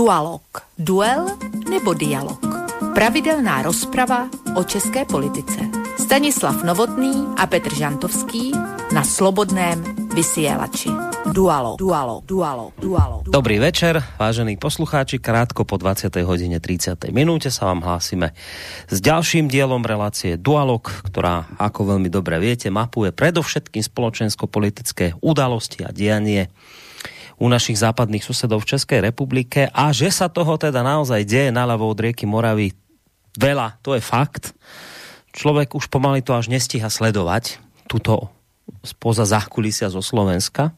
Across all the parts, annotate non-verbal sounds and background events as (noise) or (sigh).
Dualog. Duel nebo dialog. Pravidelná rozprava o české politice. Stanislav Novotný a Petr Žantovský na Slobodném vysielači. Dualo, dualo, dualo, dualo. Dobrý večer, vážení poslucháči. Krátko po 20. hodine 30. minúte sa vám hlásime s ďalším dielom relácie Dualog, ktorá, ako veľmi dobre viete, mapuje predovšetkým spoločensko-politické udalosti a dianie u našich západných susedov v Českej republike a že sa toho teda naozaj deje naľavo od rieky Moravy veľa, to je fakt. Človek už pomaly to až nestíha sledovať, tuto spoza zákulisia zo Slovenska.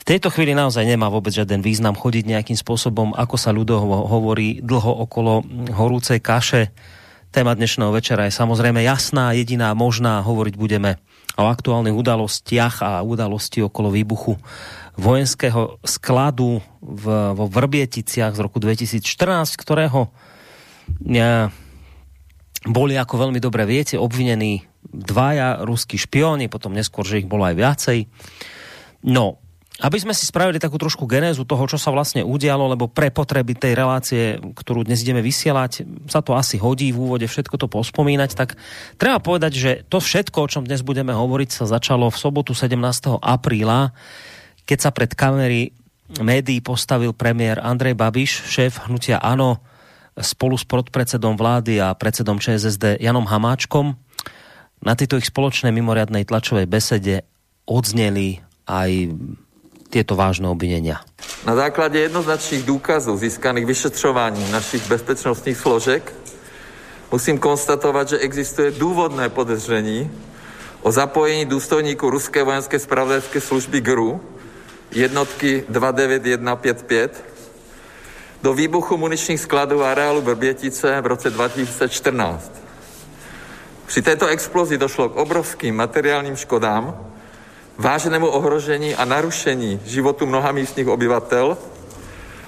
V tejto chvíli naozaj nemá vôbec žiaden význam chodiť nejakým spôsobom, ako sa ľudovo hovorí, dlho okolo horúcej kaše. Téma dnešného večera je samozrejme jasná, jediná možná. Hovoriť budeme o aktuálnych udalostiach a udalosti okolo výbuchu vojenského skladu v, vo Vrbieticiach z roku 2014, ktorého ja, boli, ako veľmi dobre viete, obvinení dvaja ruskí špioni, potom neskôr, že ich bolo aj viacej. No, aby sme si spravili takú trošku genézu toho, čo sa vlastne udialo, lebo pre potreby tej relácie, ktorú dnes ideme vysielať, sa to asi hodí v úvode všetko to pospomínať, tak treba povedať, že to všetko, o čom dnes budeme hovoriť, sa začalo v sobotu 17. apríla, keď sa pred kamery médií postavil premiér Andrej Babiš, šéf hnutia ANO, spolu s podpredsedom vlády a predsedom ČSSD Janom Hamáčkom. Na tejto ich spoločnej mimoriadnej tlačovej besede odzneli aj tieto vážné obvinenia. Na základě jednoznačných důkazů získaných vyšetřováním našich bezpečnostních složek musím konstatovat, že existuje důvodné podezření o zapojení důstojníků ruské vojenské spravodajské služby GRU jednotky 29155 do výbuchu muničních skladů areálu Brbětice v roce 2014. Při této explozi došlo k obrovským materiálním škodám, vážnému ohrožení a narušení životu mnoha místních obyvatel,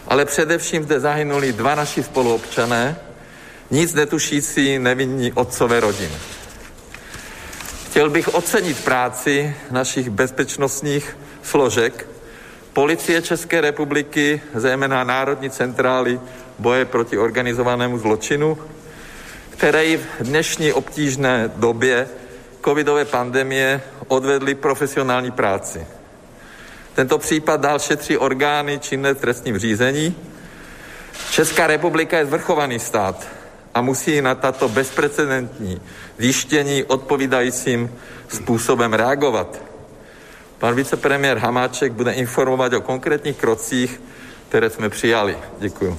ale především zde zahynuli dva naši spoluobčané, nic netušící nevinní otcové rodiny. Chtěl bych ocenit práci našich bezpečnostních složek, Policie České republiky, zejména Národní centrály boje proti organizovanému zločinu, které v dnešní obtížné době covidové pandemie odvedli profesionální práci. Tento případ dál šetří orgány činné v trestním řízení. Česká republika je zvrchovaný stát a musí na tato bezprecedentní zjištění odpovídajícím způsobem reagovat. Pan vicepremiér Hamáček bude informovat o konkrétních krocích, které jsme přijali. Děkuji.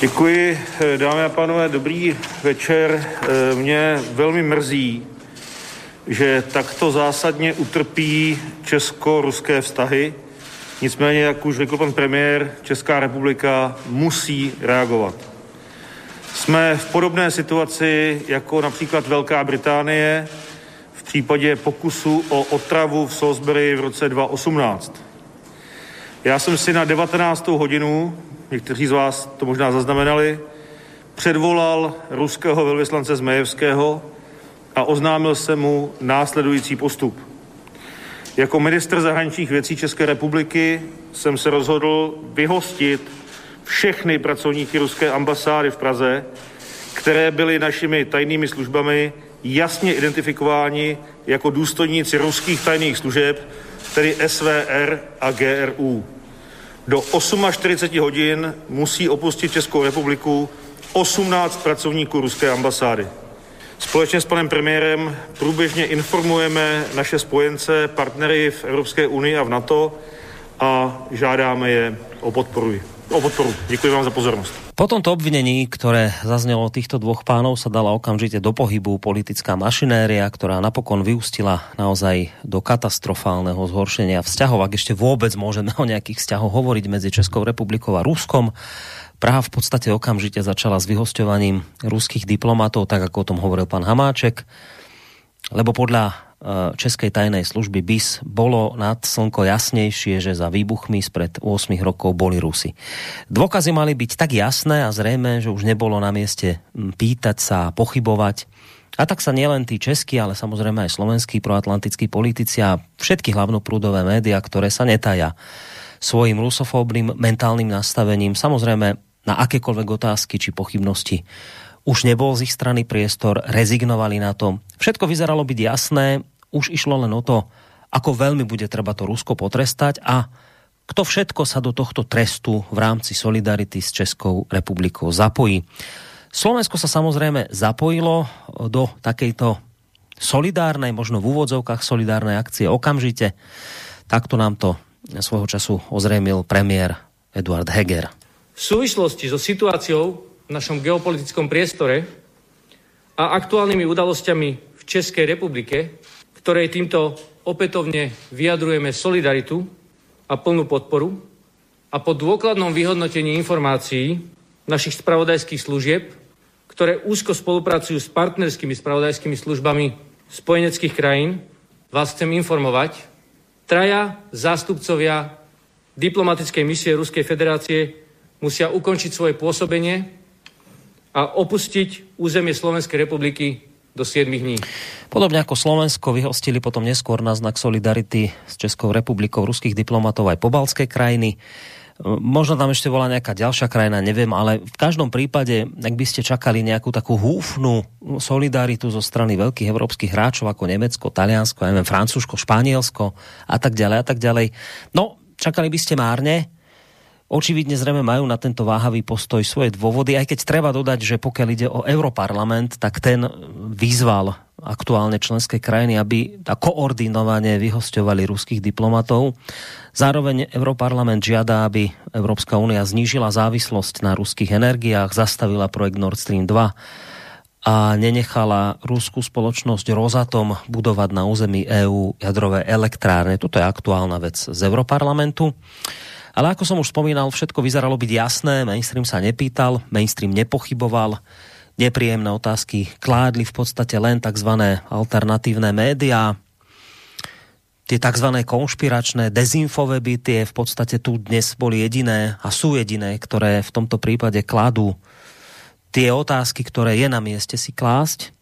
Děkuji, dámy a pánové, dobrý večer. Mě velmi mrzí, že takto zásadně utrpí česko-ruské vztahy. Nicméně, jak už řekl pan premiér, Česká republika musí reagovat. Jsme v podobné situaci jako například Velká Británie případě pokusu o otravu v Salisbury v roce 2018. Já jsem si na 19. hodinu, někteří z vás to možná zaznamenali, předvolal ruského velvyslance Zmejevského a oznámil jsem mu následující postup. Jako ministr zahraničních věcí České republiky jsem se rozhodl vyhostit všechny pracovníky ruské ambasády v Praze, které byly našimi tajnými službami jasně identifikováni jako důstojníci ruských tajných služeb, tedy SVR a GRU. Do 48 hodin musí opustit Českou republiku 18 pracovníků ruské ambasády. Společně s panem premiérem průběžně informujeme naše spojence, partnery v Evropské unii a v NATO a žádáme je o podporu. O podporu. Děkuji vám za pozornost. Po tomto obvinení, ktoré zaznelo týchto dvoch pánov, sa dala okamžite do pohybu politická mašinéria, ktorá napokon vyústila naozaj do katastrofálneho zhoršenia vzťahov, ak ešte vôbec môžeme o nejakých vzťahoch hovoriť medzi Českou republikou a Ruskom. Praha v podstate okamžite začala s vyhosťovaním ruských diplomatov, tak ako o tom hovoril pán Hamáček, lebo podľa Českej tajnej služby BIS bolo nad slnko jasnejšie, že za výbuchmi spred 8 rokov boli Rusy. Dôkazy mali byť tak jasné a zrejme, že už nebolo na mieste pýtať sa a pochybovať. A tak sa nielen tí českí, ale samozrejme aj slovenskí proatlantickí politici a všetky hlavnoprúdové média, ktoré sa netaja svojim rusofóbnym mentálnym nastavením. Samozrejme, na akékoľvek otázky či pochybnosti už nebol z ich strany priestor, rezignovali na to. Všetko vyzeralo byť jasné, už išlo len o to, ako veľmi bude treba to Rusko potrestať a kto všetko sa do tohto trestu v rámci solidarity s Českou republikou zapojí. Slovensko sa samozrejme zapojilo do takejto solidárnej, možno v úvodzovkách solidárnej akcie okamžite. Takto nám to svojho času ozrejmil premiér Eduard Heger. V súvislosti so situáciou v našom geopolitickom priestore a aktuálnymi udalosťami v Českej republike, ktorej týmto opätovne vyjadrujeme solidaritu a plnú podporu a po dôkladnom vyhodnotení informácií našich spravodajských služieb, ktoré úzko spolupracujú s partnerskými spravodajskými službami spojeneckých krajín, vás chcem informovať, traja zástupcovia diplomatickej misie Ruskej federácie musia ukončiť svoje pôsobenie a opustiť územie Slovenskej republiky do 7 dní. Podobne ako Slovensko vyhostili potom neskôr na znak solidarity s Českou republikou ruských diplomatov aj pobalské krajiny. Možno tam ešte bola nejaká ďalšia krajina, neviem, ale v každom prípade, ak by ste čakali nejakú takú húfnu solidaritu zo strany veľkých európskych hráčov ako Nemecko, Taliansko, neviem, Francúzsko, Španielsko a tak ďalej a tak ďalej. No, čakali by ste márne, Očividne zrejme majú na tento váhavý postoj svoje dôvody, aj keď treba dodať, že pokiaľ ide o Europarlament, tak ten vyzval aktuálne členské krajiny, aby koordinovane vyhosťovali ruských diplomatov. Zároveň Europarlament žiada, aby Európska únia znížila závislosť na ruských energiách, zastavila projekt Nord Stream 2 a nenechala ruskú spoločnosť Rosatom budovať na území EÚ jadrové elektrárne. Toto je aktuálna vec z Europarlamentu. Ale ako som už spomínal, všetko vyzeralo byť jasné, mainstream sa nepýtal, mainstream nepochyboval, nepríjemné otázky kládli v podstate len tzv. alternatívne médiá, tie tzv. konšpiračné dezinfové byty v podstate tu dnes boli jediné a sú jediné, ktoré v tomto prípade kladú tie otázky, ktoré je na mieste si klásť.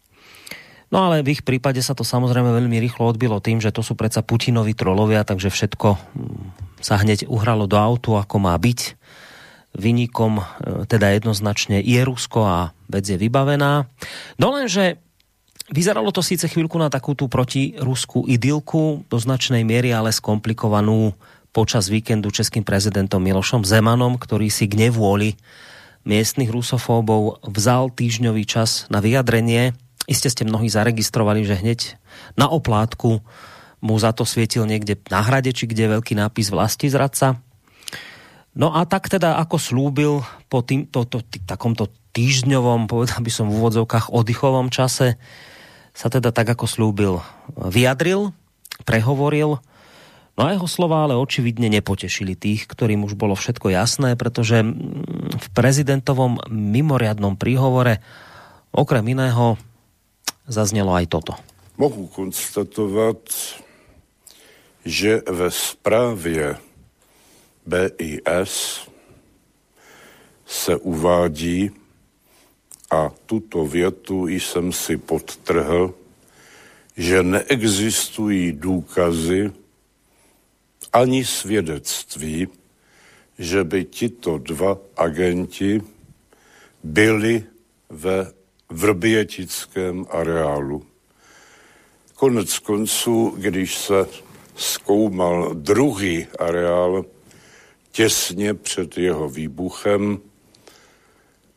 No ale v ich prípade sa to samozrejme veľmi rýchlo odbilo tým, že to sú predsa Putinovi trolovia, takže všetko sa hneď uhralo do autu, ako má byť. Vynikom e, teda jednoznačne je Rusko a vec je vybavená. No lenže vyzeralo to síce chvíľku na takú tú protiruskú idylku, do značnej miery ale skomplikovanú počas víkendu českým prezidentom Milošom Zemanom, ktorý si k nevôli miestnych rusofóbov vzal týždňový čas na vyjadrenie. Iste ste mnohí zaregistrovali, že hneď na oplátku mu za to svietil niekde na hrade, či kde veľký nápis vlasti zradca. No a tak teda, ako slúbil po tým, to, to, tý, takomto týždňovom, povedal by som v úvodzovkách oddychovom čase, sa teda tak, ako slúbil, vyjadril, prehovoril, No a jeho slova ale očividne nepotešili tých, ktorým už bolo všetko jasné, pretože v prezidentovom mimoriadnom príhovore okrem iného zaznelo aj toto. Mohu konstatovat, že ve zprávě BIS se uvádí, a tuto větu jsem si podtrhl, že neexistují důkazy ani svědectví, že by tito dva agenti byli ve vrbětickém areálu. Konec konců, když se zkoumal druhý areál těsně před jeho výbuchem.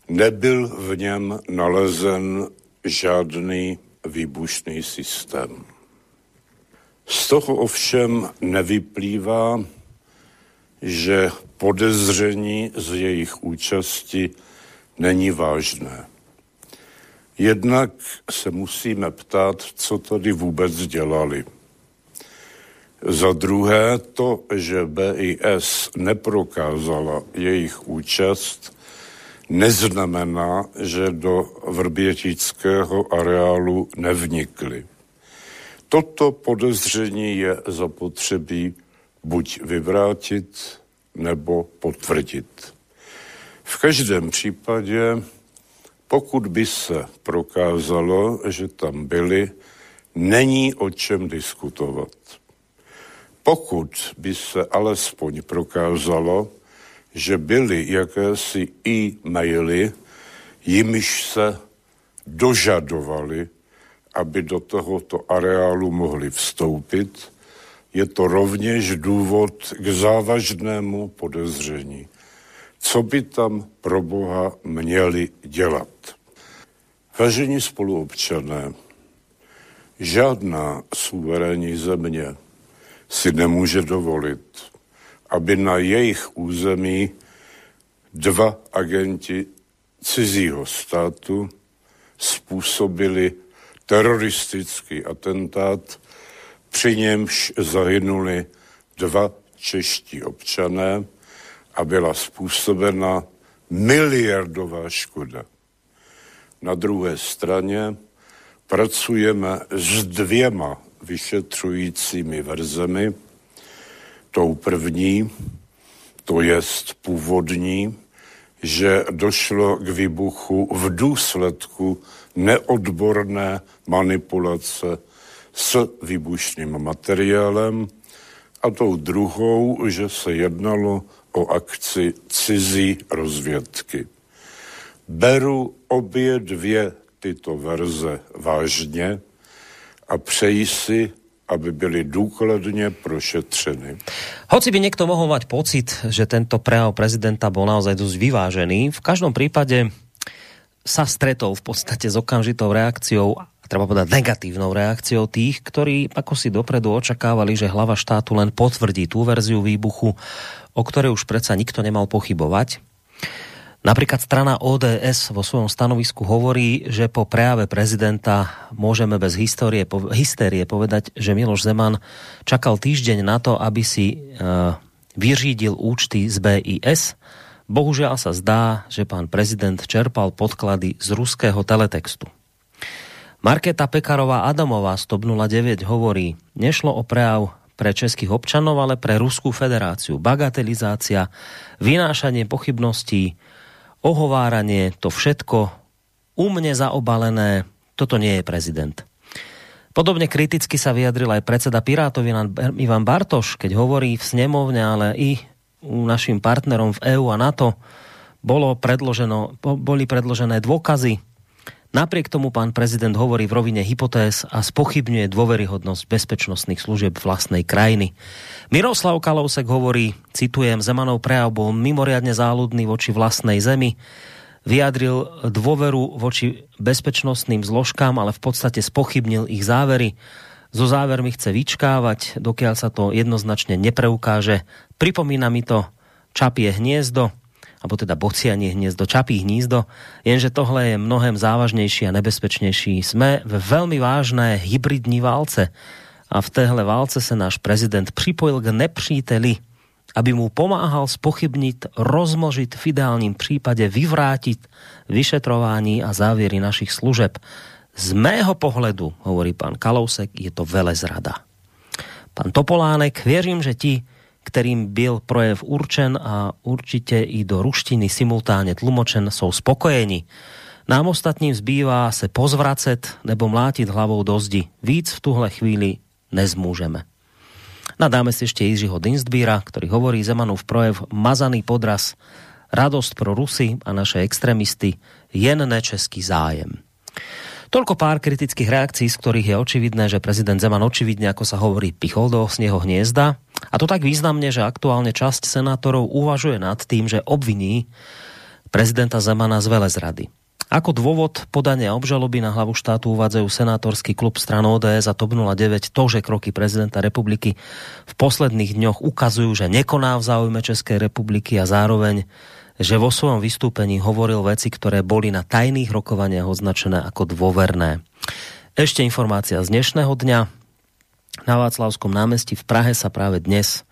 Nebyl v něm nalezen žádný výbušný systém. Z toho ovšem nevyplývá, že podezření z jejich účasti není vážné. Jednak se musíme ptát, co tady vůbec dělali. Za druhé to, že BIS neprokázala jejich účast, neznamená, že do vrbětického areálu nevnikli. Toto podezření je zapotřebí buď vyvrátit nebo potvrdit. V každém případě, pokud by se prokázalo, že tam byli, není o čem diskutovat Pokud by se alespoň prokázalo, že byly jakési e-maily, jimiž se dožadovali, aby do tohoto areálu mohli vstoupit, je to rovněž důvod k závažnému podezření. Co by tam pro Boha měli dělat? Vážení spoluobčané, žádná suverénní země si nemůže dovolit, aby na jejich území dva agenti cizího státu způsobili teroristický atentát, při němž zahynuli dva čeští občané a byla způsobena miliardová škoda. Na druhé straně pracujeme s dvěma vyšetřujícími verzemi. Tou první, to jest původní, že došlo k výbuchu v důsledku neodborné manipulace s výbušným materiálem a tou druhou, že se jednalo o akci cizí rozvědky. Beru obě dvě tyto verze vážně a přeji si, aby byly důkladně prošetřeny. Hoci by někdo mohl mať pocit, že tento prejav prezidenta bol naozaj dosť vyvážený, v každom prípade sa stretol v podstate s okamžitou reakciou treba povedať negatívnou reakciou tých, ktorí ako si dopredu očakávali, že hlava štátu len potvrdí tú verziu výbuchu, o ktorej už predsa nikto nemal pochybovať. Napríklad strana ODS vo svojom stanovisku hovorí, že po prejave prezidenta môžeme bez histórie, hystérie povedať, že Miloš Zeman čakal týždeň na to, aby si uh, vyřídil účty z BIS. Bohužiaľ sa zdá, že pán prezident čerpal podklady z ruského teletextu. Marketa Pekarová Adamová z TOP 09 hovorí, nešlo o prejav pre českých občanov, ale pre Ruskou federáciu. Bagatelizácia, vynášanie pochybností, ohováranie, to všetko u mne zaobalené, toto nie je prezident. Podobne kriticky sa vyjadril aj predseda Pirátov Ivan Bartoš, keď hovorí v snemovne, ale i u našim partnerom v EU a NATO bolo predloženo, boli predložené dôkazy. Napriek tomu pán prezident hovorí v rovine hypotéz a spochybňuje dôveryhodnosť bezpečnostných služieb vlastnej krajiny. Miroslav Kalousek hovorí, citujem, Zemanov prejav bol mimoriadne záľudný voči vlastnej zemi, vyjadril dôveru voči bezpečnostným zložkám, ale v podstate spochybnil ich závery. Zo závermi chce vyčkávať, dokiaľ sa to jednoznačne nepreukáže. Pripomína mi to čapie hniezdo, alebo teda bocianie hniezdo, čapí hnízdo, jenže tohle je mnohem závažnejší a nebezpečnejší. Sme ve veľmi vážné hybridní válce a v téhle válce se náš prezident připojil k nepříteli, aby mu pomáhal spochybnit, rozmožit, v ideálním případě vyvrátit vyšetrování a závěry našich služeb. Z mého pohledu, hovorí pan Kalousek, je to velezrada. Pan Topolánek, věřím, že ti, kterým byl projev určen a určitě i do ruštiny simultánně tlumočen, jsou spokojeni. Nám ostatním zbývá se pozvracet nebo mlátit hlavou do zdi. Víc v tuhle chvíli nezmůžeme. Nadáme si ešte Jiřího Dinstbíra, ktorý hovorí Zemanov projev mazaný podraz, radosť pro Rusy a naše extrémisty, jen nečeský zájem. Toľko pár kritických reakcií, z ktorých je očividné, že prezident Zeman očividne, ako sa hovorí, pichol do sneho hniezda. A to tak významne, že aktuálne časť senátorov uvažuje nad tým, že obviní prezidenta Zemana z velezrady. Ako dôvod podania obžaloby na hlavu štátu uvádzajú senátorský klub stran ODS a TOP 09 to, že kroky prezidenta republiky v posledných dňoch ukazujú, že nekoná v záujme Českej republiky a zároveň že vo svojom vystúpení hovoril veci, ktoré boli na tajných rokovaniach označené ako dôverné. Ešte informácia z dnešného dňa. Na Václavskom námestí v Prahe sa práve dnes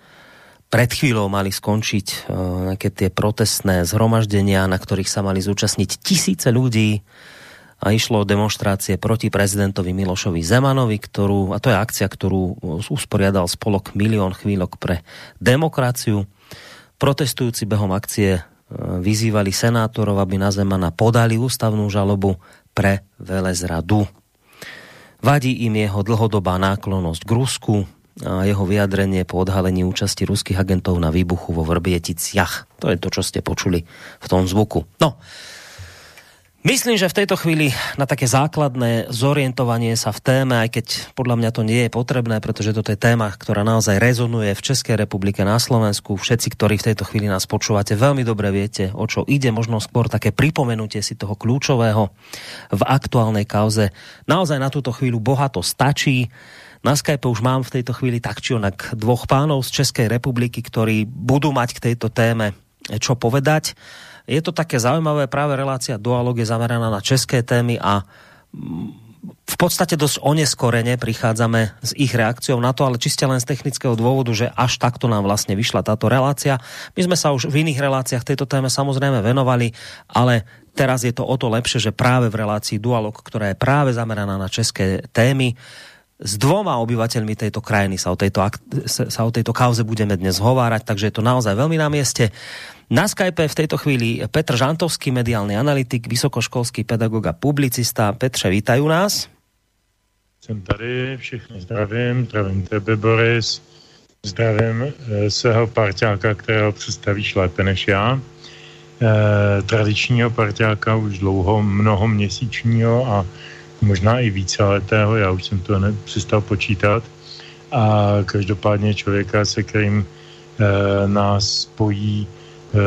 pred chvíľou mali skončiť uh, nejaké tie protestné zhromaždenia, na ktorých sa mali zúčastniť tisíce ľudí a išlo o demonstrácie proti prezidentovi Milošovi Zemanovi, ktorú, a to je akcia, ktorú usporiadal spolok Milión chvíľok pre demokraciu. Protestujúci behom akcie uh, vyzývali senátorov, aby na Zemana podali ústavnú žalobu pre velezradu. Vadí im jeho dlhodobá náklonosť k Rusku, a jeho vyjadrenie po odhalení účasti ruských agentov na výbuchu vo Vrběticích. To je to, čo ste počuli v tom zvuku. No, Myslím, že v tejto chvíli na také základné zorientovanie sa v téme, aj keď podľa mňa to nie je potrebné, pretože toto je téma, ktorá naozaj rezonuje v Českej republike, na Slovensku. Všetci, ktorí v tejto chvíli nás počúvate, veľmi dobre viete, o čo ide. Možno skôr také pripomenutie si toho kľúčového v aktuálnej kauze. Naozaj na túto chvíľu bohato stačí. Na Skype už mám v tejto chvíli tak či onak dvoch pánov z Českej republiky, ktorí budú mať k tejto téme čo povedať je to také zaujímavé, práve relácia Dualog je zameraná na české témy a mm, v podstate dosť oneskorene prichádzame s ich reakciou na to, ale čiste len z technického dôvodu, že až takto nám vlastne vyšla táto relácia. My sme sa už v iných reláciách tejto téme samozrejme venovali, ale teraz je to o to lepšie, že práve v relácii Dualog, ktorá je práve zameraná na české témy, s dvoma obyvateľmi tejto krajiny sa o tejto, sa o tejto kauze budeme dnes hovárať, takže je to naozaj veľmi na mieste. Na Skype v tejto chvíli Petr Žantovský, mediálny analytik, vysokoškolský pedagog a publicista. Petře, vítajú nás. Jsem tady, všechny zdravím, zdravím tebe, Boris, zdravím e, svého parťáka, kterého představíš lépe než já. E, tradičního parťáka už dlouho, mnoho měsíčního a možná i více letého, já už jsem to nepřestal počítat. A každopádně člověka, se kterým e, nás spojí Eh,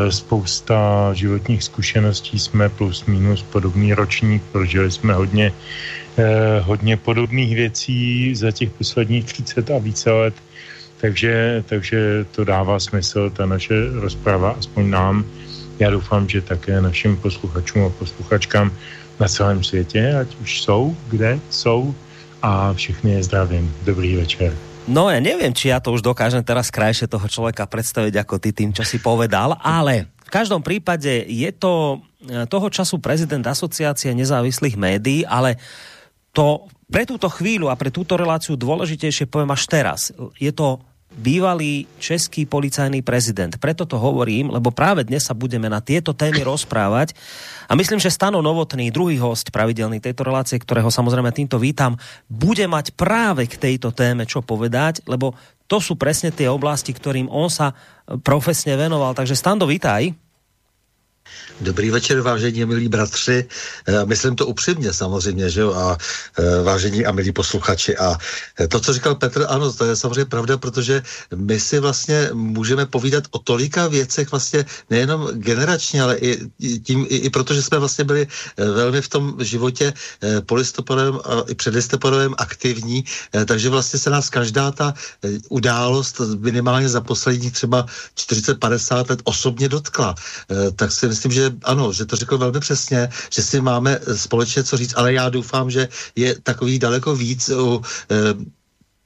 spousta životních zkušeností, jsme plus minus podobný ročník, prožili jsme hodně, eh, hodně podobných věcí za těch posledních 30 a více let, takže, takže to dává smysl, ta naše rozprava, aspoň nám. Já doufám, že také našim posluchačům a posluchačkám na celém světě, ať už jsou, kde jsou a všechny je zdravím. Dobrý večer. No ja neviem, či ja to už dokážem teraz krajšie toho človeka predstaviť ako ty tým, čo si povedal, ale v každom prípade je to e, toho času prezident asociácie nezávislých médií, ale to pre túto chvíľu a pre túto reláciu dôležitejšie poviem až teraz. Je to bývalý český policajný prezident. Preto to hovorím, lebo práve dnes sa budeme na tieto témy (coughs) rozprávať. A myslím, že Stano Novotný, druhý host pravidelný tejto relácie, ktorého samozrejme týmto vítam, bude mať práve k tejto téme čo povedať, lebo to sú presne tie oblasti, ktorým on sa profesne venoval. Takže Stando, vítaj. Dobrý večer, vážení a milí bratři. Eh, myslím to upřímně samozřejmě, že jo, a eh, vážení a milí posluchači. A eh, to, co říkal Petr, ano, to je samozřejmě pravda, protože my si vlastně můžeme povídat o tolika věcech vlastně nejenom generačně, ale i tím, i, i protože jsme vlastně byli velmi v tom životě polistopadovém a i předlistopadovém aktivní, takže vlastně se nás každá ta událost minimálně za posledních třeba 40-50 let osobně dotkla. Tak si myslím, že ano, že to řekl velmi přesně, že si máme společně co říct, ale já doufám, že je takový daleko víc u e,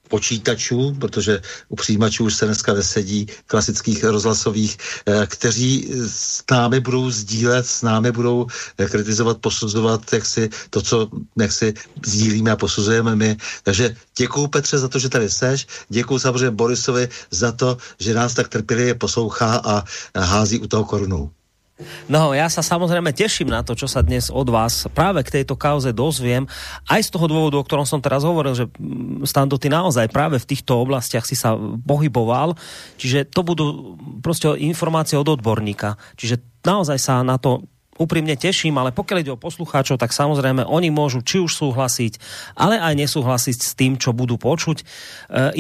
počítačů, protože u přijímačů už se dneska nesedí klasických rozhlasových, eh, kteří s námi budou sdílet, s námi budou eh, kritizovat, posuzovat, jak si to, co jak si sdílíme a posuzujeme my. Takže děkuji Petře za to, že tady seš, děkuji samozřejmě Borisovi za to, že nás tak trpělivě poslouchá a hází u toho korunu. No, ja sa samozrejme teším na to, čo sa dnes od vás práve k tejto kauze dozviem. Aj z toho dôvodu, o ktorom som teraz hovoril, že mm, Stando, ty naozaj práve v týchto oblastiach si sa pohyboval. Čiže to budú proste informácie od odborníka. Čiže naozaj sa na to úprimne teším, ale pokiaľ ide o poslucháčov, tak samozrejme oni môžu či už súhlasiť, ale aj nesúhlasiť s tým, čo budú počuť. E,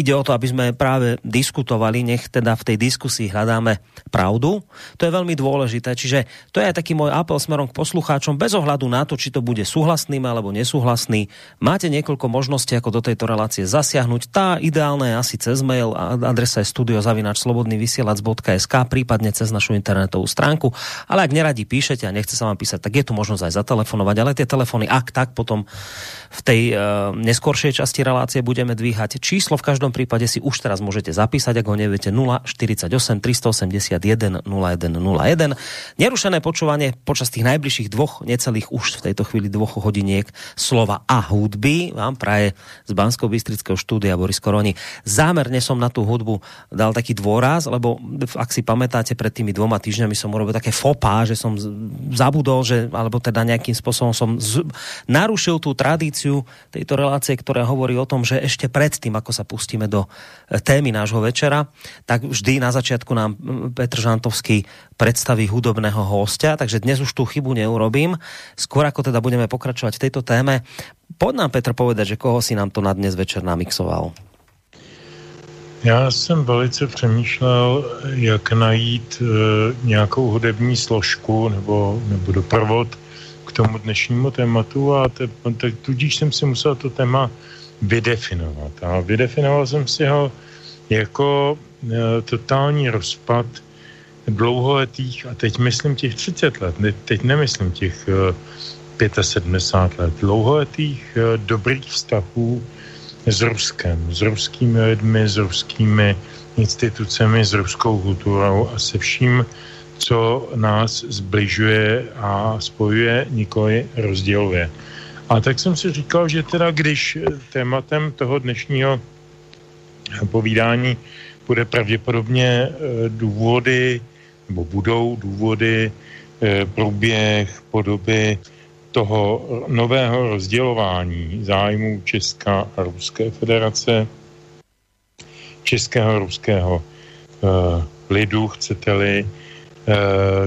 ide o to, aby sme práve diskutovali, nech teda v tej diskusii hľadáme pravdu. To je veľmi dôležité, čiže to je aj taký môj apel smerom k poslucháčom, bez ohľadu na to, či to bude súhlasný alebo nesúhlasný. Máte niekoľko možností, ako do tejto relácie zasiahnuť. Tá ideálna je asi cez mail, adresa je studiozavinačslobodnyvysielac.sk, prípadne cez našu internetovú stránku. Ale ak neradi píšete a nech nechce sa vám písať, tak je tu možnosť aj zatelefonovať, ale tie telefony, ak tak, potom v tej uh, neskoršej časti relácie budeme dvíhať. Číslo v každom prípade si už teraz môžete zapísať, ak ho neviete 048 381 0101. Nerušené počúvanie počas tých najbližších dvoch, necelých už v tejto chvíli dvoch hodiniek slova a hudby vám praje z bansko bystrického štúdia Boris Koroni. Zámerne som na tú hudbu dal taký dôraz, lebo ak si pamätáte, pred tými dvoma týždňami som urobil také fopá, že som zabudol, že, alebo teda nejakým spôsobom som z, narušil tú tradíciu tejto relácie, ktorá hovorí o tom, že ešte predtým, ako sa pustíme do e, témy nášho večera, tak vždy na začiatku nám Petr Žantovský predstaví hudobného hostia, takže dnes už tú chybu neurobím. Skôr ako teda budeme pokračovať v tejto téme, poď nám Petr povedať, že koho si nám to na dnes večer namixoval. Já jsem velice přemýšlel, jak najít e, nějakou hudební složku nebo, nebo doprovod tomu dnešnímu tématu a te, te, tudíž jsem si musel to téma vydefinovat. A vydefinoval jsem si ho jako e, totální rozpad dlouholetých, a teď myslím těch 30 let, ne, teď nemyslím těch e, 75 let, dlouholetých e, dobrých vztahů s Ruskem, s ruskými lidmi, s ruskými institucemi, s ruskou kulturou a se vším, co nás zbližuje a spojuje, nikoli rozděluje. A tak jsem si říkal, že teda když tématem toho dnešního povídání bude pravděpodobně eh, důvody, nebo budou důvody, eh, průběh, podoby toho nového rozdělování zájmů Česká a Ruské federace, českého ruského uh, lidu, chcete-li,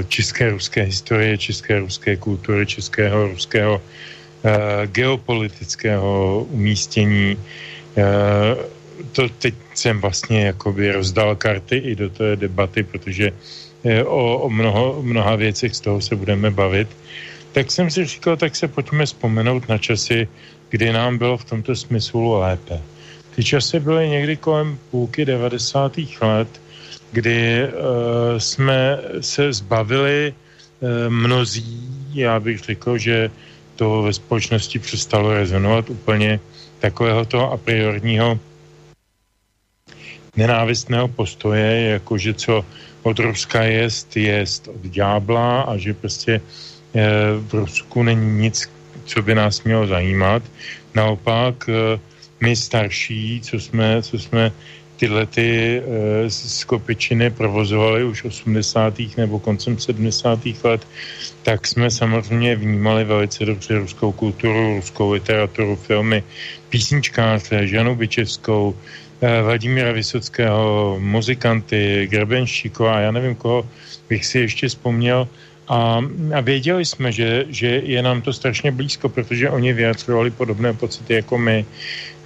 české ruské historie, české ruské kultury, českého ruského uh, geopolitického umístění. Uh, to teď jsem vlastně jakoby rozdal karty i do té debaty, protože o, o mnoho, mnoha věcech z toho se budeme bavit tak jsem si říkal, tak se pojďme vzpomenout na časy, kdy nám bylo v tomto smyslu lépe. Ty časy byly někdy kolem půlky 90. let, kdy uh, jsme se zbavili uh, mnozí, já bych řekl, že to ve společnosti přestalo rezonovat úplně takového toho a priorního nenávistného postoje, jako že co od Ruska jest, jest od ďábla a že prostě Eh, v Rusku není nic, co by nás mělo zajímat. Naopak eh, my starší, co jsme, co jsme tyhle ty uh, skopičiny provozovali už 80. nebo koncem 70. let, tak jsme samozřejmě vnímali velice dobře ruskou kulturu, ruskou literaturu, filmy, písničkáře, Žanu Byčevskou, uh, Vladimíra Vysockého, muzikanty, Grebenščíko a já nevím, koho bych si ještě vzpomněl, a, a věděli jsme, že, že je nám to strašně blízko, protože oni vyjadřovali podobné pocity jako my.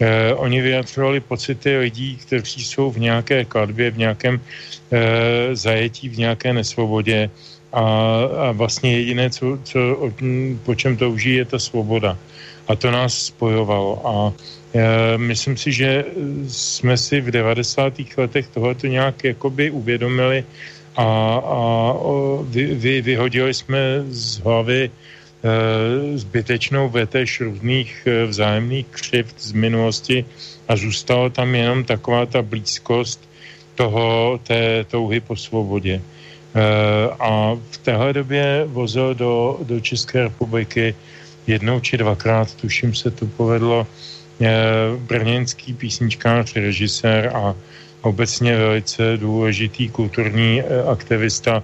E, oni vyjadřovali pocity lidí, kteří jsou v nějaké kladbě, v nějakém e, zajetí, v nějaké nesvobodě. A, a vlastně jediné, co, co, po čem touží, je ta svoboda. A to nás spojovalo. A e, myslím si, že jsme si v 90. letech tohleto nějak jakoby uvědomili, a, a vy, vy, vyhodili jsme z hlavy zbytečnou vetež různých e, vzájemných křivt z minulosti a zůstala tam jenom taková ta blízkost toho, té touhy po svobodě. E, a v téhle době vozil do, do České republiky jednou či dvakrát, tuším se to povedlo, brněnský písničkář, režisér a obecně velice důležitý kulturní eh, aktivista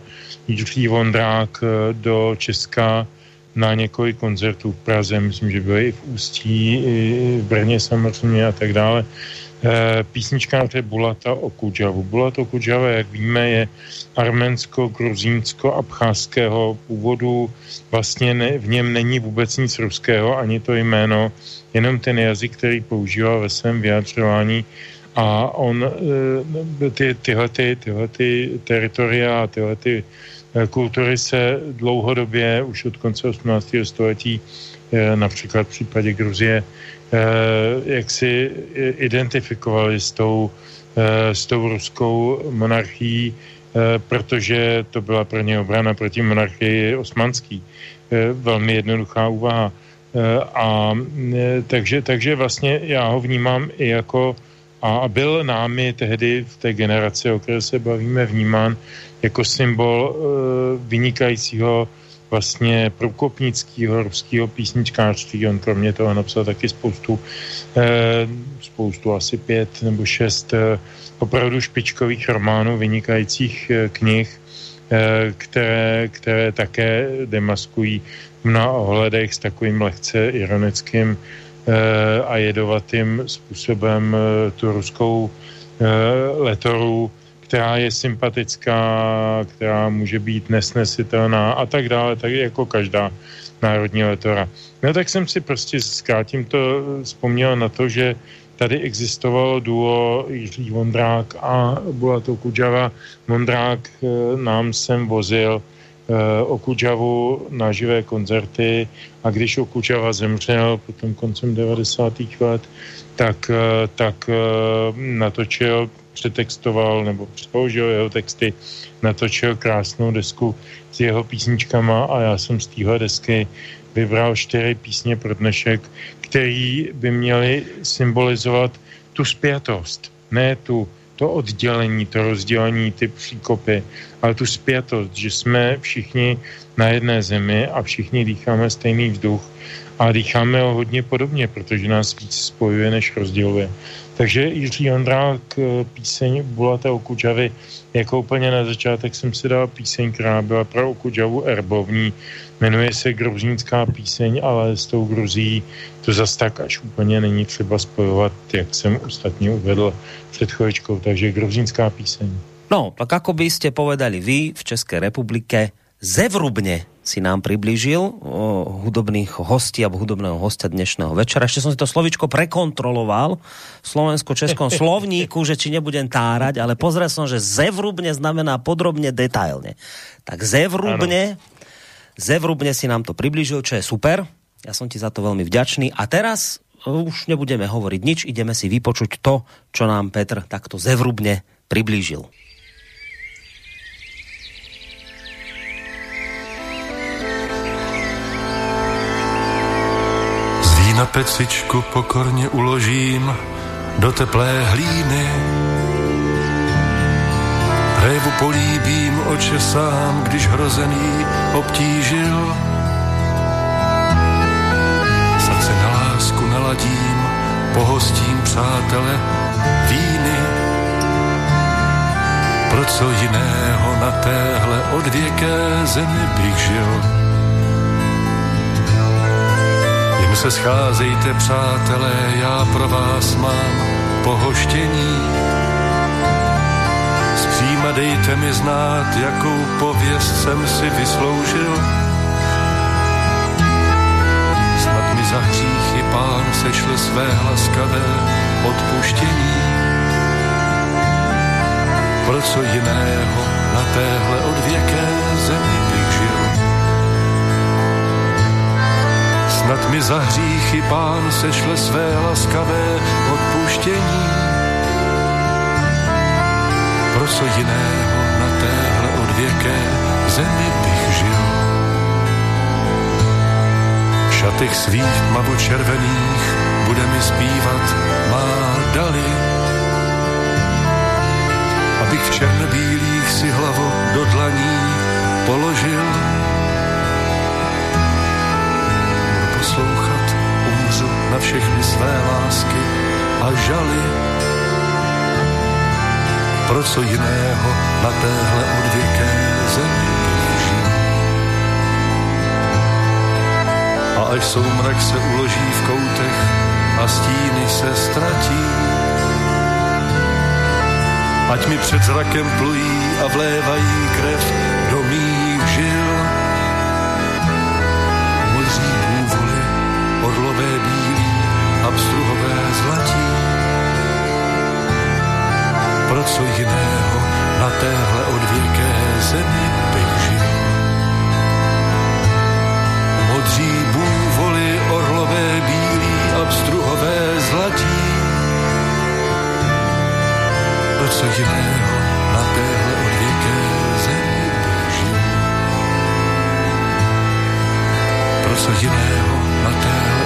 Jiří Vondrák eh, do Česka na několik koncertů v Praze, myslím, že byly i v Ústí, i v Brně samozřejmě a tak dále. Eh, písničkáře Bulata Okudžavu. Bulat Okudžava, jak víme, je arménsko-gruzínsko-abcházského původu. Vlastně ne, v něm není vůbec nic ruského, ani to jméno, jenom ten jazyk, který používá ve svém vyjadřování a on eh, ty, tyhle, ty, tyhle ty teritoria a tyhle ty eh, kultury se dlouhodobě, už od konce 18. století, eh, například v případě Gruzie, jak si identifikovali s tou, s tou ruskou monarchií, protože to byla pro ně obrana proti monarchii osmanský. Velmi jednoduchá úvaha. A takže, takže vlastně já ho vnímám i jako a byl námi tehdy v té generaci, o které se bavíme, vnímán jako symbol e, vynikajícího vlastně průkopnického ruského písničkářství. On kromě toho napsal taky spoustu, e, spoustu asi pět nebo šest e, opravdu špičkových románů, vynikajících knih. které, které také demaskují mnoha ohledech s takovým lehce ironickým a jedovatým způsobem tu ruskou letoru, která je sympatická, která může být nesnesitelná a tak dále, tak jako každá národní letora. No tak jsem si prostě zkrátím to vzpomněl na to, že tady existovalo duo Jiří Vondrák a Bulato Kudžava. Vondrák eh, nám sem vozil eh, Okudžavu na živé koncerty a když Okudžava zemřel potom koncem 90. let, tak, eh, tak natočil, přetextoval nebo přeložil jeho texty, natočil krásnou desku s jeho písničkama a já jsem z téhle desky vybral čtyři písně pro dnešek, který by měly symbolizovat tu zpětost, ne tu, to oddělení, to rozdělení, ty příkopy, ale tu zpětost, že jsme všichni na jedné zemi a všichni dýcháme stejný vzduch a dýcháme ho hodně podobně, protože nás víc spojuje, než rozděluje. Takže Jiří Ondrák, eh, píseň Bulata Okudžavy, jako úplně na začátek jsem si dal píseň, která byla pro Okudžavu erbovní, Jmenuje se Gruzínská píseň, ale s tou Gruzí to zas tak až úplně není třeba spojovat, jak jsem ostatně uvedl před chvíličkou. Takže Gruzínská píseň. No, tak ako by ste povedali vy v České republike, zevrubne si nám priblížil hudobných hostí alebo hudobného hostia dnešného večera. Ešte som si to slovičko prekontroloval v slovensko-českom (laughs) slovníku, že či nebudem tárať, ale pozrel som, že zevrubne znamená podrobne, detailne. Tak zevrubne ano Zevrubne si nám to priblížil, čo je super. Ja som ti za to veľmi vďačný. A teraz e, už nebudeme hovoriť nič, ideme si vypočuť to, čo nám Petr takto zevrubne priblížil. Vína pecičku pokorně uložím do teplé hlíny Révu políbím očesám, když hrozený obtížil. Srdce na lásku naladím, pohostím přátele víny. Pro co jiného na téhle odvěké zemi bych žil? Se scházejte, přátelé, já pro vás mám pohoštění Zpříma dejte mi znát, jakou pověst jsem si vysloužil. Snad mi za hříchy pán sešle své laskavé odpuštění. Pro co jiného na téhle odvěké zemi Snad mi za hříchy pán sešle své laskavé odpuštění pro co jiného na téhle odvěké zemi bych žil. V šatech svých tmavo červených bude mi zpívat má dali. Abych v černobílých si hlavu do dlaní položil. Poslouchat, umřu na všechny své lásky a žaly pro co jiného na téhle odvěké zemi. A až soumrak se uloží v koutech a stíny se ztratí, ať mi před zrakem plují a vlévají krev do mých abstruhové zlatí, pro co jiného na téhle odvěké zemi bych žil. Modří bůvoly, orlové bílí, abstruhové zlatí. Pro co jiného na téhle odvěké zemi bych žil. Pro co jiného na téhle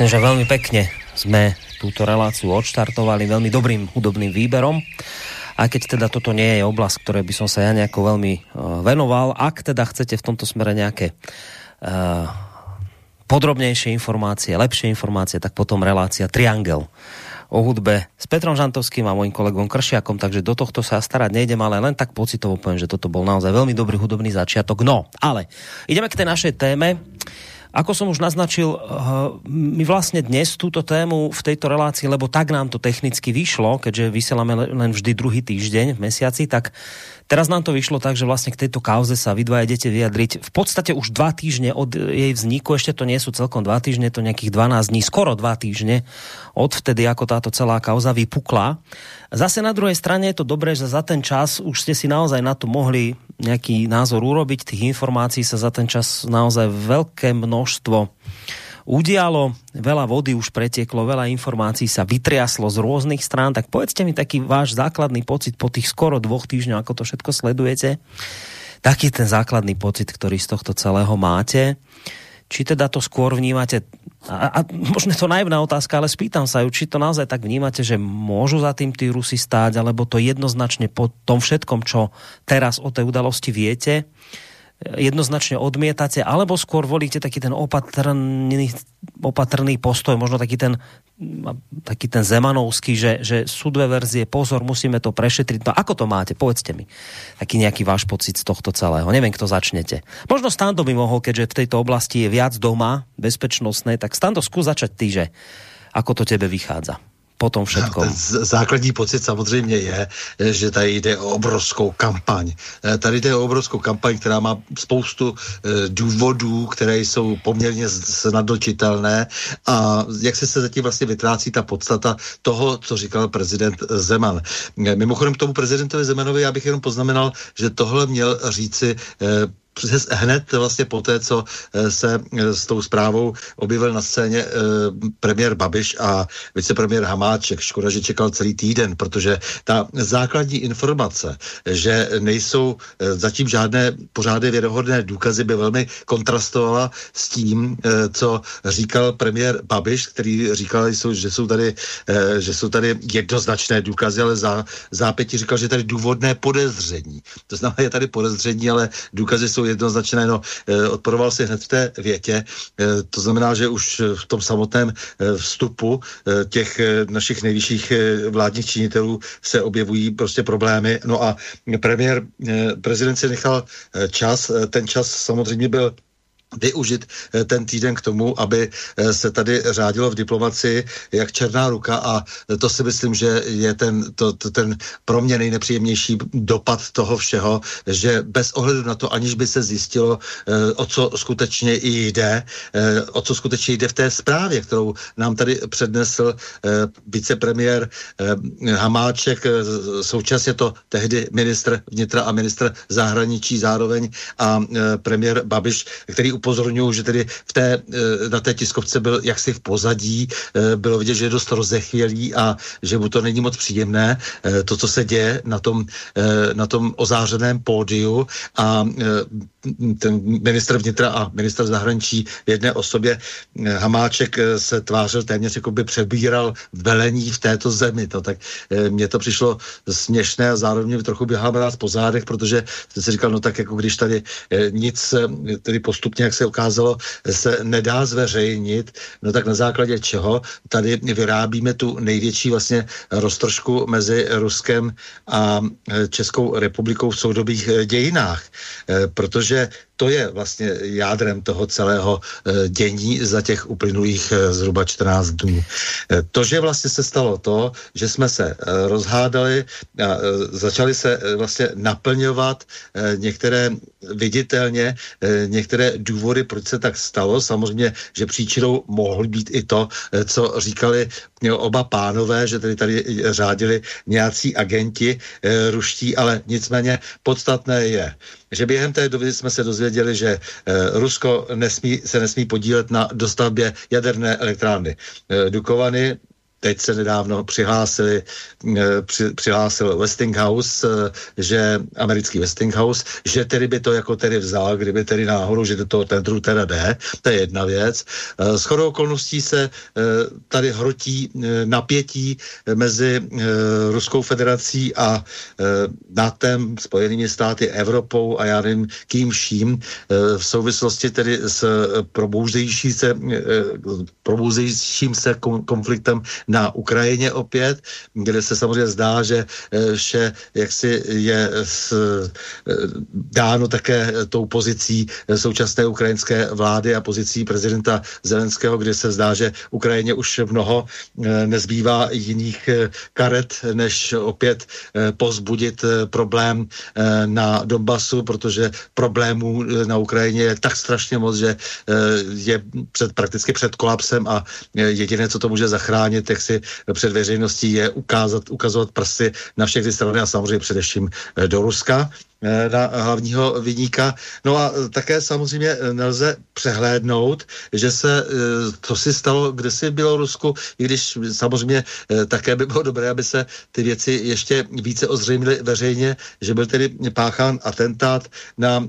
Myslím, že veľmi pekne sme túto reláciu odštartovali veľmi dobrým hudobným výberom. A keď teda toto nie je oblasť, ktoré by som sa ja nejako veľmi uh, venoval, ak teda chcete v tomto smere nejaké uh, podrobnejšie informácie, lepšie informácie, tak potom relácia Triangel o hudbe s Petrom Žantovským a mojím kolegom Kršiakom, takže do tohto sa starať nejdem, ale len tak pocitovo poviem, že toto bol naozaj veľmi dobrý hudobný začiatok. No, ale ideme k tej našej téme. Ako som už naznačil, eh, my vlastne dnes túto tému v tejto relácii, lebo tak nám to technicky vyšlo, keďže vysielame len vždy druhý týždeň v mesiaci, tak teraz nám to vyšlo tak, že vlastne k tejto kauze sa vy dva idete vyjadriť v podstate už dva týždne od jej vzniku, ešte to nie sú celkom dva týždne, to nejakých 12 dní, skoro dva týždne od vtedy, ako táto celá kauza vypukla. Zase na druhej strane je to dobré, že za ten čas už ste si naozaj na to mohli nejaký názor urobiť. Tých informácií sa za ten čas naozaj veľké množstvo udialo, veľa vody už pretieklo, veľa informácií sa vytriaslo z rôznych strán, tak povedzte mi taký váš základný pocit po tých skoro dvoch týždňoch, ako to všetko sledujete, taký ten základný pocit, ktorý z tohto celého máte. Či teda to skôr vnímate a, a možno to naivná otázka, ale spýtam sa ju, či to naozaj tak vnímate, že môžu za tým tí Rusi stáť, alebo to jednoznačne po tom všetkom, čo teraz o tej udalosti viete, jednoznačne odmietate, alebo skôr volíte taký ten opatrný, opatrný postoj, možno taký ten, taký ten zemanovský, že, že sú dve verzie, pozor, musíme to prešetriť. No ako to máte? Povedzte mi. Taký nejaký váš pocit z tohto celého. Neviem, kto začnete. Možno Stando by mohol, keďže v tejto oblasti je viac doma, bezpečnostnej, tak Stando, skús začať ty, že ako to tebe vychádza po tom všetkom? Základní pocit samozřejmě je, že tady jde o obrovskou kampaň. Eh, tady jde o obrovskou kampaň, která má spoustu eh, důvodů, které jsou poměrně snadnočitelné a jak se se zatím vlastně vytrácí ta podstata toho, co říkal prezident Zeman. Eh, mimochodem k tomu prezidentovi Zemanovi já bych jenom poznamenal, že tohle měl říci hned vlastně po té, co eh, se eh, s tou zprávou objevil na scéně eh, premiér Babiš a vicepremiér Hamáček. Škoda, že čekal celý týden, protože ta základní informace, že nejsou zatím žádné pořádné věrohodné důkazy, by velmi kontrastovala s tím, co říkal premiér Babiš, který říkal, že jsou tady, že jsou tady jednoznačné důkazy, ale za zápětí říkal, že tady důvodné podezření. To znamená, je tady podezření, ale důkazy jsou jednoznačné, no, eh, odporoval si hned v té větě. Eh, to znamená, že už v tom samotném eh, vstupu těch našich nejvyšších vládních činitelů se objevují prostě problémy. No a premiér, prezident si nechal čas, ten čas samozřejmě byl využit eh, ten týden k tomu, aby eh, se tady řádilo v diplomaci jak černá ruka a to si myslím, že je ten, to, to, ten pro mě nejnepříjemnější dopad toho všeho, že bez ohledu na to, aniž by se zjistilo, eh, o co skutečně jde, o co skutečně jde v té zprávě, kterou nám tady přednesl vicepremiér Hamáček, současně to tehdy ministr vnitra a ministr zahraničí zároveň a premiér Babiš, který upozorňuji, že tedy v té, eh, na té tiskovce byl jaksi v pozadí, eh, bylo vidět, že je dost rozechvělý a že mu to není moc příjemné, eh, to, co se děje na tom, na tom ozářeném pódiu a ten ministr vnitra a ministr zahraničí v jedné osobě Hamáček se tvářil téměř jako by přebíral velení v této zemi. To, tak mně to přišlo směšné a zároveň trochu běhal nás po zádech, protože jsem si říkal, no tak jako když tady nic tedy postupně jak se ukázalo, se nedá zveřejnit, no tak na základě čeho tady vyrábíme tu největší vlastně roztržku mezi Ruskem a Českou republikou v soudobých dějinách. Eh, protože to je vlastně jádrem toho celého eh, dění za těch uplynulých eh, zhruba 14 dnů. Eh, to, že vlastně se stalo to, že jsme se rozhádali a začali se vlastně naplňovat některé viditelně některé důvody, proč se tak stalo. Samozřejmě, že příčinou mohly být i to, co říkali oba pánové, že tady tady řádili nějací agenti ruští, ale nicméně podstatné je, že během té doby jsme se dozvěděli, že eh, Rusko nesmí, se nesmí podílet na dostavbě jaderné elektrárny eh, Dukovany, teď se nedávno přihlásili, eh, při, přihlásil Westinghouse, eh, že americký Westinghouse, že tedy by to jako tedy vzal, kdyby tedy náhodou, že do toho tendru teda jde, to je jedna věc. Eh, s chodou okolností se tady hrotí napětí mezi Ruskou federací a NATEM, Spojenými státy, Evropou a já nevím kým vším v souvislosti tedy s probouzející se, probouzejícím se konfliktem na Ukrajině opět, kde se samozřejmě zdá, že eh, vše jaksi je s, eh, dáno také tou pozicí současné ukrajinské vlády a pozicí prezidenta Zelenského, kde se zdá, že Ukrajině už mnoho eh, nezbývá jiných karet, než opět pozbudit problém na Donbasu, protože problémů na Ukrajině je tak strašně moc, že je před, prakticky před kolapsem a jediné, co to může zachránit, jak si před veřejností je ukázat, ukazovat prsty na všechny strany a samozřejmě především eh, do Ruska eh, na hlavního vyníka. No a eh, také samozřejmě nelze přehlédnout, že se, co si stalo kdysi v Bělorusku, i když samozřejmě také by bylo dobré, aby se ty věci ještě více ozřejmily veřejně, že byl tedy páchán atentát na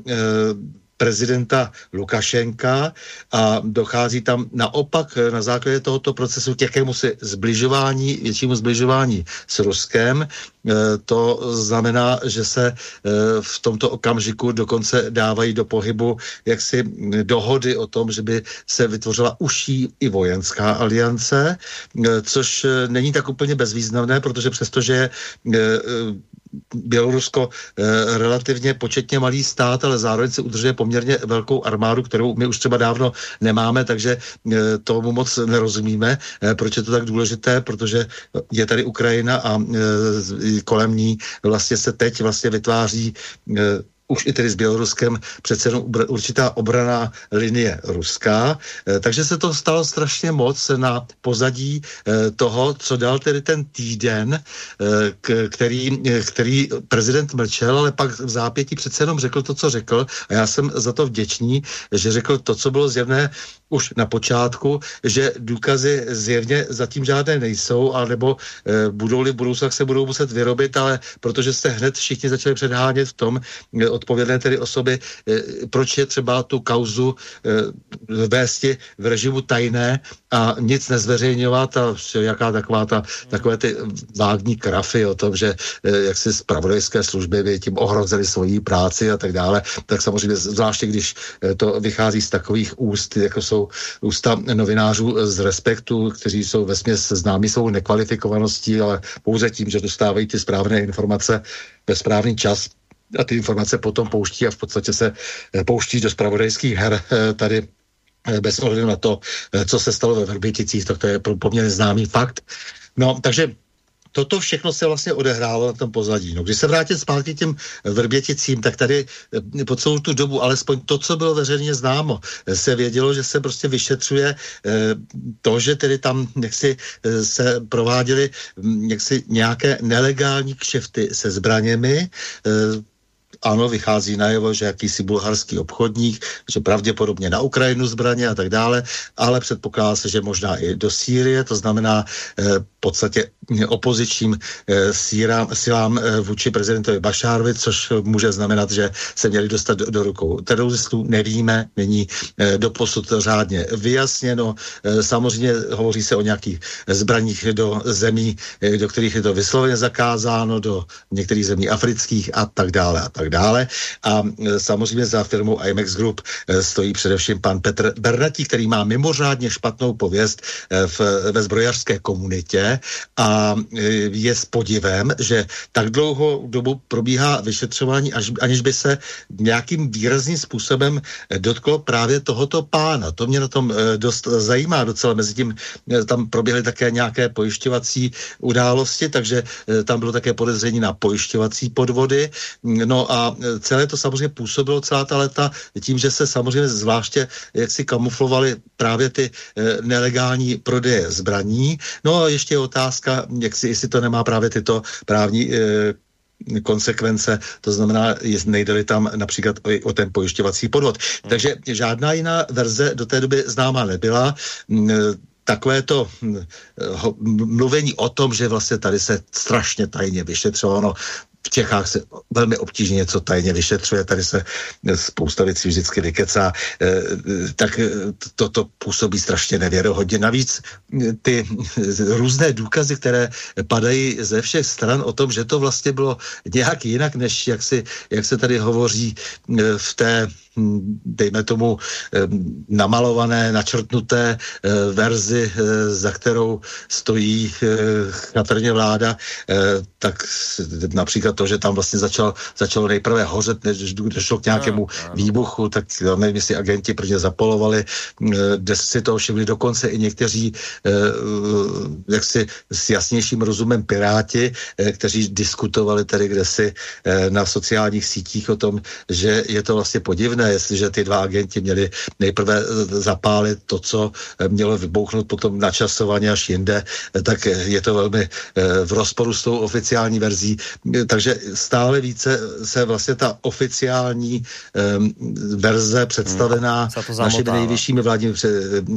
prezidenta Lukašenka a dochází tam naopak na základě tohoto procesu k jakému si zbližování, většímu zbližování s Ruskem. E, to znamená, že se e, v tomto okamžiku dokonce dávají do pohybu jaksi dohody o tom, že by se vytvořila užší i vojenská aliance, což není tak úplně bezvýznamné, protože přestože je Bělorusko eh, relativně početně malý stát, ale zároveň se udržuje poměrně velkou armádu, kterou my už třeba dávno nemáme, takže eh, tomu moc nerozumíme, eh, proč je to tak důležité, protože je tady Ukrajina a eh, kolem ní vlastně se teď vlastně vytváří už i tedy s Běloruskem přece jenom určitá obraná linie ruská. E, takže se to stalo strašně moc na pozadí e, toho, co dal tedy ten týden, e, který, který prezident mlčel, ale pak v zápětí přece jenom řekl to, co řekl a já jsem za to vděčný, že řekl to, co bylo zjevné už na počátku, že důkazy zjevně zatím žádné nejsou, anebo e, budou-li v budoucnu, se budou muset vyrobit, ale protože se hned všichni začali předhánět v tom, e, odpovědné tedy osoby, e, proč je třeba tu kauzu e, vésti v režimu tajné a nic nezveřejňovat a jaká taková ta, takové ty vágní krafy o tom, že e, jak si zpravodajské služby by tím ohrozili svoji práci a tak dále, tak samozřejmě zvláště, když to vychází z takových úst, jako jsou ústa novinářů z Respektu, kteří jsou ve směs známí svou nekvalifikovaností, ale pouze tím, že dostávají ty správné informace ve správný čas, a ty informace potom pouští a v podstatě se eh, pouští do spravodajských her eh, tady eh, bez ohledu na to, co se stalo ve Vrběticích, to, to je poměrně známý fakt. No, takže toto všechno se vlastně odehrálo na tom pozadí. No, když se vrátím zpátky těm vrběticím, tak tady po celou tu dobu, alespoň to, co bylo veřejně známo, se vědělo, že se prostě vyšetřuje to, že tedy tam jaksi se prováděly hm, nějaké nelegální kšefty se zbraněmi, ano, vychází najevo, že jakýsi bulharský obchodník, že pravděpodobně na Ukrajinu zbraně a tak dále, ale předpokládá se, že možná i do Sýrie, to znamená eh, v podstatě opozičním eh, sírám, silám eh, vůči prezidentovi Bašárovi, což může znamenat, že se měli dostat do, do rukou teroristů. Nevíme, není doposud řádně vyjasněno. Samozřejmě hovoří se o nějakých zbraních do zemí, do kterých je to vysloveně zakázáno, do některých zemí afrických a tak dále a tak dále. A e, samozřejmě za firmou IMAX Group e, stojí především pan Petr Bernatí, který má mimořádně špatnou pověst e, v, ve zbrojařské komunitě a je s podivem, že tak dlouho dobu probíhá vyšetřování, až, aniž by se nějakým výrazným způsobem dotklo právě tohoto pána. To mě na tom dost zajímá docela. Mezi tím tam proběhly také nějaké pojišťovací události, takže tam bylo také podezření na pojišťovací podvody. No a celé to samozřejmě působilo celá ta leta tím, že se samozřejmě zvláště jak si kamuflovali právě ty e, nelegální prodeje zbraní. No a ještě je otázka, jak si, jestli to nemá právě tyto právní e, konsekvence, to znamená, nejde tam například o, o ten pojišťovací podvod. Takže žádná jiná verze do té doby známa nebyla takové to hm, mluvení o tom, že vlastně tady se strašně tajně vyšetřovalo, v Čechách se velmi obtížně něco tajně vyšetřuje, tady se spousta věcí vždycky vykecá, eh, tak to, to působí strašně nevěrohodně. Navíc ty různé důkazy, které padají ze všech stran o tom, že to vlastně bylo nějak jinak, než jak, si, jak se tady hovoří v té dejme tomu namalované, načrtnuté eh, verzi, eh, za kterou stojí chatrně eh, vláda, tak například to, že tam vlastně začal, začalo nejprve hořet, než došlo k nějakému výbuchu, tak nevím, jestli agenti prvně zapolovali, kde si to všimli dokonce i někteří jaksi s jasnějším rozumem piráti, kteří diskutovali tady kde si na sociálních sítích o tom, že je to vlastně podivné, možné, jestliže ty dva agenti měli nejprve zapálit to, co mělo vybouchnout potom načasovaně až jinde, tak je to velmi eh, v rozporu s tou oficiální verzí. Takže stále více se vlastně ta oficiální um, verze představená hmm, našimi nejvyššími vládními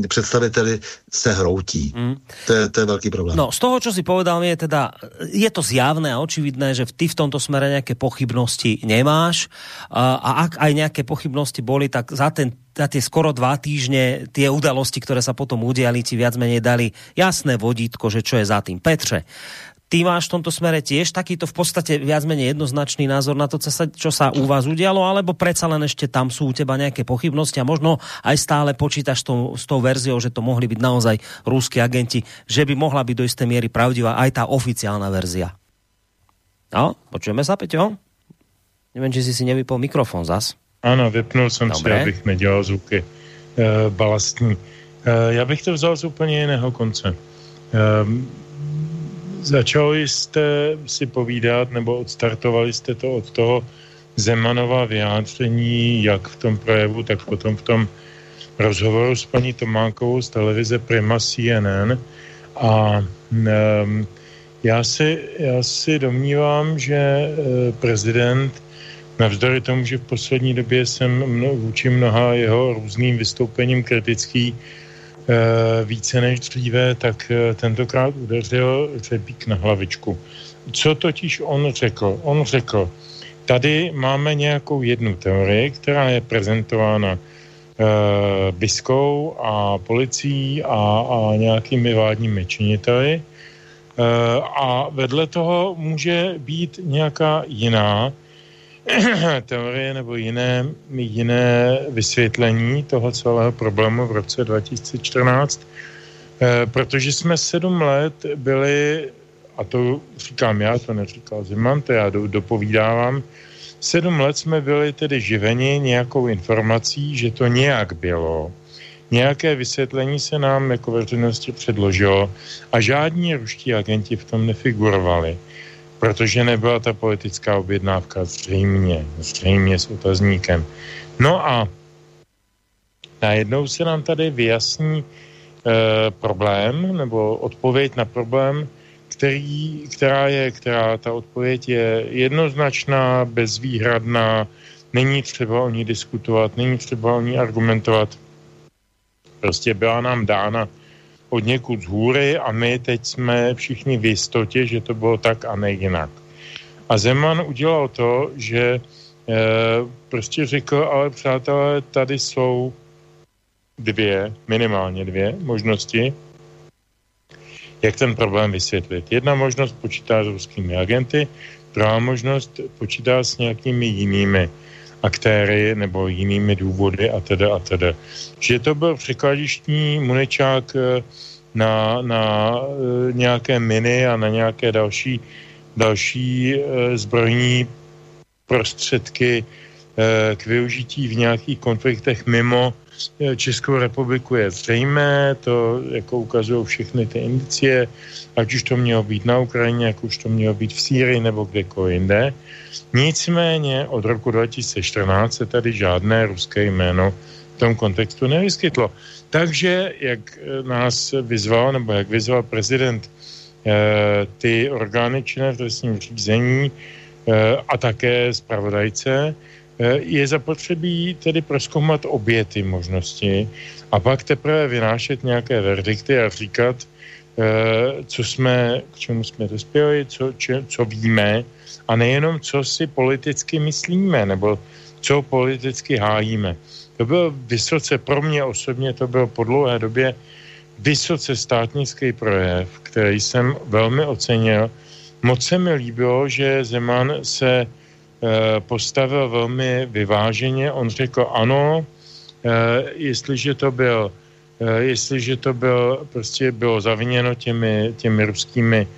představiteli se hroutí. Hmm. To, je, to je velký problém. No, z toho, čo si povedal, je teda, je to zjavné a očividné, že ty v tomto smere nějaké pochybnosti nemáš a, a ak aj nějaké pochybnosti pochybnosti boli, tak za, ten, za tie skoro dva týždne tie udalosti, ktoré sa potom udiali, ti viac menej dali jasné vodítko, že čo je za tým. Petře, ty máš v tomto smere tiež takýto v podstate viac menej jednoznačný názor na to, čo sa, čo sa u vás udialo, alebo predsa len ešte tam sú u teba nejaké pochybnosti a možno aj stále počítaš s tou, s tou verziou, že to mohli byť naozaj rúskí agenti, že by mohla byť do isté miery pravdivá aj tá oficiálna verzia. No, počujeme sa, Peťo? Neviem, či si si nevypol mikrofon zas. Ano, vypnul jsem Dobré. si, abych nedělal zvuky e, balastní. E, já bych to vzal z úplně jiného konce. E, začali jste si povídat, nebo odstartovali jste to od toho Zemanova vyjádření, jak v tom projevu, tak potom v tom rozhovoru s paní Tománkovou z televize Prima CNN. A um, já, si, já si domnívám, že prezident Navzdory tomu, že v poslední době jsem mno, vůči mnoha jeho různým vystoupením kritický e, více než dříve, tak e, tentokrát udeřil řebík na hlavičku. Co totiž on řekl? On řekl, tady máme nějakou jednu teorii, která je prezentována e, biskou a policií a, a nějakými vládními činiteli. E, a vedle toho může být nějaká jiná, (clears throat) teorie nebo jiné, jiné vysvětlení toho celého problému v roce 2014, eh, protože jsme sedm let byli, a to říkám já, to neříkal Zeman, to já dopovídávám, sedm let jsme byli tedy živeni nějakou informací, že to nějak bylo, nějaké vysvětlení se nám jako veřejnosti předložilo a žádní ruští agenti v tom nefigurovali protože nebyla ta politická objednávka zřejmě, zřejmě s otazníkem. No a najednou se nám tady vyjasní e, problém nebo odpověď na problém, který, která je, která ta odpověď je jednoznačná, bezvýhradná, není třeba o ní diskutovat, není třeba o ní argumentovat. Prostě byla nám dána od někud z hůry a my teď jsme všichni v jistotě, že to bylo tak a ne jinak. A Zeman udělal to, že e, prostě řekl, ale přátelé, tady jsou dvě, minimálně dvě možnosti, jak ten problém vysvětlit. Jedna možnost počítá s ruskými agenty, druhá možnost počítá s nějakými jinými aktéry nebo jinými důvody a teda a teda. Že to byl překladištní muničák eh, na, na eh, nějaké miny a na nějaké další, další eh, zbrojní prostředky k využití v nějakých konfliktech mimo Českou republiku je zřejmé, to jako ukazují všechny ty indicie, ať už to mělo být na Ukrajině, jak už to mělo být v Sýrii nebo kdekoliv jinde. Nicméně od roku 2014 se tady žádné ruské jméno v tom kontextu nevyskytlo. Takže, jak eh, nás vyzval, nebo jak vyzval prezident eh, ty orgány činné v trestním řízení eh, a také zpravodajce, je zapotřebí tedy proskoumat obě ty možnosti a pak teprve vynášet nějaké verdikty a říkat, co jsme, k čemu jsme dospěli, co, če, co víme a nejenom, co si politicky myslíme nebo co politicky hájíme. To byl vysoce, pro mě osobně to byl po dlouhé době vysoce státnický projev, který jsem velmi ocenil. Moc se mi líbilo, že Zeman se e, postavil velmi vyváženě. On řekl ano, e, jestliže to byl e, jestliže to byl, prostě bylo zaviněno těmi, těmi ruskými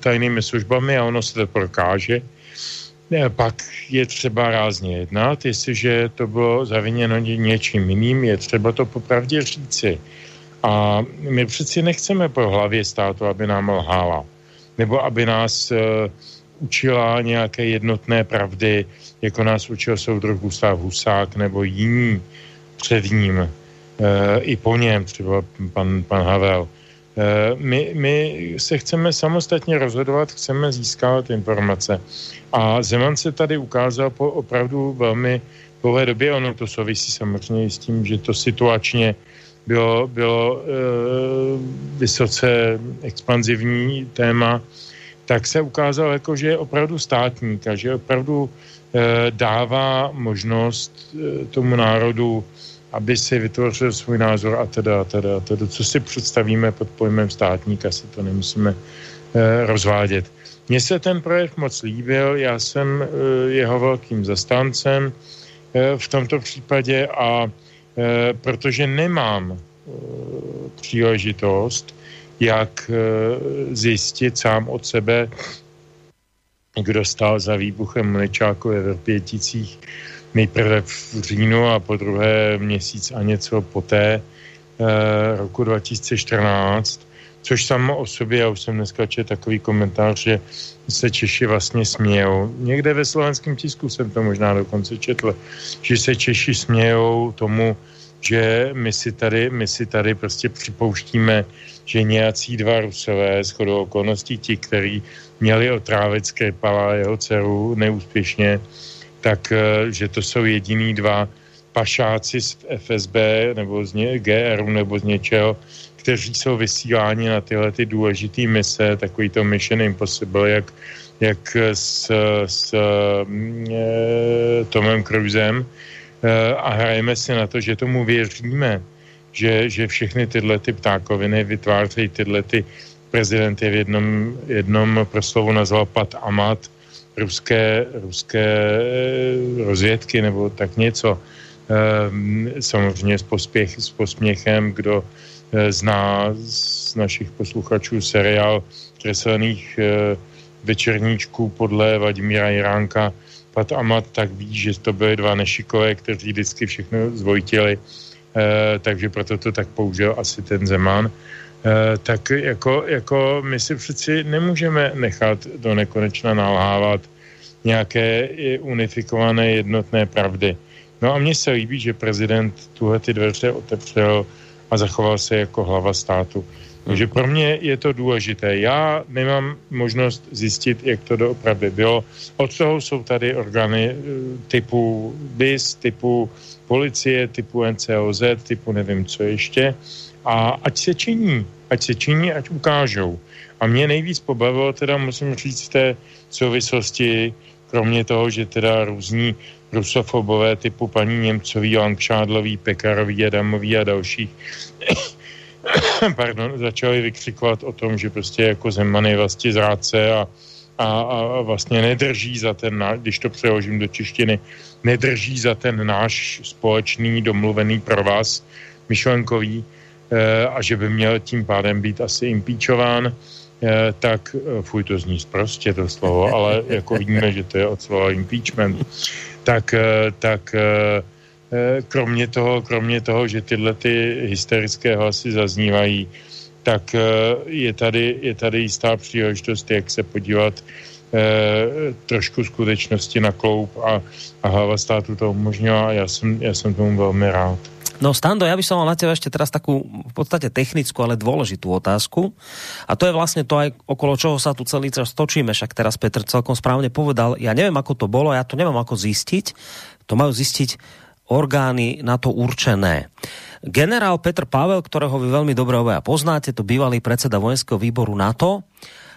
tajnými službami a ono se to prokáže, pak je třeba rázně jednat, jestliže to bylo zaviněno něčím jiným, je třeba to popravdě říci. A my přeci nechceme po hlavě státu, aby nám lhála, nebo aby nás uh, učila nějaké jednotné pravdy, jako nás učil soudruh Gustav Husák nebo jiní před ním, uh, i po něm, třeba pan, pan Havel. Uh, my, my se chceme samostatně rozhodovat, chceme získávat informace. A Zeman se tady ukázal po opravdu velmi dlouhé době, ono to souvisí samozřejmě s tím, že to situačně bylo, bylo e, vysoce expanzivní téma, tak se ukázalo jako, že je opravdu státník a že opravdu e, dává možnost e, tomu národu, aby si vytvořil svůj názor a teda, a teda, a teda. Co si představíme pod pojmem státníka, se to nemusíme e, rozvádět. Mně se ten projev moc líbil, já jsem e, jeho velkým zastáncem e, v tomto případě a e, protože nemám příležitost, jak zjistit sám od sebe, kdo stál za výbuchem Mlečáku ve Vrpěticích nejprve v říjnu a po druhé měsíc a něco poté roku 2014 což samo o sobě, já už jsem dneska četl takový komentář, že se Češi vlastně smějou. Někde ve slovenském tisku jsem to možná dokonce četl, že se Češi smějou tomu, že my si tady, my si tady prostě připouštíme, že nějací dva rusové z chodou okolností ti, kteří měli otrávit Skripala jeho dceru neúspěšně, tak eh, že to jsou jediný dva pašáci z FSB nebo z ně, GRU nebo z něčeho, kteří jsou vysíláni na tyhle ty důležité mise, takový to Mission Impossible, jak, jak s, s e, Tomem Cruzem a hrajeme si na to, že tomu věříme, že, že všechny tyhle ty ptákoviny vytvářejí tyhle ty prezident je v jednom, jednom proslovu nazval Pat Amat, ruské, ruské e, rozvědky nebo tak něco. E, samozřejmě s, pospěch, s posměchem, kdo Eh, zná z našich posluchačů seriál kreslených eh, večerníčků podle Vladimíra Jiránka Pat Amat, tak ví, že to byly dva nešikové, kteří vždycky všechno zvojtili, eh, takže proto to tak použil asi ten Zeman. Tak jako, jako my si přeci nemůžeme nechat do nekonečna nalhávat nějaké unifikované jednotné pravdy. No a mně se líbí, že prezident tuhle ty dveře otevřel a zachoval se jako hlava státu. Takže pro mě je to důležité. Já nemám možnost zjistit, jak to doopravdy bylo. Od toho jsou tady orgány eh, typu BIS, typu policie, typu NCOZ, typu nevím co ještě. A ať se činí, ať se činí, ať ukážou. A mě nejvíc pobavilo, teda musím říct, té souvislosti, kromě toho, že teda různí rusofobové typu paní Němcový, Langšádlový, Pekarový, Adamový a dalších (coughs) pardon, začali vykřikovat o tom, že prostě jako Zeman je vlastně zrádce a, a, a vlastně nedrží za ten, když to přeložím do češtiny, nedrží za ten náš společný domluvený provaz myšlenkový e, a že by měl tím pádem být asi impeachován, e, tak e, fuj, to zní prostě to slovo, ale jako víme, že to je od slova impeachment tak, eh, tak eh, kromě toho, kromě toho, že tyhle ty hysterické hlasy zaznívají, tak je tady, je tady jistá příležitost, jak se podívat trošku skutečnosti na kloup a, a hlava státu to umožnila a já jsem, já jsem tomu velmi rád. No Stando, ja by som mal na teba ešte teraz takú v podstate technickú, ale dôležitú otázku. A to je vlastne to aj okolo čoho sa tu celý čas točíme. Však teraz Petr celkom správne povedal, ja neviem ako to bolo, ja to neviem ako zistiť. To majú zistiť orgány na to určené. Generál Petr Pavel, ktorého vy veľmi dobre obaja poznáte, to bývalý predseda vojenského výboru NATO,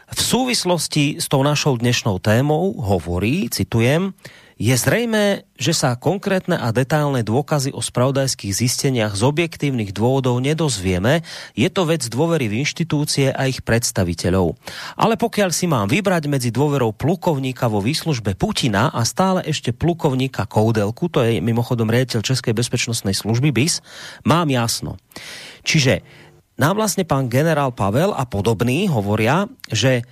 v súvislosti s tou našou dnešnou témou hovorí, citujem, je zrejme, že sa konkrétne a detailné dôkazy o spravodajských zisteniach z objektívnych dôvodov nedozvieme. Je to vec dôvery v inštitúcie a ich predstaviteľov. Ale pokiaľ si mám vybrať medzi dôverou plukovníka vo výslužbe Putina a stále ešte plukovníka Koudelku, to je mimochodom riaditeľ Českej bezpečnostnej služby BIS, mám jasno. Čiže nám vlastne pán generál Pavel a podobní hovoria, že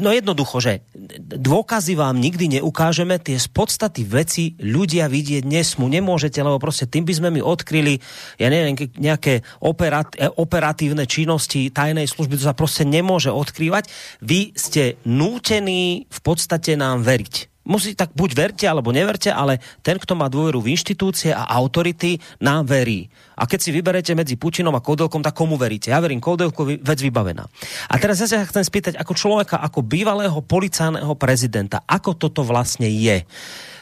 no jednoducho, že dôkazy vám nikdy neukážeme, tie z podstaty veci ľudia vidieť nesmú, nemôžete, lebo proste tým by sme mi odkryli, ja neviem, nejaké operat, e, operatívne činnosti tajnej služby, to sa proste nemôže odkrývať. Vy ste nútení v podstate nám veriť musí tak buď verte alebo neverte, ale ten, kto má dôveru v inštitúcie a autority, nám verí. A keď si vyberete medzi Putinom a Kodelkom, tak komu veríte? Ja verím Kodelkovi, vec vybavená. A teraz ja sa chcem spýtať, ako človeka, ako bývalého policajného prezidenta, ako toto vlastne je?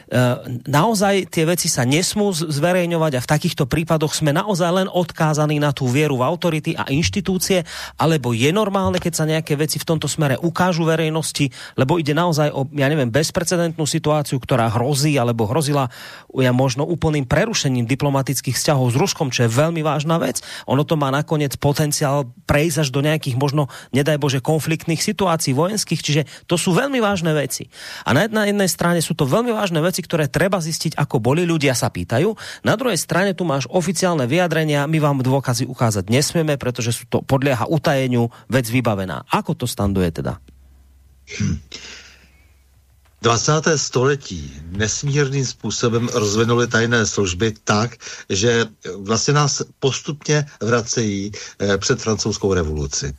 Eh, naozaj tie veci sa nesmú zverejňovať a v takýchto prípadoch sme naozaj len odkázaní na tú vieru v autority a inštitúcie, alebo je normálne, keď sa nejaké veci v tomto smere ukážu verejnosti, lebo ide naozaj o, ja neviem, bezprecedentnú situáciu, ktorá hrozí alebo hrozila ja možno úplným prerušením diplomatických vzťahov s Ruskom, čo je veľmi vážna vec. Ono to má nakoniec potenciál prejsť až do nejakých možno, nedaj Bože, konfliktných situácií vojenských, čiže to sú veľmi vážne veci. A na jednej strane sú to veľmi vážne veci, veci, ktoré treba zistiť, ako boli, ľudia sa pýtajú. Na druhej strane tu máš oficiálne vyjadrenia, my vám dôkazy ukázať nesmieme, pretože sú to podlieha utajeniu, vec vybavená. Ako to standuje teda? Hm. 20. století nesmírným způsobem rozvinuly tajné služby tak, že vlastně nás postupně vracejí eh, před francouzskou revoluci.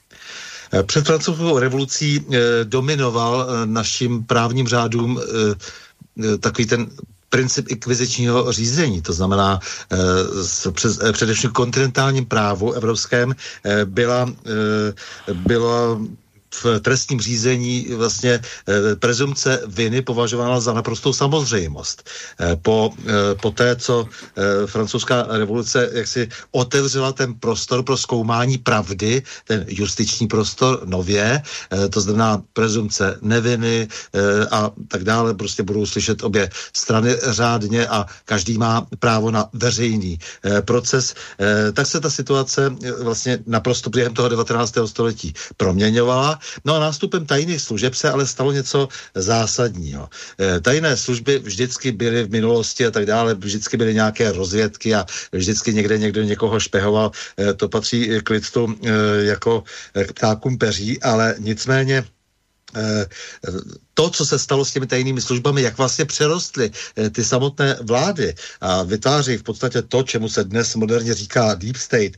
Eh, před francouzskou revolucí eh, dominoval našim právním řádům takový ten princip inkvizičního řízení, to znamená e, přes, e, především kontinentálním právu evropském e, byla, e, byla v trestním řízení vlastně eh, prezumce viny považována za naprostou samozřejmost. Eh, po, eh, po té, co francouzská revoluce jaksi otevřela ten prostor pro zkoumání pravdy, ten justiční prostor nově, to znamená prezumce neviny a tak dále, prostě budou slyšet obě strany řádně a každý má právo na veřejný proces, tak se ta situace vlastně naprosto během toho 19. století proměňovala No a nástupem tajných služeb se ale stalo něco zásadního. E, tajné služby vždycky byly v minulosti a tak dále, vždycky byly nějaké rozvědky a vždycky někde někdo někoho špehoval. E, to patří k lidstvu e, jako k ptákům peří, ale nicméně to, co se stalo s těmi tajnými službami, jak vlastně přerostly ty samotné vlády a vytváří v podstatě to, čemu se dnes moderně říká deep state,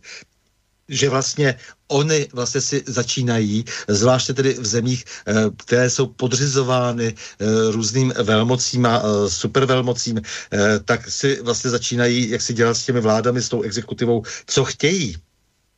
že vlastně oni vlastně si začínají, zvláště tedy v zemích, eh, které jsou podřizovány eh, různým velmocím a eh, supervelmocím, tak si vlastně začínají, jak si dělat s těmi vládami, s tou exekutivou, co chtějí.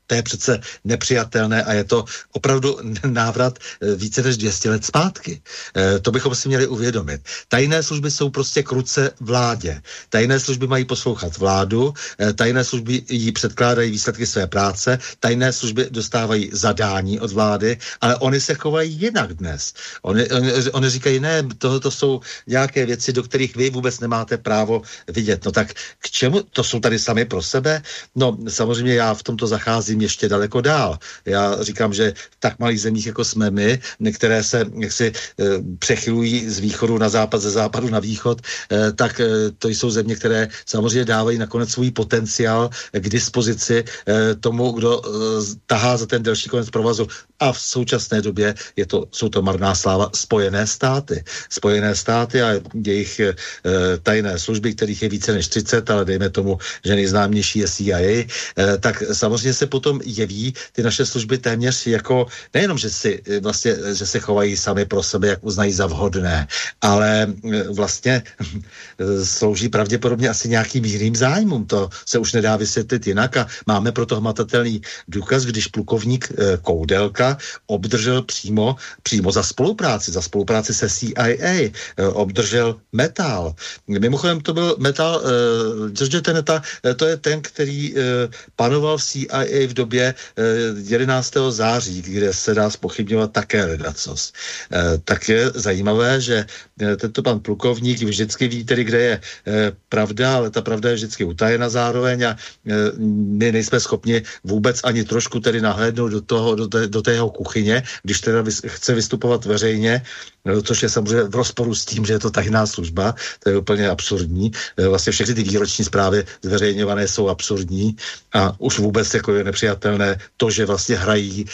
To je přece nepřijatelné a je to opravdu návrat eh, více než 200 let zpátky. E, to bychom si měli uvědomit. Tajné služby jsou prostě kruce vládě. Tajné služby mají poslouchat vládu, e, tajné služby jí předkládají výsledky své práce, tajné služby dostávají zadání od vlády, ale oni se chovají jinak dnes. Oni, oni, oni říkají, ne, tohle jsou nějaké věci, do kterých vy vůbec nemáte právo vidět. No tak k čemu? To jsou tady sami pro sebe? No samozřejmě já v tomto zacházím zacházím ještě daleko dál. Já říkám, že v tak malých zemích, jako jsme my, některé se jaksi e, přechylují z východu na západ, ze západu na východ, e, tak e, to jsou země, které samozřejmě dávají nakonec svůj potenciál k dispozici tomu, kdo tahá za ten delší konec provazu. A v současné době je to, jsou to marná sláva Spojené státy. Spojené státy a jejich e, tajné služby, kterých je více než 30, ale dejme tomu, že nejznámější je CIA, e, tak samozřejmě se potom jeví ty naše služby téměř jako, nejenom, že si vlastně, že se chovají sami pro sebe, jak uznají za vhodné, ale vlastně (laughs) slouží pravděpodobně asi nějakým jiným zájmům. To se už nedá vysvětlit jinak a máme proto hmatatelný důkaz, když plukovník Koudelka obdržel přímo, přímo za spolupráci, za spolupráci se CIA, obdržel metal. Mimochodem to byl metal George Teneta, to je ten, který panoval v CIA v době uh, 11. září, kde se dá spochybňovat také ledacos. Tak je zajímavé, že tento pan plukovník vždycky ví tedy, kde je pravda, ale ta pravda je vždycky utajena zároveň a my nejsme schopni vůbec ani trošku tedy nahlédnout do, toho, do, té, do tého kuchyně, když teda vys, chce vystupovat veřejně, no, což je samozřejmě v rozporu s tím, že je to tajná služba, to je úplně absurdní. Vlastně všechny ty výroční zprávy zveřejňované jsou absurdní a už vůbec jako je nepřijatelné to, že vlastně hrají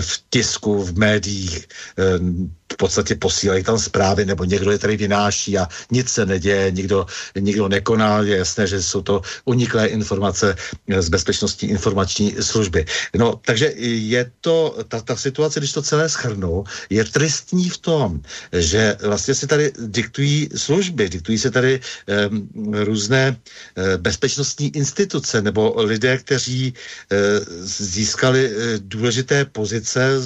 v tisku, v médiích, v podstatě posílají tam zprávy, nebo někdo je tady vynáší a nic se neděje, nikdo, nikdo nekoná, je jasné, že jsou to uniklé informace z bezpečnostní informační služby. No, takže je to, ta, ta situace, když to celé schrnu, je tristní v tom, že vlastně si tady diktují služby, diktují se tady um, různé uh, bezpečnostní instituce nebo lidé, kteří uh, získali uh, důležité pozice,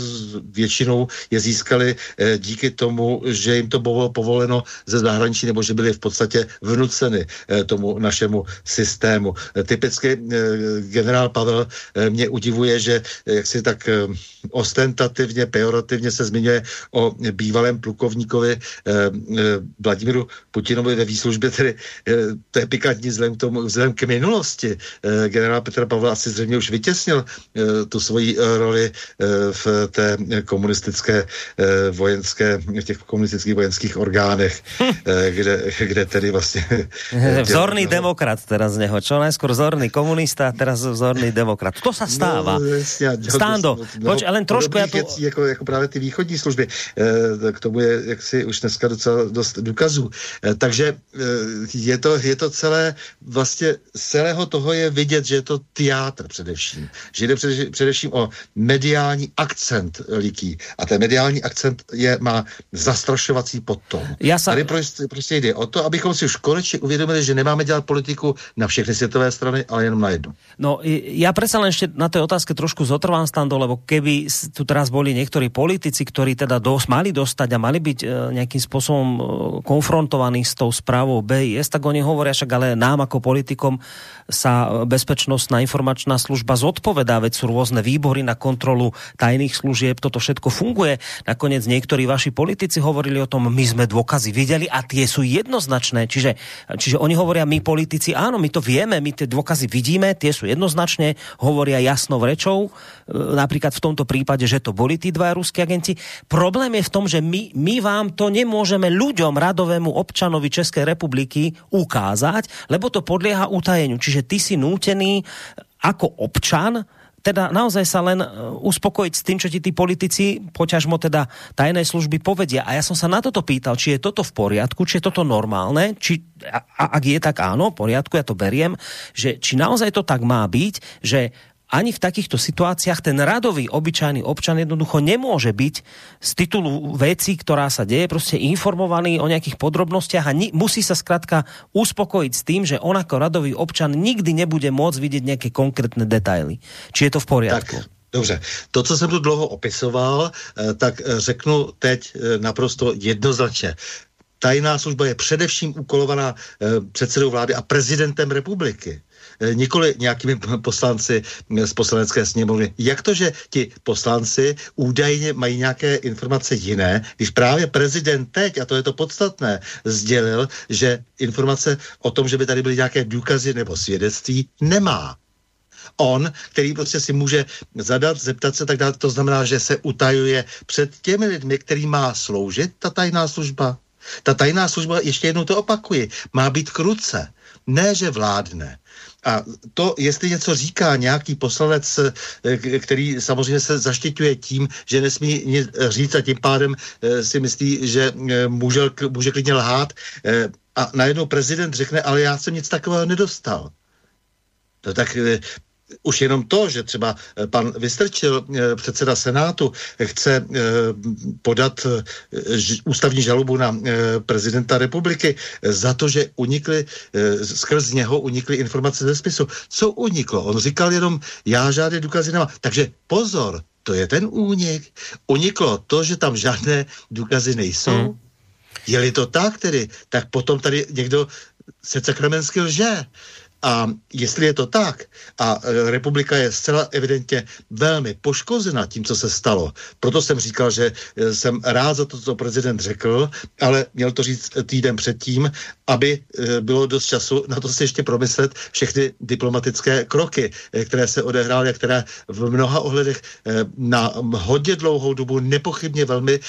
většinou je získali uh, díky tomu, že jim to bylo povoleno ze zahraničí nebo že byly v podstatě vnuceny uh, tomu našemu systému. Uh, typicky uh, generál Pavel uh, mě udivuje, že jak si tak uh, ostentativně, pejorativně se zmiňuje o bývalém plukovníkovi eh, eh, Vladimíru Putinovi ve výslužbě, tedy eh, to je pikantní vzhledem k, tomu, vzhledem k minulosti. Eh, generál Petr Pavel asi zřejmě už vytěsnil eh, tu svoji roli eh, v té komunistické eh, vojenské, v těch komunistických vojenských orgánech, eh, kde, kde tedy vlastně... Vzorný demokrat teraz z něho, čo najskôr vzorný komunista, teraz vzorný demokrat. To se stává. No, jasně, Stando, no, poč, len trošku ja to... Věcí, jako, jako právě ty východní služby. E, k tomu je jaksi už dneska docela dost důkazů. E, takže e, je, to, je to celé, vlastně celého toho je vidět, že je to teátr především. Že jde především, především o mediální akcent liký. A ten mediální akcent je, má zastrašovací podtom. Já sa... Tady prostě, prostě jde o to, abychom si už konečně uvědomili, že nemáme dělat politiku na všechny světové strany, ale jenom na jednu. No, já přece len ještě na té otázce trošku zotrvám, Stando, lebo keby tu teraz boli niektorí politici, ktorí teda dos, mali dostať a mali byť e, nejakým spôsobom e, konfrontovaní s tou správou BIS, tak oni hovoria však, ale nám ako politikom sa bezpečnostná informačná služba zodpovedá, veď sú rôzne výbory na kontrolu tajných služieb, toto všetko funguje. Nakoniec niektorí vaši politici hovorili o tom, my sme dôkazy videli a tie sú jednoznačné. Čiže, čiže oni hovoria, my politici, áno, my to vieme, my tie dôkazy vidíme, tie sú jednoznačné, hovoria jasnou rečou, e, napríklad v tomto prípade, že to boli tí dva ruskí agenti. Problém je v tom, že my, my vám to nemôžeme ľuďom, radovému občanovi Českej republiky ukázať, lebo to podlieha utajeniu. Čiže ty si nútený ako občan teda naozaj sa len e, uspokojiť s tým, čo ti tí politici, poťažmo teda tajné služby povedia. A ja som sa na toto pýtal, či je toto v poriadku, či je toto normálne, či, a, a ak je tak áno, v poriadku, ja to beriem, že či naozaj to tak má byť, že ani v takýchto situáciách ten radový, obyčajný občan jednoducho nemôže byť z titulu veci, ktorá sa deje, prostě informovaný o nejakých podrobnostiach a ni- musí sa zkrátka uspokojiť s tým, že on ako radový občan nikdy nebude môcť vidieť nejaké konkrétne detaily. Či je to v poriadku? Tak. Dobře, to, co jsem tu dlouho opisoval, eh, tak eh, řeknu teď eh, naprosto jednoznačně. Tajná služba je především úkolovaná předsedou vlády a prezidentem republiky. Eh, nikoli nějakými poslanci z poslanecké sněmovny. Jak to, že ti poslanci údajně mají nějaké informace jiné, když právě prezident teď, a to je to podstatné, sdělil, že informace o tom, že by tady byly nějaké důkazy nebo svědectví, nemá on, který prostě si může zadat, zeptat se tak dále, to znamená, že se utajuje před těmi lidmi, který má sloužit ta tajná služba. Ta tajná služba, ještě jednou to opakuji, má být kruce, ne, že vládne. A to, jestli něco říká nějaký poslanec, eh, který samozřejmě se zaštiťuje tím, že nesmí nic říct a tím pádem eh, si myslí, že eh, může, může klidně lhát a najednou prezident řekne, ale já jsem nic takového nedostal. No tak už jenom to, že třeba eh, pan Vystrčil, eh, předseda Senátu, chce eh, podat ústavní žalobu na prezidenta republiky za to, že unikly, skrz něho unikly informace ze spisu. Co uniklo? On říkal jenom, já žádné důkazy nemám. Takže pozor, to je ten únik. Uniklo to, že tam žádné důkazy nejsou. Hmm. Je-li to tak tedy, tak potom tady někdo se sakramensky lže. A jestli je to tak, a e, republika je zcela evidentně velmi poškozena tím, co se stalo, proto jsem říkal, že e, jsem rád za to, co prezident řekl, ale měl to říct týden předtím, aby e, bylo dost času na to si ještě promyslet všechny diplomatické kroky, které se odehrály a které v mnoha ohledech na hodně dlouhou dobu nepochybně velmi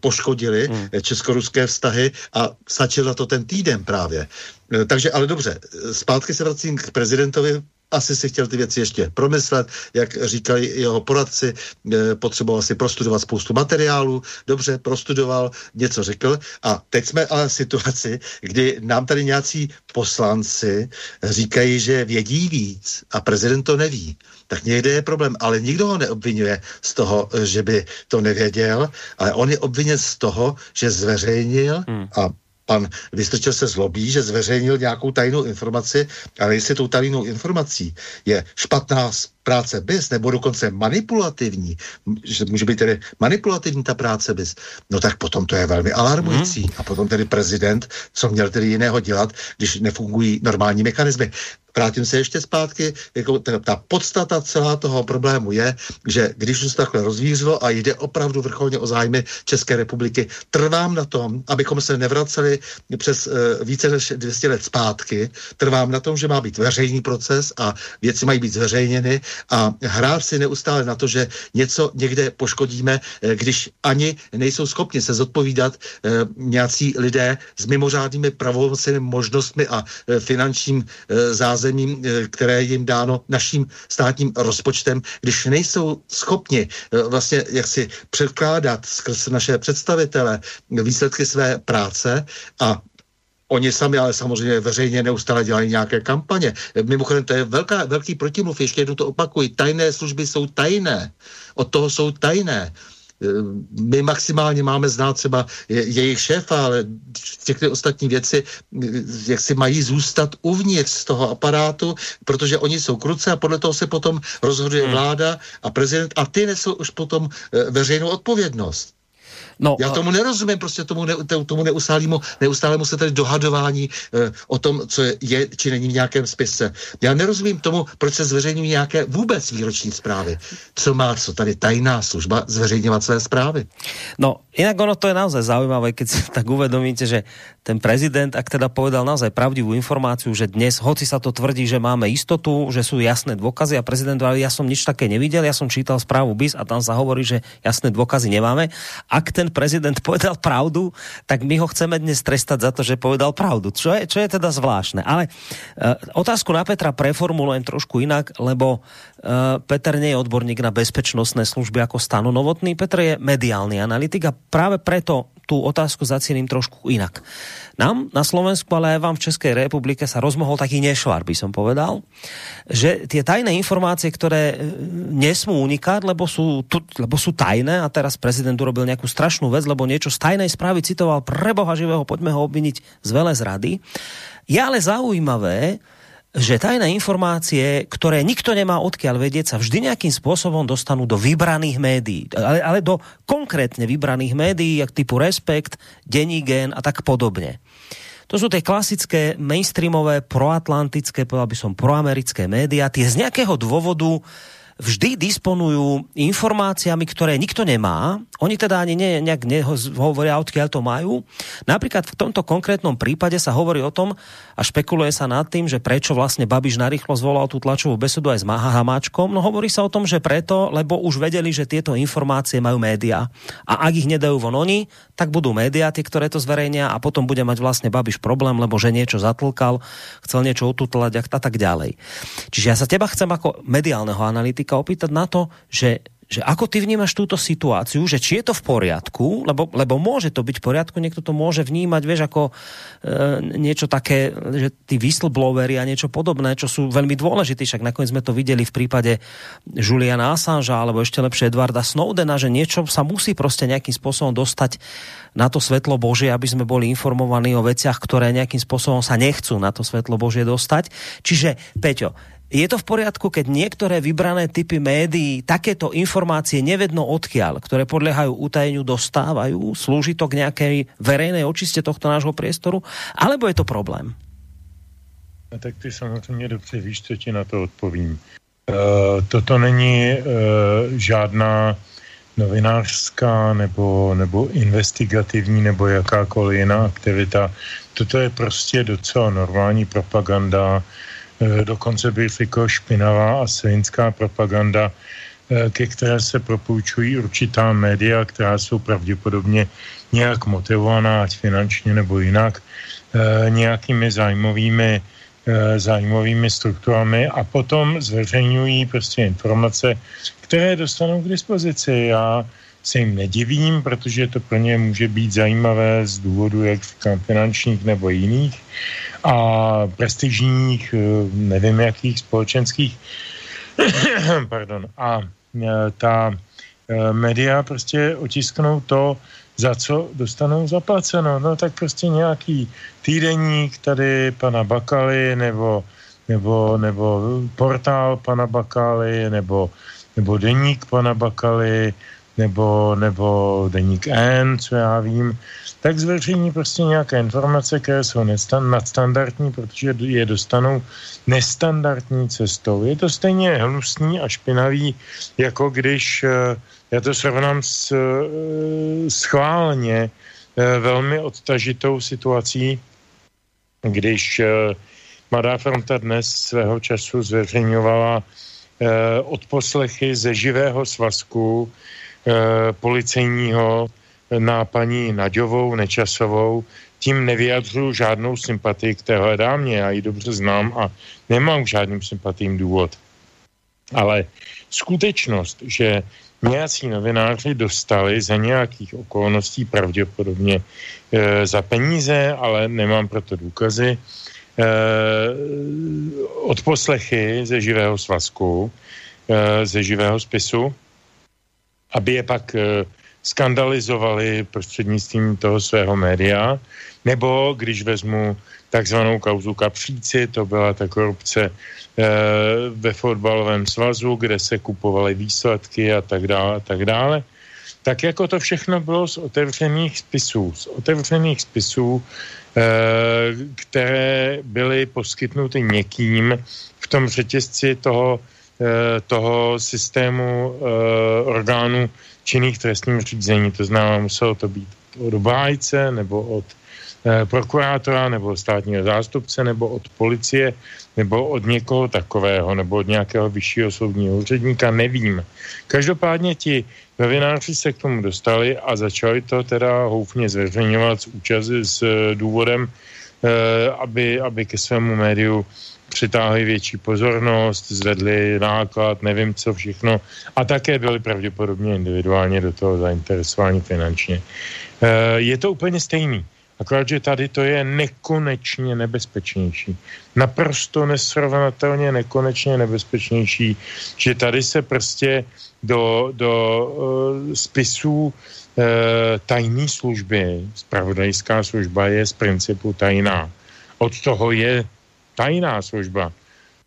poškodily hmm. česko-ruské vztahy a stačil na to ten týden právě. Eh, takže ale dobře, zpátky se vracím k prezidentovi, asi si chtěl ty věci ještě promyslet, jak říkali jeho poradci, eh, potřeboval si prostudovat spoustu materiálů, dobře, prostudoval, něco řekl a teď jsme ale v situaci, kdy nám tady nějací poslanci říkají, že vědí víc a prezident to neví. Tak někde je problém, ale nikdo ho neobvinuje z toho, že by to nevěděl, ale on je obviněn z toho, že zveřejnil hmm. a pan Vystrčil se zlobí, že zveřejnil nějakou tajnou informaci, ale jestli tou tajnou informací je špatná práce BIS, nebo dokonce manipulativní, že může být tedy manipulativní ta práce BIS, no tak potom to je velmi alarmující. Hmm. A potom tedy prezident, co měl tedy jiného dělat, když nefungují normální mechanismy vrátím se ještě zpátky, jako ta, ta podstata celá toho problému je, že když už se takhle rozvířilo a jde opravdu vrcholně o zájmy České republiky, trvám na tom, abychom se nevraceli přes uh, více než 200 let zpátky, trvám na tom, že má být veřejný proces a věci mají být zveřejněny a hrát si neustále na to, že něco někde poškodíme, uh, když ani nejsou schopni se zodpovídat uh, nějací lidé s mimořádnými pravomocnými možnostmi a uh, finančním zázemím eh, které jim dáno naším státním rozpočtem, když nejsou schopni eh, vlastně jak si předkládat skrz naše představitele výsledky své práce a Oni sami ale samozřejmě veřejně neustále dělají nějaké kampaně. Mimochodem, to je velká, velký protimluv, ještě jednou to opakuji. Tajné služby jsou tajné. Od toho jsou tajné. Eh, my maximálně máme znát třeba jejich šéfa, ale všechny ostatní věci eh, jak si mají zůstat uvnitř z toho aparátu, protože oni jsou kruce a podle toho se potom rozhoduje hmm. vláda a prezident a ty nesou už potom eh, veřejnou odpovědnost. No, Já tomu nerozumím, prostě tomu, ne, tomu neustálému, neustálému se tady dohadování e, o tom, co je, je či není v nějakém spise. Já nerozumím tomu, proč se zveřejňují nějaké vůbec výroční zprávy. Co má co tady tajná služba zveřejňovat své zprávy? No, jinak ono to je naozaj zaujímavé, keď si tak uvedomíte, že ten prezident, ak teda povedal naozaj pravdivú informáciu, že dnes, hoci sa to tvrdí, že máme istotu, že sú jasné dôkazy a prezident, ale ja som nič také nevidel, ja som čítal správu BIS a tam sa hovorí, že jasné dôkazy nemáme. Ak ten prezident (laughs) povedal pravdu, tak my ho chceme dnes trestať za to, že povedal pravdu. Čo je, čo je teda zvláštne. Ale uh, otázku na Petra preformulujem trošku inak, lebo Peter nie je odborník na bezpečnostné služby ako stanu novotný. Petr je mediálny analytik a práve preto tú otázku zaciením trošku inak. Nám na Slovensku, ale aj vám v Českej republike sa rozmohol taký nešvar, by som povedal, že tie tajné informácie, ktoré e, nesmú unikať, lebo sú, tu, lebo sú tajné a teraz prezident urobil nejakú strašnú vec, lebo niečo z tajnej správy citoval pre Boha živého, poďme ho obviniť z veľa zrady. Je ale zaujímavé, že tajné informácie, ktoré nikto nemá odkiaľ vedieť, sa vždy nejakým spôsobom dostanú do vybraných médií. Ale, ale do konkrétne vybraných médií, jak typu Respekt, Denní gen a tak podobne. To sú tie klasické mainstreamové, proatlantické, povedal by som proamerické média. Tie z nejakého dôvodu vždy disponujú informáciami, ktoré nikto nemá. Oni teda ani ne, nejak nehovoria, odkiaľ to majú. Napríklad v tomto konkrétnom prípade sa hovorí o tom a špekuluje sa nad tým, že prečo vlastne Babiš narýchlo zvolal tú tlačovú besedu aj s Maha Hamáčkom. No hovorí sa o tom, že preto, lebo už vedeli, že tieto informácie majú média. A ak ich nedajú von oni, tak budú médiá, tie, ktoré to zverejnia a potom bude mať vlastne Babiš problém, lebo že niečo zatlkal, chcel niečo ututlať a tak ďalej. Čiže ja sa teba chcem ako mediálneho analytika opýtať na to, že že ako ty vnímaš túto situáciu, že či je to v poriadku, lebo, lebo môže to byť v poriadku, niekto to môže vnímať, vieš, ako e, niečo také, že tí whistlebloweri a niečo podobné, čo sú veľmi dôležití, však nakoniec sme to videli v prípade Juliana Assangea, alebo ešte lepšie Edwarda Snowdena, že niečo sa musí proste nejakým spôsobom dostať na to svetlo Božie, aby sme boli informovaní o veciach, ktoré nejakým spôsobom sa nechcú na to svetlo Božie dostať. Čiže, Peťo, je to v poriadku, keď niektoré vybrané typy médií takéto informácie nevedno odkiaľ, ktoré podliehajú utajeniu, dostávajú? Slúži to k nejakej verejnej očiste tohto nášho priestoru? Alebo je to problém? A tak ty samozřejmě dobře víš, co ti na to odpovím. E, toto není e, žádná novinářská nebo, nebo investigativní nebo jakákoliv jiná aktivita. Toto je prostě docela normální propaganda, dokonce bych řekl špinavá a svinská propaganda, eh, ke které se propůjčují určitá média, která jsou pravděpodobně nějak motivovaná, ať finančně nebo jinak, eh, nějakými zájmovými, zájmovými strukturami a potom zveřejňují prostě informace, které dostanou k dispozici. Já se jim nedivím, protože to pro ně může být zajímavé z důvodu, jak říkám, finančních nebo jiných a prestižních, eh, nevím jakých společenských, (coughs) pardon, a eh, ta eh, média prostě otisknou to, za co dostanou zaplaceno. No tak prostě nějaký týdeník tady pana Bakaly nebo, nebo, nebo portál pana Bakaly nebo, nebo deník pana Bakaly nebo, nebo deník N, co já vím, tak zveřejní prostě nějaké informace, které jsou nadstandardní, protože je dostanou nestandardní cestou. Je to stejně hnusný a špinavý, jako když, eh, já to srovnám s eh, schválně eh, velmi odtažitou situací, když Mladá fronta dnes svého času zveřejňovala odposlechy ze živého svazku policejního na paní Naďovou, Nečasovou, tím nevyjadřuju žádnou sympatii k téhle dámě, já ji dobře znám a nemám k žádným sympatím důvod. Ale skutečnost, že nějací novináři dostali za nějakých okolností pravděpodobně e, za peníze, ale nemám proto důkazy, e, odposlechy ze živého svazku, e, ze živého spisu, aby je pak e, skandalizovali prostřednictvím toho svého média, nebo když vezmu takzvanou kauzu Kapříci, to byla ta korupce e, ve fotbalovém svazu, kde se kupovaly výsledky a tak dále, a tak dále. Tak jako to všechno bylo z otevřených spisů. Z otevřených spisů, e, které byly poskytnuty někým v tom řetězci toho, toho systému e, orgánů činných trestním řízení. To znamená, muselo to být od obhájce nebo od eh, prokurátora nebo státního zástupce nebo od policie nebo od někoho takového nebo od nějakého vyššího soudního úředníka, nevím. Každopádně ti novináři se k tomu dostali a začali to teda houfně zveřejňovat s, účast, s eh, důvodem, eh, aby, aby ke svému médiu přitáhli větší pozornost, zvedli náklad, nevím co všechno a také byli pravděpodobně individuálně do toho zainteresováni finančně. Eh, je to úplně stejný. Akorát, že tady to je nekonečně nebezpečnější. Naprosto nesrovnatelně nekonečně nebezpečnější, že tady se prostě do, do uh, spisů uh, tajné služby, spravodajská služba je z principu tajná. Od toho je tajná služba.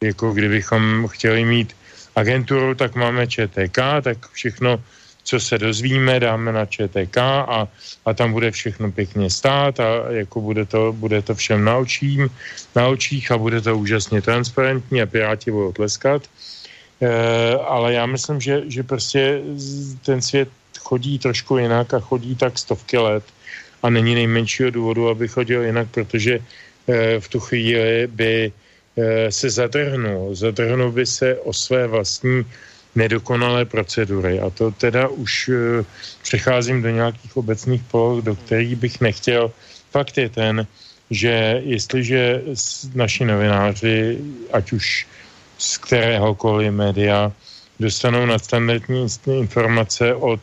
Jako kdybychom chtěli mít agenturu, tak máme ČTK, tak všechno, co se dozvíme, dáme na ČTK a, a tam bude všechno pěkně stát a jako bude to, bude to všem na, očím, na očích a bude to úžasně transparentní a Piráti budou tleskat. E, ale já myslím, že, že prostě ten svět chodí trošku jinak a chodí tak stovky let a není nejmenšího důvodu, aby chodil jinak, protože v tu chvíli by eh, se zadrhnul. Zadrhnul by se o své vlastní nedokonalé procedury. A to teda už eh, přecházím do nějakých obecných poloh, do kterých bych nechtěl. Fakt je ten, že jestliže naši novináři, ať už z kteréhokoliv média, dostanou nadstandardní informace od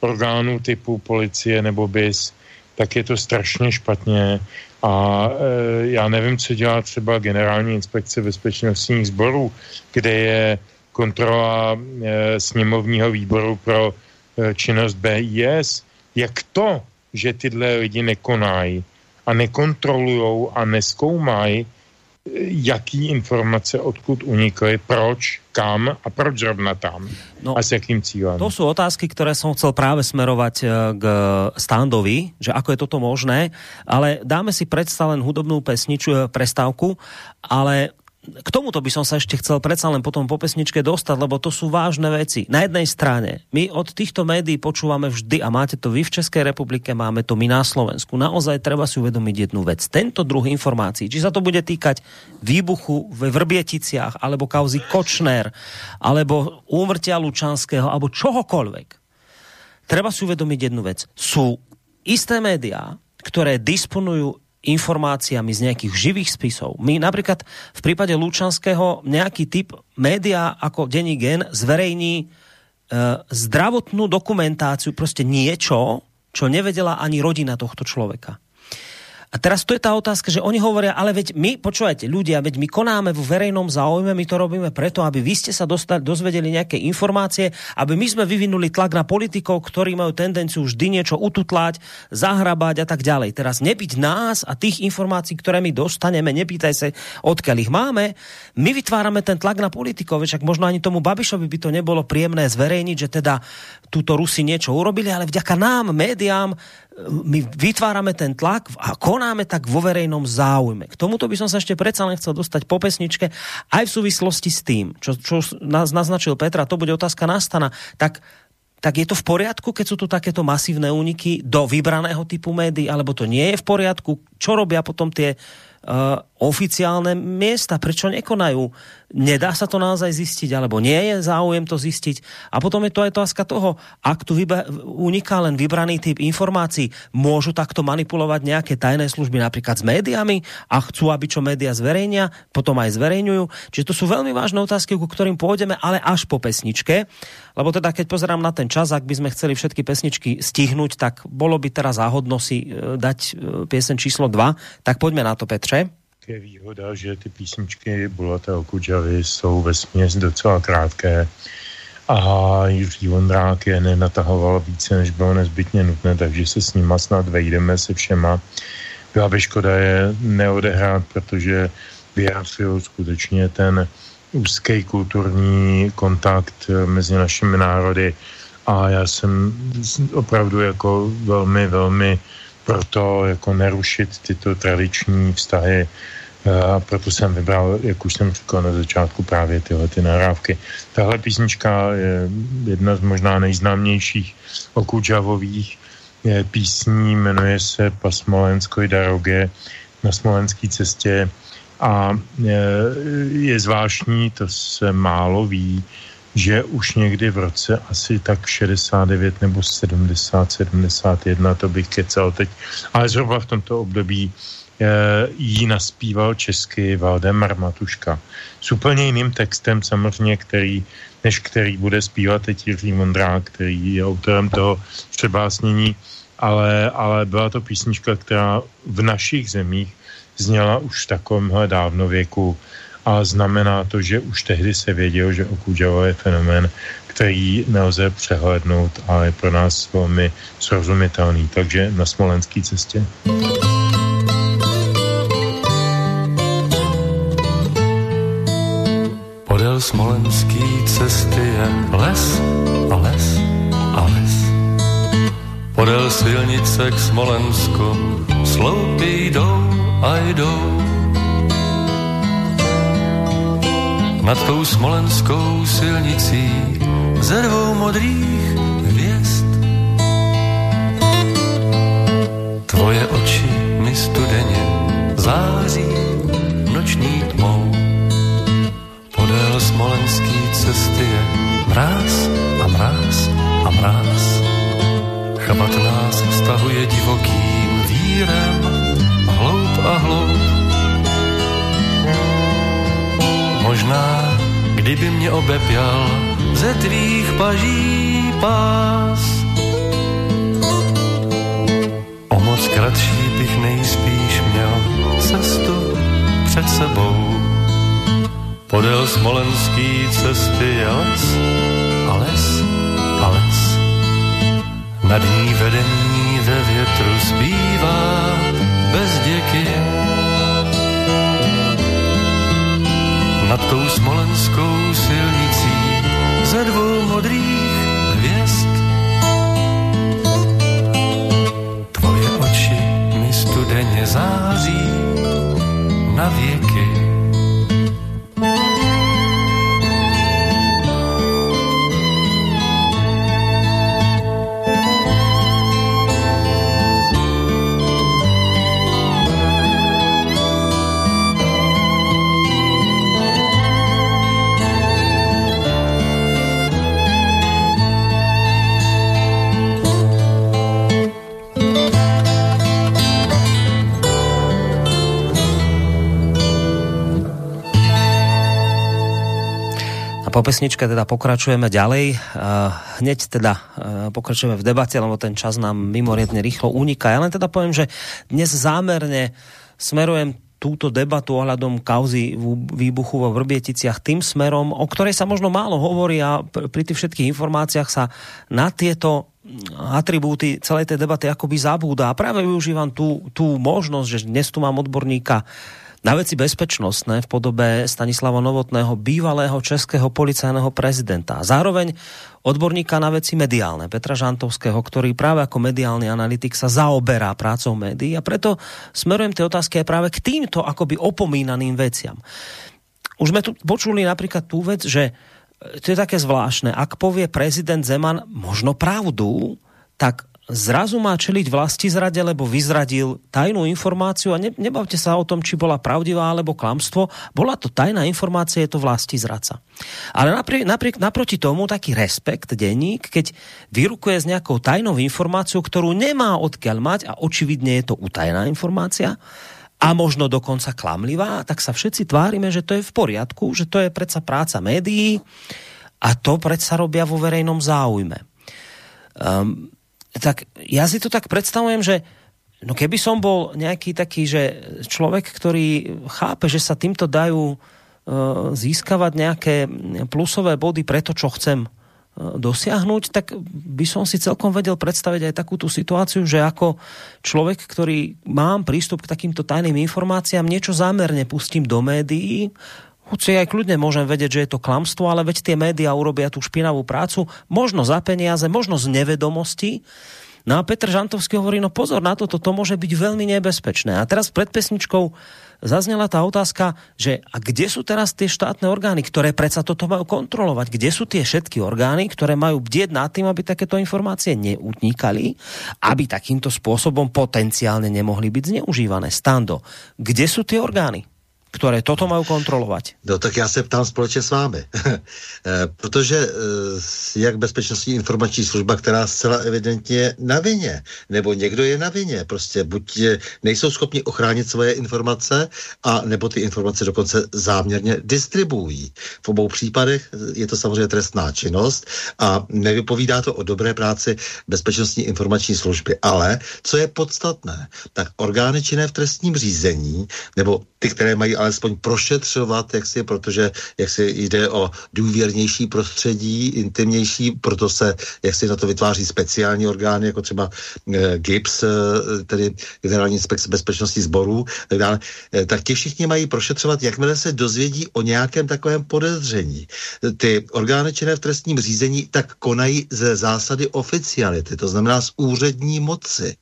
orgánů typu policie nebo BIS, tak je to strašně špatně. A e, já nevím, co dělá třeba generální inspekce bezpečnostních sborů, kde je kontrola e, sněmovního výboru pro e, činnost BIS. Jak to, že tyhle lidi nekonají a nekontrolují a neskoumají, jaký informace odkud unikly, proč, kam a proč zrovna tam no, a s jakým cílem. To jsou otázky, které som chcel práve smerovať eh, k Standovi, že ako je toto možné, ale dáme si predsa len hudobnú pesniču, eh, prestávku, ale k tomuto by som sa ešte chcel predsa len potom po pesničke dostať, lebo to sú vážne veci. Na jednej strane, my od týchto médií počúvame vždy, a máte to vy v Českej republike, máme to my na Slovensku. Naozaj treba si uvedomiť jednu vec. Tento druh informácií, či sa to bude týkať výbuchu ve Vrbieticiach, alebo kauzy Kočner, alebo úmrtia Lučanského, alebo čohokoľvek. Treba si uvedomiť jednu vec. Sú isté médiá, ktoré disponujú informáciami z nejakých živých spisov. My napríklad v prípade Lučanského nejaký typ média ako Denní gen zverejní e, zdravotnú dokumentáciu, prostě niečo, čo nevedela ani rodina tohto človeka. A teraz to je tá otázka, že oni hovoria, ale veď my, počúvajte, ľudia, veď my konáme v verejnom záujme, my to robíme preto, aby vy ste sa dostali, dozvedeli nejaké informácie, aby my sme vyvinuli tlak na politikov, ktorí majú tendenciu vždy niečo ututlať, zahrabať a tak ďalej. Teraz nebyť nás a tých informácií, ktoré my dostaneme, nepýtaj sa, odkiaľ ich máme, my vytvárame ten tlak na politikov, však možno ani tomu Babišovi by to nebolo príjemné zverejniť, že teda túto Rusi niečo urobili, ale vďaka nám, médiám, my vytvárame ten tlak a konáme tak vo verejnom záujme. K tomuto by som sa ešte predsa len chcel dostať po pesničke, aj v súvislosti s tým, čo, čo nás naznačil Petra, to bude otázka nastana, tak tak je to v poriadku, keď sú tu takéto masívne úniky do vybraného typu médií, alebo to nie je v poriadku? Čo robia potom tie uh, oficiálne miesta? Prečo nekonajú? Nedá sa to naozaj zistiť, alebo nie je záujem to zistiť. A potom je to aj otázka toho, ak tu uniká len vybraný typ informácií, môžu takto manipulovať nejaké tajné služby napríklad s médiami a chcú, aby čo média zverejnia, potom aj zverejňujú. Čiže to sú veľmi vážne otázky, ku ktorým pôjdeme, ale až po pesničke. Lebo teda, keď pozerám na ten čas, ak by sme chceli všetky pesničky stihnúť, tak bolo by teraz záhodno si e, dať e, piesen číslo 2. Tak poďme na to, Petře je výhoda, že ty písničky Bulata Okudžavy jsou ve směs docela krátké a Jiří Vondrák je nenatahoval více, než bylo nezbytně nutné, takže se s nima snad vejdeme se všema. Byla by škoda je neodehrát, protože vyjádřil skutečně ten úzký kulturní kontakt mezi našimi národy a já jsem opravdu jako velmi, velmi proto jako nerušit tyto tradiční vztahy a proto jsem vybral, jak už jsem říkal na začátku, právě tyhle ty nahrávky. Tahle písnička je jedna z možná nejznámějších okudžavových písní, jmenuje se Pasmolenskoj daroge na smolenské cestě a je, je zvláštní, to se málo ví, že už někdy v roce asi tak 69 nebo 70, 71, to bych kecal teď, ale zhruba v tomto období Eh, jí naspíval česky Valdemar Matuška. S úplně jiným textem samozřejmě, který, než který bude zpívat teď Jiří Mondrák, který je autorem toho přebásnění, ale, ale byla to písnička, která v našich zemích zněla už v takovémhle dávno věku a znamená to, že už tehdy se vědělo, že Okudžava je fenomén, který nelze přehlednout a je pro nás velmi srozumitelný. Takže na smolenské cestě. Podél smolenský cesty je les a les a les. Podél silnice k Smolensku sloupy jdou a jdou. Nad tou smolenskou silnicí ze dvou modrých hvězd. Tvoje oči mi studeně září noční tmou podél smolenský cesty je mráz a mráz a mráz. Chvat nás vztahuje divokým vírem, hloub a hloub. Možná, kdyby mě obepěl ze tvých paží pás. O moc kratší bych nejspíš měl cestu před sebou. Podél smolenský cesty je les a les a les. Nad ní vedení ve větru zpívá bez děky. Nad tou smolenskou silnicí ze dvou modrých hvězd. Tvoje oči mi studeně září na věky. Po pesničke teda pokračujeme ďalej. Hneď teda pokračujeme v debate, lebo ten čas nám mimoriadne rýchlo uniká. Ja len teda poviem, že dnes zámerne smerujem túto debatu ohľadom kauzy výbuchu vo Vrbieticiach tým smerom, o ktorej sa možno málo hovorí a pri tých všetkých informáciách sa na tieto atribúty celej tej debaty akoby zabúda. A práve využívam tú, tú možnosť, že dnes tu mám odborníka na veci bezpečnostné v podobe Stanislava Novotného, bývalého českého policajného prezidenta. Zároveň odborníka na veci mediálne, Petra Žantovského, ktorý práve ako mediálny analytik sa zaoberá prácou médií a preto smerujem tie otázky aj práve k týmto akoby opomínaným veciam. Už sme tu počuli napríklad tú vec, že to je také zvláštne, ak povie prezident Zeman možno pravdu, tak zrazu má čeliť vlasti zrade, lebo vyzradil tajnú informáciu a ne, nebavte sa o tom, či bola pravdivá alebo klamstvo. Bola to tajná informácia, je to vlasti zradca. Ale napriek, napriek, naproti tomu taký respekt denník, keď vyrukuje s nejakou tajnou informáciou, ktorú nemá odkiaľ mať a očividne je to utajená informácia, a možno dokonca klamlivá, tak sa všetci tvárime, že to je v poriadku, že to je predsa práca médií a to predsa robia vo verejnom záujme. Um, tak ja si to tak predstavujem, že no keby som bol nejaký taký, že človek, ktorý chápe, že sa týmto dajú uh, získavať nejaké plusové body pre to, čo chcem uh, dosiahnuť, tak by som si celkom vedel predstaviť aj takúto situáciu, že ako človek, ktorý mám prístup k takýmto tajným informáciám, niečo zámerne pustím do médií, hoci aj kľudne môžem vedieť, že je to klamstvo, ale veď tie médiá urobia tú špinavú prácu, možno za peniaze, možno z nevedomosti. No a Petr Žantovský hovorí, no pozor na to, to môže byť veľmi nebezpečné. A teraz pred pesničkou zaznela tá otázka, že a kde sú teraz tie štátne orgány, ktoré predsa toto majú kontrolovať? Kde sú tie všetky orgány, ktoré majú bdieť nad tým, aby takéto informácie neutnikali, aby takýmto spôsobom potenciálne nemohli byť zneužívané? Stando, kde sú tie orgány? Které toto mají kontrolovat? No tak já se ptám společně s vámi. (laughs) Eh, protože eh, jak bezpečnostní informační služba, která zcela evidentně je na vině, nebo někdo je na vině, prostě buď nejsou schopni ochránit svoje informace, a nebo ty informace dokonce záměrně distribuují. V obou případech je to samozřejmě trestná činnost a nevypovídá to o dobré práci bezpečnostní informační služby. Ale co je podstatné, tak orgány činné v trestním řízení, nebo ty, které mají alespoň prošetřovat, jak si, protože jak si jde o důvěrnější prostředí, intimnější, proto se, jak si na to vytváří speciální orgány, jako třeba e, GIPS, e, tedy Generální inspekce bezpečnosti sborů, tak dále, e, tak ti všichni mají prošetřovat, jakmile se dozvědí o nějakém takovém podezření. Ty orgány činné v trestním řízení tak konají ze zásady oficiality, to znamená z úřední moci.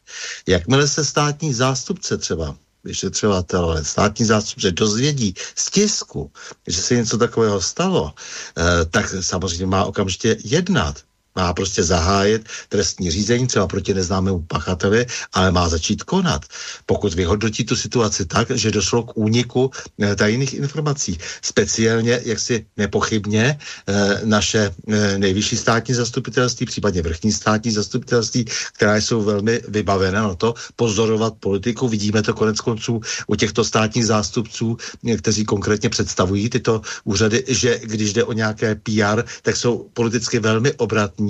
Jakmile se státní zástupce třeba vyšetřovatel, státní zástupce dozvědí z tisku, že se něco takového stalo, eh, tak samozřejmě má okamžitě jednat. Má prostě zahájit trestní řízení třeba proti neznámému pachateli, ale má začít konat. Pokud vyhodnotí tu situaci tak, že došlo k úniku eh, tajných informací. Speciálně, jak si nepochybně, eh, naše eh, nejvyšší státní zastupitelství, případně vrchní státní zastupitelství, která jsou velmi vybavené na to pozorovat politiku. Vidíme to konec konců u těchto státních zástupců, kteří konkrétně představují tyto úřady, že když jde o nějaké PR, tak jsou politicky velmi obratní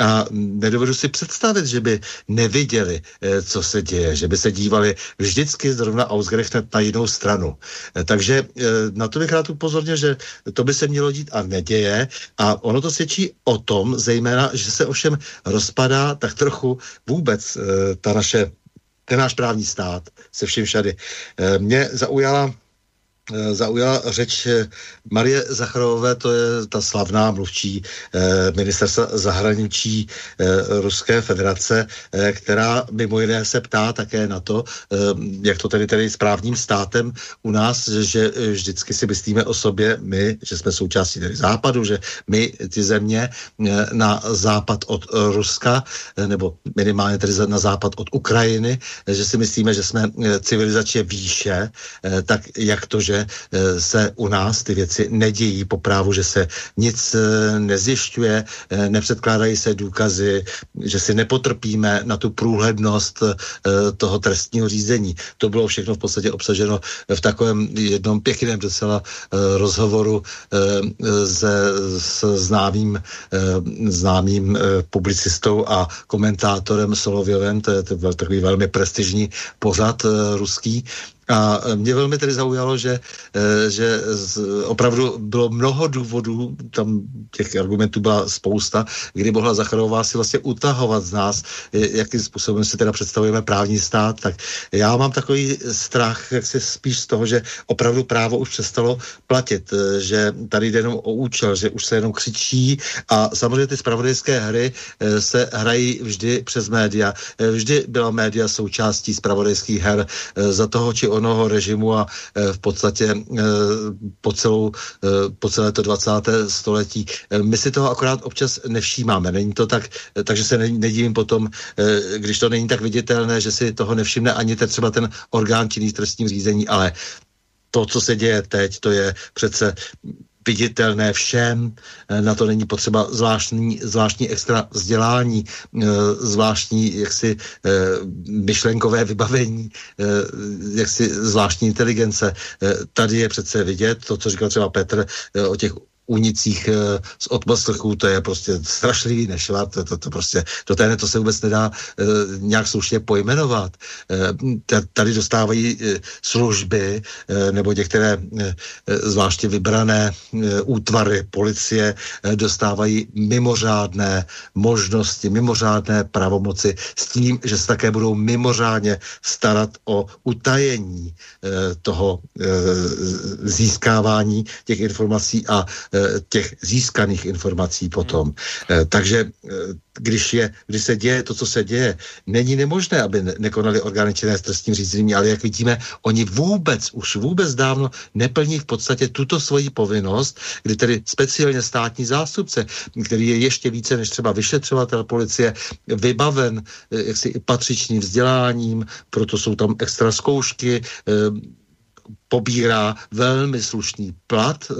a nedovedu si představit, že by neviděli, eh, co se děje, že by se dívali vždycky zrovna ausgerechnet na jinou stranu. Eh, takže eh, na to bych rád upozornil, že to by se mělo dít a neděje a ono to svědčí o tom, zejména, že se ovšem rozpadá tak trochu vůbec ta naše ten náš právní stát se vším všady. Mě zaujala zaujala řeč eh, Marie Zacharové, to je ta slavná mluvčí eh, ministerstva zahraničí Ruské federace, která mimo jiné se ptá také na to, jak to tedy tedy s právním státem u nás, že vždycky si myslíme o sobě, my, že jsme součástí tedy západu, že my ty země na západ od Ruska, nebo minimálně tedy na západ od Ukrajiny, že si myslíme, že jsme civilizačně výše, tak jak to, že Eh, se u nás ty věci nedějí po právu, že se nic eh, nezjišťuje, eh, nepředkládají se důkazy, že si nepotrpíme na tu průhlednost toho trestního řízení. To bylo všechno v podstatě obsaženo v takovém jednom pěkném docela rozhovoru se s známým, známým publicistou a komentátorem Solovjovem, to je, to byl takový velmi prestižní pořad ruský, a mě velmi tedy zaujalo, že, eh, že opravdu bylo mnoho důvodů, tam těch argumentů byla spousta, kdy mohla Zacharová si vlastně utahovat z nás, jakým způsobem si teda představujeme právní stát, tak já mám takový strach, jak si spíš z toho, že opravdu právo už přestalo platit, že tady jde jenom o účel, že už se jenom křičí. A samozřejmě ty spravodajské hry se hrají vždy přes média. Vždy byla média součástí spravodajských her. Za toho či onoho režimu a e, v podstatě e, po, celou, e, po celé to 20. století. My si toho akorát občas nevšímáme. Není to tak, takže se nedivím potom, když to není tak viditelné, že si toho nevšimne ani ten, třeba ten orgán činný trestním řízení, ale to, co se děje teď, to je přece viditelné všem, eh, na to není potřeba zvláštní, zvláštní extra vzdělání, eh, zvláštní jaksi eh, myšlenkové vybavení, jaksi zvláštní inteligence. Tady je přece vidět to, co říkal třeba Petr o těch unicích e, z odposlechů, to je prostě strašlivý nešvar, to, to, to prostě, do té to se vůbec nedá e, nějak slušně pojmenovat. E, tady dostávají služby nebo některé zvláště vybrané útvary policie dostávají mimořádné možnosti, mimořádné pravomoci s tím, že se také budou mimořádně starat o utajení toho získávání těch informací a Eh, těch získaných informací potom. Eh, takže eh, když, je, když se děje to, co se děje, není nemožné, aby nekonali orgány činné s trestním řízení, ale jak vidíme, oni vůbec, už vůbec dávno neplní v podstatě tuto svoji povinnost, kdy tedy speciálně státní zástupce, který je ještě více než třeba vyšetřovatel policie, vybaven jaksi patřičným vzděláním, proto jsou tam extra zkoušky, pobírá velmi slušný plat e,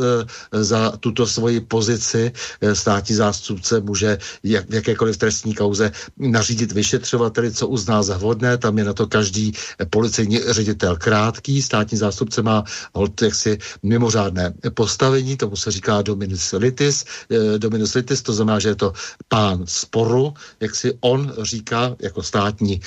za tuto svoji pozici. E, státní zástupce může jak, v jakékoliv trestní kauze nařídit vyšetřovateli, co uzná za vhodné. Tam je na to každý policejní ředitel krátký. Státní zástupce má jaksi mimořádné postavení, tomu se říká dominus litis. E, dominus litis, to znamená, že je to pán sporu, jak si on říká jako státní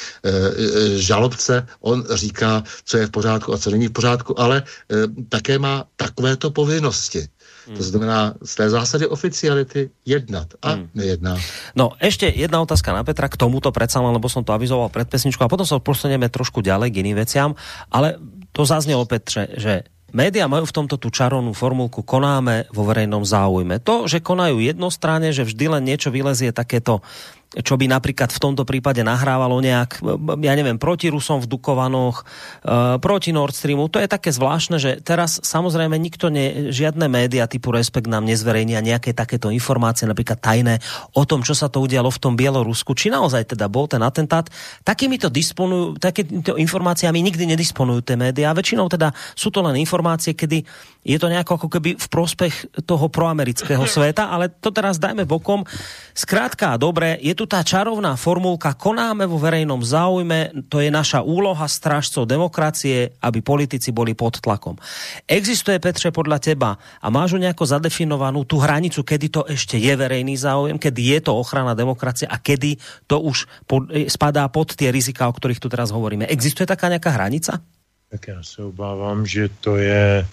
žalobce, on říká, co je v pořádku a co není v pořádku, ale ale e, také má takovéto povinnosti. Hmm. To znamená z té zásady oficiality jednat a hmm. nejedná. No, ešte jedna otázka na Petra k tomuto predsa lebo som to avizoval pred pesničkou a potom sa posuneme trošku ďalej k iným veciam, ale to zaznelo Petře, že Média majú v tomto tú čarovnú formulku konáme vo verejnom záujme. To, že konajú jednostranne, že vždy len niečo vylezie takéto čo by napríklad v tomto prípade nahrávalo nejak, ja neviem, proti Rusom v Dukovanoch, uh, proti Nord Streamu. To je také zvláštne, že teraz samozrejme nikto, ne, žiadne média typu Respekt nám nezverejnia nejaké takéto informácie, napríklad tajné, o tom, čo sa to udialo v tom Bielorusku, či naozaj teda bol ten atentát. Takýmito, disponujú, takýmito informáciami nikdy nedisponujú tie médiá. Väčšinou teda sú to len informácie, kedy je to nejako ako keby v prospech toho proamerického sveta, ale to teraz dajme bokom. Skrátka, dobre, je tu tá čarovná formulka, konáme vo verejnom záujme, to je naša úloha strážcov demokracie, aby politici boli pod tlakom. Existuje, Petře, podľa teba a máš ho nejako zadefinovanú tú hranicu, kedy to ešte je verejný záujem, kedy je to ochrana demokracie a kedy to už pod, e, spadá pod tie rizika, o ktorých tu teraz hovoríme. Existuje taká nejaká hranica? Tak já se obávám, že to je e,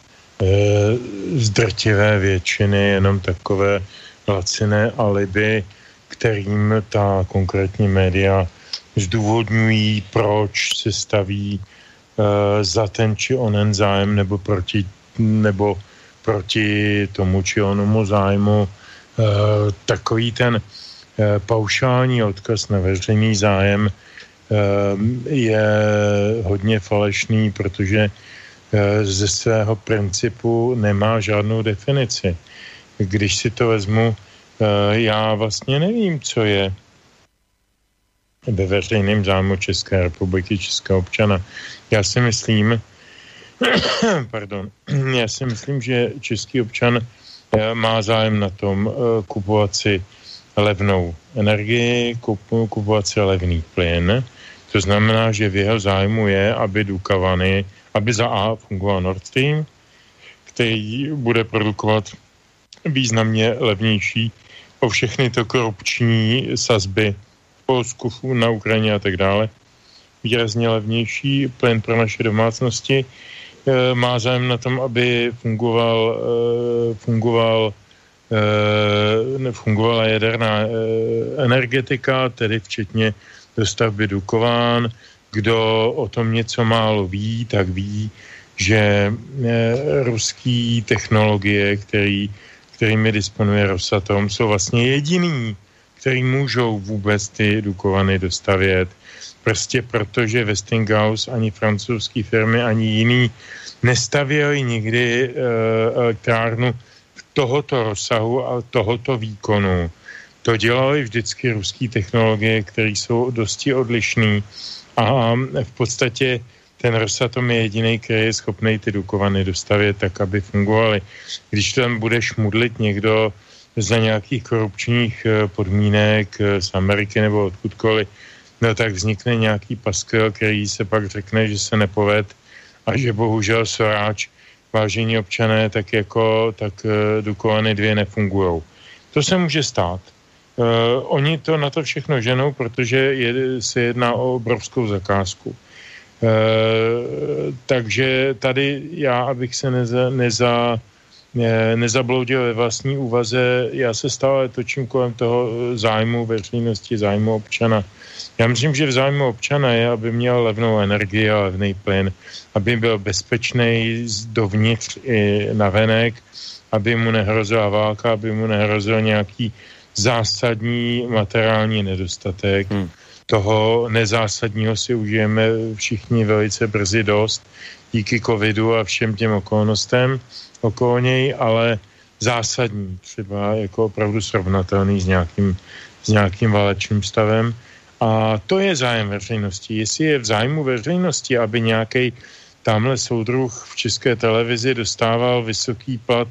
z drtivé většiny jenom takové laciné alibi, kterým ta konkrétní média zdůvodňují, proč se staví uh, za ten či onen zájem nebo proti, nebo proti tomu či onomu zájmu. Uh, takový ten uh, paušální odkaz na veřejný zájem uh, je hodně falešný, protože uh, ze svého principu nemá žádnou definici. Když si to vezmu, Eh, já vlastně nevím, co je ve veřejném zájmu České republiky, Českého občana. Já si myslím, (coughs) pardon, (clears throat) já si myslím, že český občan eh, má zájem na tom eh, kupovat si levnou energii, kupovat si levný plyn. To znamená, že v jeho zájmu je, aby Dukavany, aby za A fungoval Nord Stream, který bude produkovat významně levnější o všechny to korupční sazby v Polsku, na Ukrajině a tak dále. Výrazně levnější plyn pro naše domácnosti. E, má zájem na tom, aby fungoval, e, fungoval e, fungovala jaderná energetika, tedy včetně dostavby Dukován. Kdo o tom něco málo ví, tak ví, že ruský technologie, který kterými disponuje Rosatom, jsou vlastně jediný, který můžou vůbec ty Dukovany dostavět. Prostě protože Westinghouse ani francouzské firmy, ani jiný nestavěli nikdy uh, elektrárnu tohoto rozsahu a tohoto výkonu. To dělali vždycky ruské technologie, které jsou dosti odlišné a v podstatě ten Rosatom je jediný, který je schopný ty Dukovany dostavět tak, aby fungovaly. Když tam bude šmudlit někdo za nějakých korupčních eh, podmínek eh, z Ameriky nebo odkudkoliv, no tak vznikne nějaký paskvil, který se pak řekne, že se nepoved a že bohužel Soráč, vážení občané, tak jako tak eh, Dukovany dvě nefungujou. To se může stát. Uh, oni to na to všechno ženou, protože je, se jedná o obrovskou zakázku. Eh, takže tady já, abych se neza, neza, ne, nezabloudil ve vlastní úvaze, já se stále točím kolem toho zájmu veřejnosti, zájmu občana. Já myslím, že v zájmu občana je, aby měl levnou energii a levný plyn, aby byl bezpečný dovnitř i navenek, aby mu nehrozila válka, aby mu nehrozil nějaký zásadní materiální nedostatek. Hmm toho nezásadního si užijeme všichni velice brzy dost díky covidu a všem těm okolnostem okolo něj, ale zásadní, třeba jako opravdu srovnatelný s nějakým, s nějakým válečným stavem. A to je zájem veřejnosti. Jestli je v zájmu veřejnosti, aby nějaký tamhle soudruh v české televizi dostával vysoký plat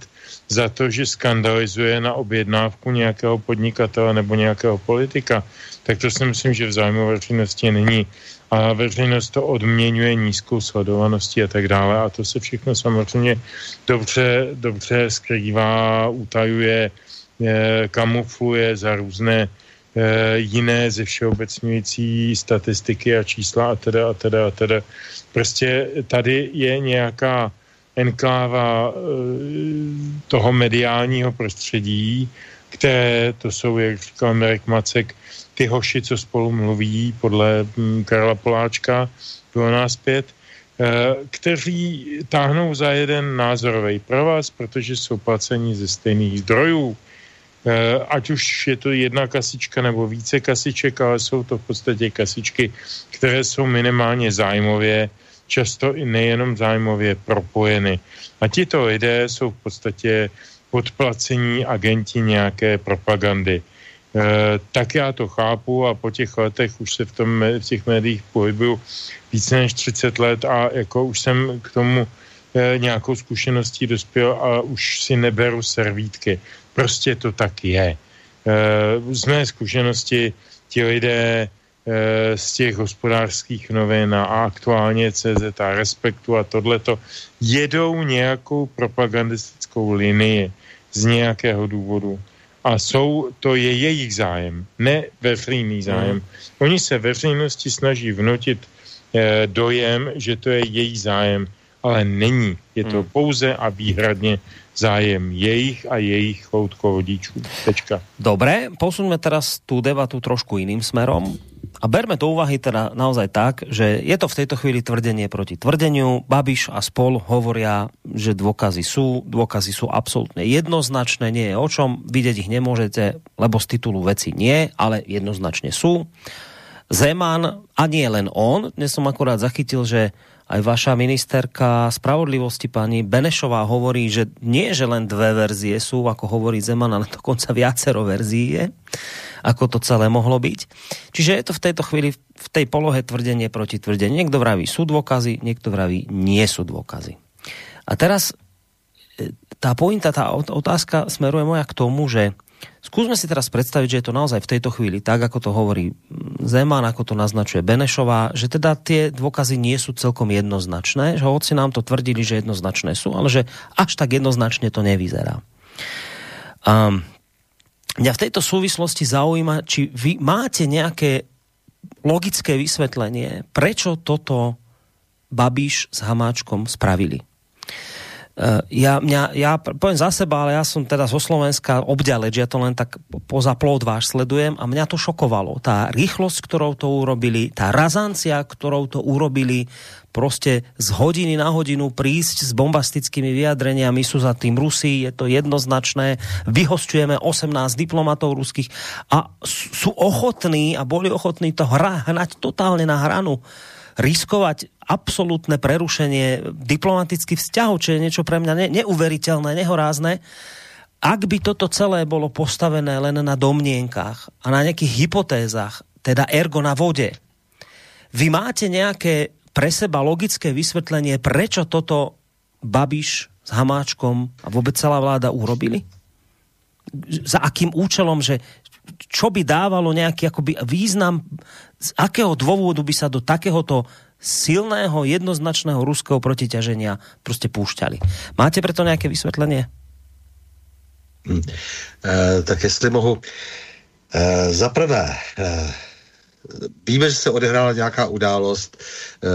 za to, že skandalizuje na objednávku nějakého podnikatele nebo nějakého politika, tak to si myslím, že v zájmu veřejnosti není. A veřejnost to odměňuje nízkou sledovaností a tak dále. A to se všechno samozřejmě dobře, dobře skrývá, utajuje, kamufluje za různé eh, jiné ze všeobecňující statistiky a čísla a teda a teda a teda. Prostě tady je nějaká enkláva eh, toho mediálního prostředí, které, to jsou, jak říkal Mirek Macek, ty hoši, co spolu mluví podle hm, Karla Poláčka, bylo nás pět, kteří táhnou za jeden názorový provaz, protože jsou placení ze stejných zdrojů. Ať už je to jedna kasička nebo více kasiček, ale jsou to v podstatě kasičky, které jsou minimálně zájmově, často i nejenom zájmově propojeny. A tito lidé jsou v podstatě podplacení agenti nějaké propagandy. E, tak já to chápu a po těch letech už se v, tom, v těch médiích pohybuju více než 30 let a jako už jsem k tomu e, nějakou zkušeností dospěl a už si neberu servítky. Prostě to tak je. E, z mé zkušenosti ti lidé z těch hospodářských novin a aktuálně CZ a Respektu a tohleto jedou nějakou propagandistickou linii z nějakého důvodu a jsou, to je jejich zájem, ne veřejný zájem. Mm. Oni se veřejnosti snaží vnutit eh, dojem, že to je její zájem, ale není. Je to mm. pouze a výhradně zájem jejich a jejich choutkovodičů. Tečka. Dobre, posuňme teraz tú debatu trošku iným smerom. A berme do úvahy teda naozaj tak, že je to v tejto chvíli tvrdenie proti tvrdeniu. Babiš a spol hovoria, že dôkazy sú, dôkazy sú absolútne jednoznačné, nie je o čom, vidieť ich nemôžete, lebo z titulu veci nie, ale jednoznačne sú. Zeman, a nie len on, dnes som akurát zachytil, že aj vaša ministerka spravodlivosti pani Benešová hovorí, že nie, že len dve verzie sú, ako hovorí Zeman, ale dokonca viacero verzií je ako to celé mohlo byť. Čiže je to v tejto chvíli v tej polohe tvrdenie proti tvrdeniu. Niekto vraví sú dôkazy, niekto vraví nie sú dôkazy. A teraz e, tá pointa, tá otázka smeruje moja k tomu, že skúsme si teraz predstaviť, že je to naozaj v tejto chvíli tak, ako to hovorí Zeman, ako to naznačuje Benešová, že teda tie dôkazy nie sú celkom jednoznačné, že hoci nám to tvrdili, že jednoznačné sú, ale že až tak jednoznačne to nevyzerá. Um, Mňa v tejto súvislosti zaujíma, či vy máte nejaké logické vysvetlenie, prečo toto Babiš s Hamáčkom spravili. Uh, ja, mňa, ja poviem za seba, ale ja som teda zo Slovenska obďaleč, ja to len tak poza plod váš sledujem a mňa to šokovalo. Tá rýchlosť, ktorou to urobili, tá razancia, ktorou to urobili, prostě z hodiny na hodinu prísť s bombastickými vyjadreniami, sú za tým Rusi, je to jednoznačné, vyhostujeme 18 diplomatov ruských a sú ochotní a boli ochotní to hra, hnať totálne na hranu riskovať absolútne prerušenie diplomatických vzťahov, čo je niečo pre mňa ne neuveriteľné, nehorázne, ak by toto celé bolo postavené len na domnienkách a na nejakých hypotézach, teda ergo na vode, vy máte nejaké pre seba logické vysvetlenie, prečo toto Babiš s Hamáčkom a vôbec celá vláda urobili? Za akým účelom, že čo by dávalo nejaký akoby význam, z akého dôvodu by sa do takéhoto silného, jednoznačného ruského protiťaženia prostě púšťali. Máte preto nějaké vysvětlení? Hmm. E, tak jestli mohu. E, za prvé, e, víme, že se odehrála nějaká událost e,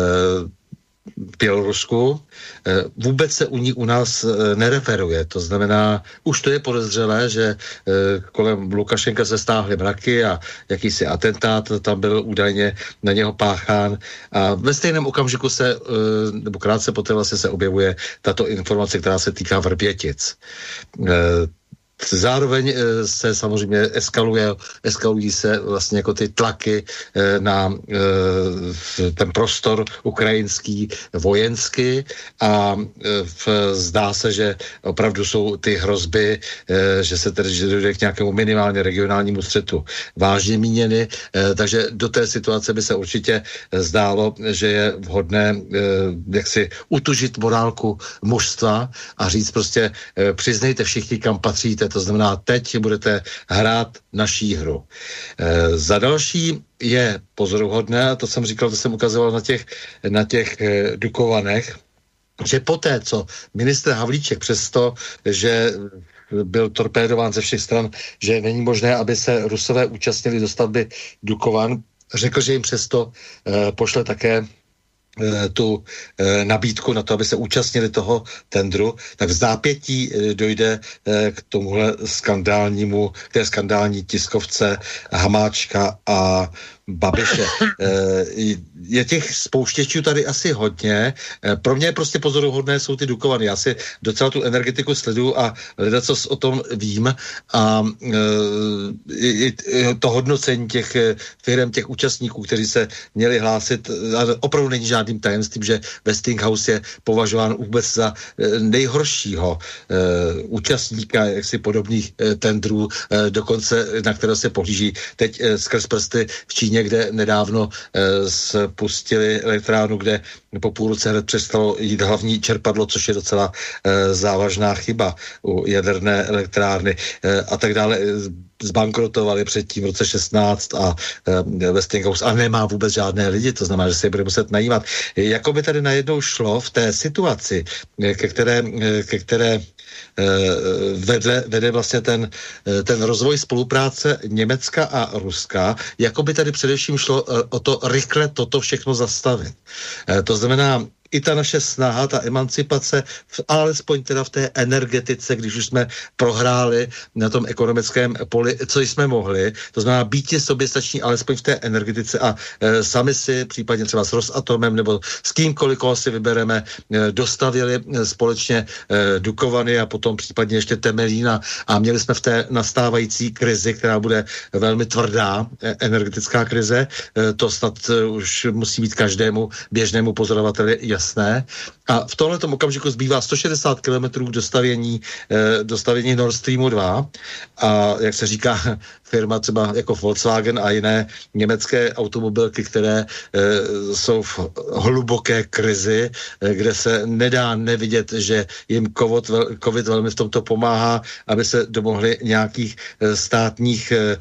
Bělorusku, e, vůbec se u ní u nás e, nereferuje. To znamená, už to je podezřelé, že kolem Lukašenka se stáhly mraky a jakýsi atentát tam byl údajně na něho páchán. A ve stejném okamžiku se, nebo krátce poté vlastně se objevuje tato informace, která se týká Vrbětic. Zároveň eh, se samozřejmě eskaluje, eskalují se vlastně jako ty tlaky eh, na eh, ten prostor ukrajinský vojensky a zdá se, že opravdu jsou ty hrozby, že se tedy že dojde k nějakému minimálně regionálnímu střetu vážně míněny, takže do té situace by se určitě zdálo, že je vhodné jak si utužit morálku mužstva a říct prostě přiznejte všichni, kam patříte, to znamená, teď budete hrát naší hru. E, za další je pozoruhodné, a to jsem říkal, to jsem ukazoval na těch, na těch e, Dukovanech, že poté, co ministr Havlíček přesto, že byl torpédován ze všech stran, že není možné, aby se Rusové účastnili dostavby Dukovan, řekl, že jim přesto e, pošle také tu eh, nabídku na to, aby se účastnili toho tendru, tak v zápětí eh, dojde k tomuhle skandálnímu, k té skandální tiskovce Hamáčka a Babiše. Eh, je těch spouštěčů tady asi hodně. Eh, pro mě prostě pozoruhodné jsou ty Dukovany. Já si docela tu energetiku sleduju a lidé, co o tom vím a eh, to hodnocení těch firm, těch účastníků, kteří se měli hlásit, opravdu není žádným tajemstvím, že Westinghouse je považován vůbec za nejhoršího účastníka jaksi podobných tendrů, dokonce na které se pohlíží teď skrz prsty v Číně někde nedávno e, spustili elektrárnu, kde po půl roce hned přestalo jít hlavní čerpadlo, což je docela e, závažná chyba u jaderné elektrárny e, a tak dále zbankrotovali předtím v roce 16 a e, Westinghouse a nemá vůbec žádné lidi, to znamená, že se je bude muset najímat. Jako by tady najednou šlo v té situaci, ke které, ke které vedle, vede vlastně ten, ten rozvoj spolupráce Německa a Ruska, jako by tady především šlo o to rychle toto všechno zastavit. To znamená, i ta naše snaha, ta emancipace, alespoň teda v té energetice, když už jsme prohráli na tom ekonomickém poli, co jsme mohli, to znamená být soběstační alespoň v té energetice a e, sami si, případně třeba s Rosatomem nebo s kýmkoliv, koho si vybereme, e, dostavili e, společně e, Dukovany a potom případně ještě Temelína. A měli jsme v té nastávající krizi, která bude velmi tvrdá, e, energetická krize, e, to snad e, už musí být každému běžnému pozorovateli jasné. A v tomhle okamžiku zbývá 160 km k dostavění, eh, dostavění Nord Streamu 2 a jak se říká, (laughs) firma třeba jako Volkswagen a jiné německé automobilky, které e, jsou v hluboké krizi, e, kde se nedá nevidět, že jim COVID, COVID velmi v tomto pomáhá, aby se domohli nějakých e, státních e,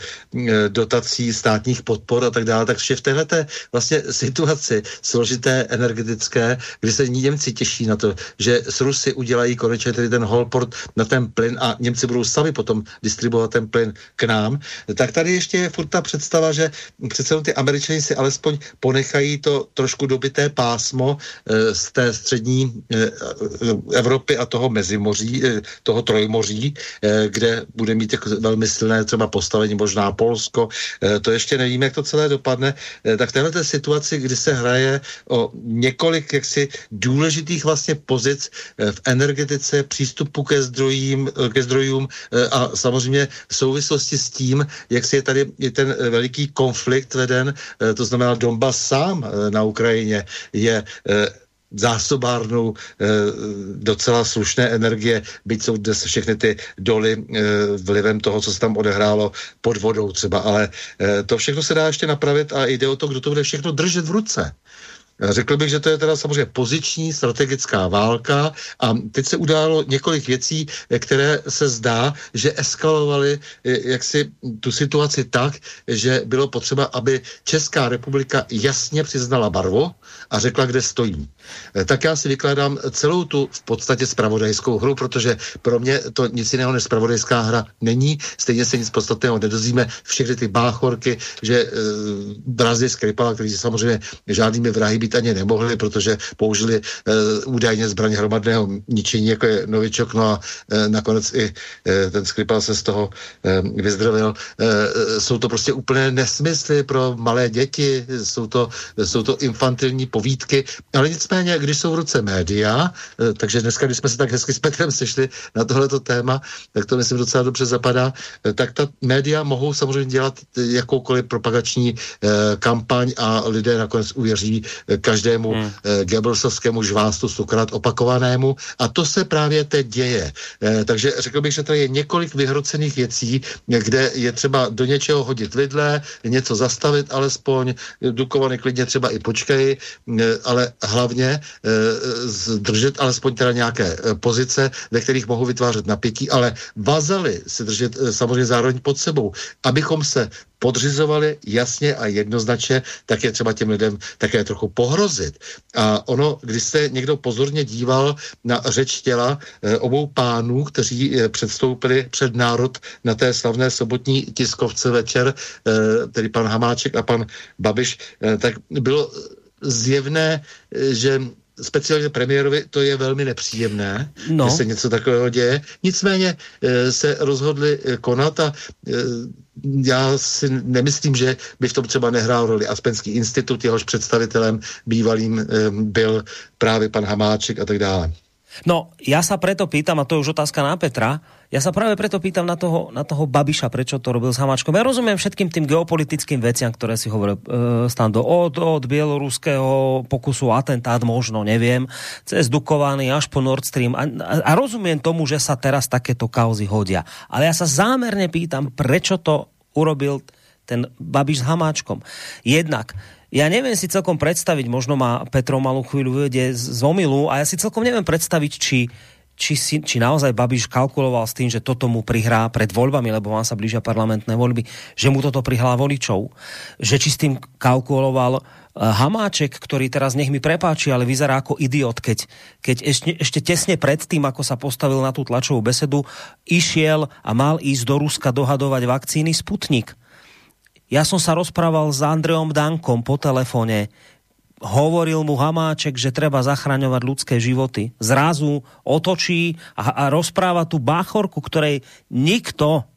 dotací, státních podpor a tak dále. Takže v této vlastně situaci složité energetické, kdy se Němci těší na to, že s Rusy udělají konečně tedy ten holport na ten plyn a Němci budou sami potom distribuovat ten plyn k nám, tak tady ještě je furt ta představa, že přece ty američani si alespoň ponechají to trošku dobité pásmo e, z té střední e, Evropy a toho mezimoří, toho trojmoří, kde bude mít jako velmi silné třeba postavení možná Polsko, to ještě nevíme, jak to celé dopadne, tak téhle situaci, kdy se hraje o několik jaksi důležitých vlastně pozic e, v energetice, přístupu ke zdrojím, ke zdrojům e, a samozřejmě v souvislosti s tím, jak si je tady je ten eh, veliký konflikt veden, eh, to znamená Donbass sám eh, na Ukrajině je zásobárnou e, docela slušné energie, byť jsou dnes všechny ty doly e, vlivem toho, co se tam odehrálo pod vodou třeba, ale e, to všechno se dá ještě napravit a jde o to, kdo to bude všechno držet v ruce. Řekl bych, že to je teda samozřejmě poziční strategická válka a teď se událo několik věcí, které se zdá, že eskalovaly eh, jaksi tu situaci tak, že bylo potřeba, aby Česká republika jasně přiznala barvu a řekla, kde stojí. Eh, tak já si vykládám celou tu v podstatě spravodajskou hru, protože pro mě to nic jiného než spravodajská hra není. Stejně se nic podstatného nedozvíme. Všechny ty báchorky, že e, Brazil Skripala, kteří samozřejmě žádnými vrahy být ani nemohli, protože použili e, údajně zbraň hromadného ničení, jako je Novičok, no a e, nakonec i e, ten Skripal se z toho e, vyzdravil. E, jsou to prostě úplné nesmysly pro malé děti, jsou to, jsou to infantilní povídky, ale nicméně, když jsou v ruce média, e, takže dneska, když jsme se tak hezky s Petrem sešli na tohleto téma, tak to myslím docela dobře zapadá, e, tak ta média mohou samozřejmě dělat jakoukoliv propagační kampaň a lidé nakonec uvěří každému hmm. eh, Goebbelsovskému žvástu stokrát opakovanému a to se právě teď děje. Eh, takže řekl bych, že tady je několik vyhrocených věcí, kde je třeba do něčeho hodit vidle, něco zastavit alespoň, Dukovany klidně třeba i počkej, eh, ale hlavně eh, držet alespoň teda nějaké eh, pozice, ve kterých mohou vytvářet napětí, ale vazaly si držet eh, samozřejmě zároveň pod sebou, abychom se podřizovali jasně a jednoznačně, tak je třeba těm lidem také trochu pohrozit. A ono, když se někdo pozorně díval na řeč těla obou pánů, kteří předstoupili před národ na té slavné sobotní tiskovce večer, tedy pan Hamáček a pan Babiš, tak bylo zjevné, že speciálně premiérovi to je velmi nepříjemné, no. že se něco takového děje. Nicméně se rozhodli konat a já si nemyslím, že by v tom třeba nehrál roli Aspenský institut, jehož představitelem bývalým byl právě pan Hamáček a tak dále. No, ja sa preto pýtam, a to je už otázka na Petra, ja sa práve preto pýtam na toho, na toho Babiša, prečo to robil s Hamáčkom. Ja rozumiem všetkým tým geopolitickým veciam, ktoré si hovoril e, Stando, od, od bieloruského pokusu atentát možno, neviem, cez Dukovany až po Nord Stream. A, a, a rozumiem tomu, že sa teraz takéto kauzy hodia. Ale ja sa zámerne pýtam, prečo to urobil ten Babiš s Hamáčkom. Jednak, ja neviem si celkom predstaviť, možno má Petro malú chvíľu vyvedie z omilu, a ja si celkom neviem predstaviť, či, či, si, či naozaj Babiš kalkuloval s tým, že toto mu prihrá pred voľbami, lebo vám sa blížia parlamentné voľby, že mu toto prihrá voličov. Že či s tým kalkuloval uh, Hamáček, ktorý teraz nech mi prepáči, ale vyzerá ako idiot, keď, keď ešte, ešte tesne pred tým, ako sa postavil na tú tlačovú besedu, išiel a mal ísť do Ruska dohadovať vakcíny Sputnik Ja som sa rozprával s Andreom Dankom po telefone, hovoril mu Hamáček, že treba zachraňovať ľudské životy. Zrazu otočí a, a rozpráva tu báchorku, ktorej nikto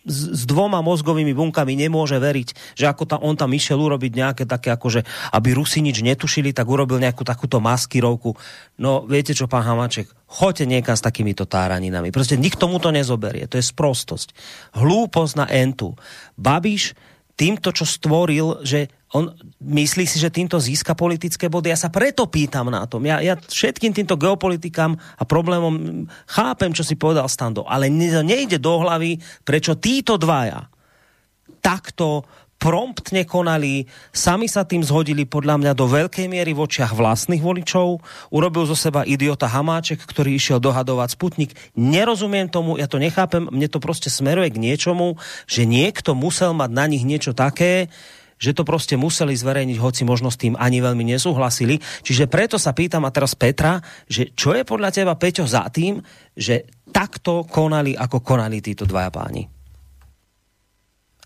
s, s dvoma mozgovými bunkami nemôže veriť, že ako ta, on tam išiel urobiť nejaké také, akože, aby Rusi nič netušili, tak urobil nejakú takúto maskirovku. No, viete čo, pán Hamaček, choďte niekam s takýmito táraninami. Proste nikto mu to nezoberie. To je sprostosť. Hlúposť na entu. Babiš týmto, čo stvoril, že on myslí si, že týmto získa politické body. Ja sa preto pýtam na tom. Ja, ja všetkým týmto geopolitikám a problémom chápem, čo si povedal Stando, ale nejde do hlavy, prečo títo dvaja takto promptne konali, sami sa tým zhodili podľa mňa do veľkej miery v očiach vlastných voličov, urobil zo seba idiota Hamáček, ktorý išiel dohadovať Sputnik. Nerozumiem tomu, ja to nechápem, mne to prostě smeruje k niečomu, že niekto musel mať na nich niečo také, že to prostě museli zverejniť, hoci možno s tým ani veľmi nesúhlasili. Čiže preto sa pýtam a teraz Petra, že čo je podľa teba, Peťo, za tým, že takto konali, ako konali títo dvaja páni?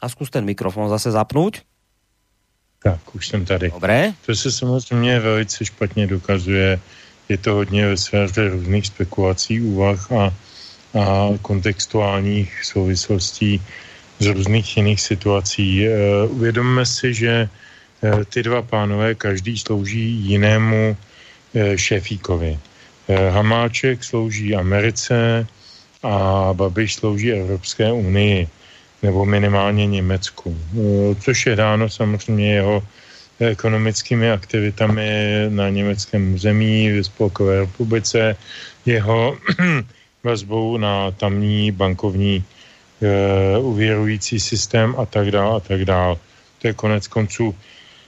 A zkus ten mikrofon zase zapnout. Tak, už jsem tady. Dobré. To se samozřejmě velice špatně dokazuje. Je to hodně ve sféře různých spekulací, úvah a, a kontextuálních souvislostí z různých jiných situací. E, uvědomme si, že e, ty dva pánové každý slouží jinému e, šéfíkovi. Hamáček slouží Americe a Babiš slouží Evropské unii nebo minimálně Německu. No, což je dáno samozřejmě jeho ekonomickými aktivitami na německém území v Spolkové republice, jeho (clears throat) vazbou na tamní bankovní e, uvěrující systém a tak dále a tak dále. To je konec konců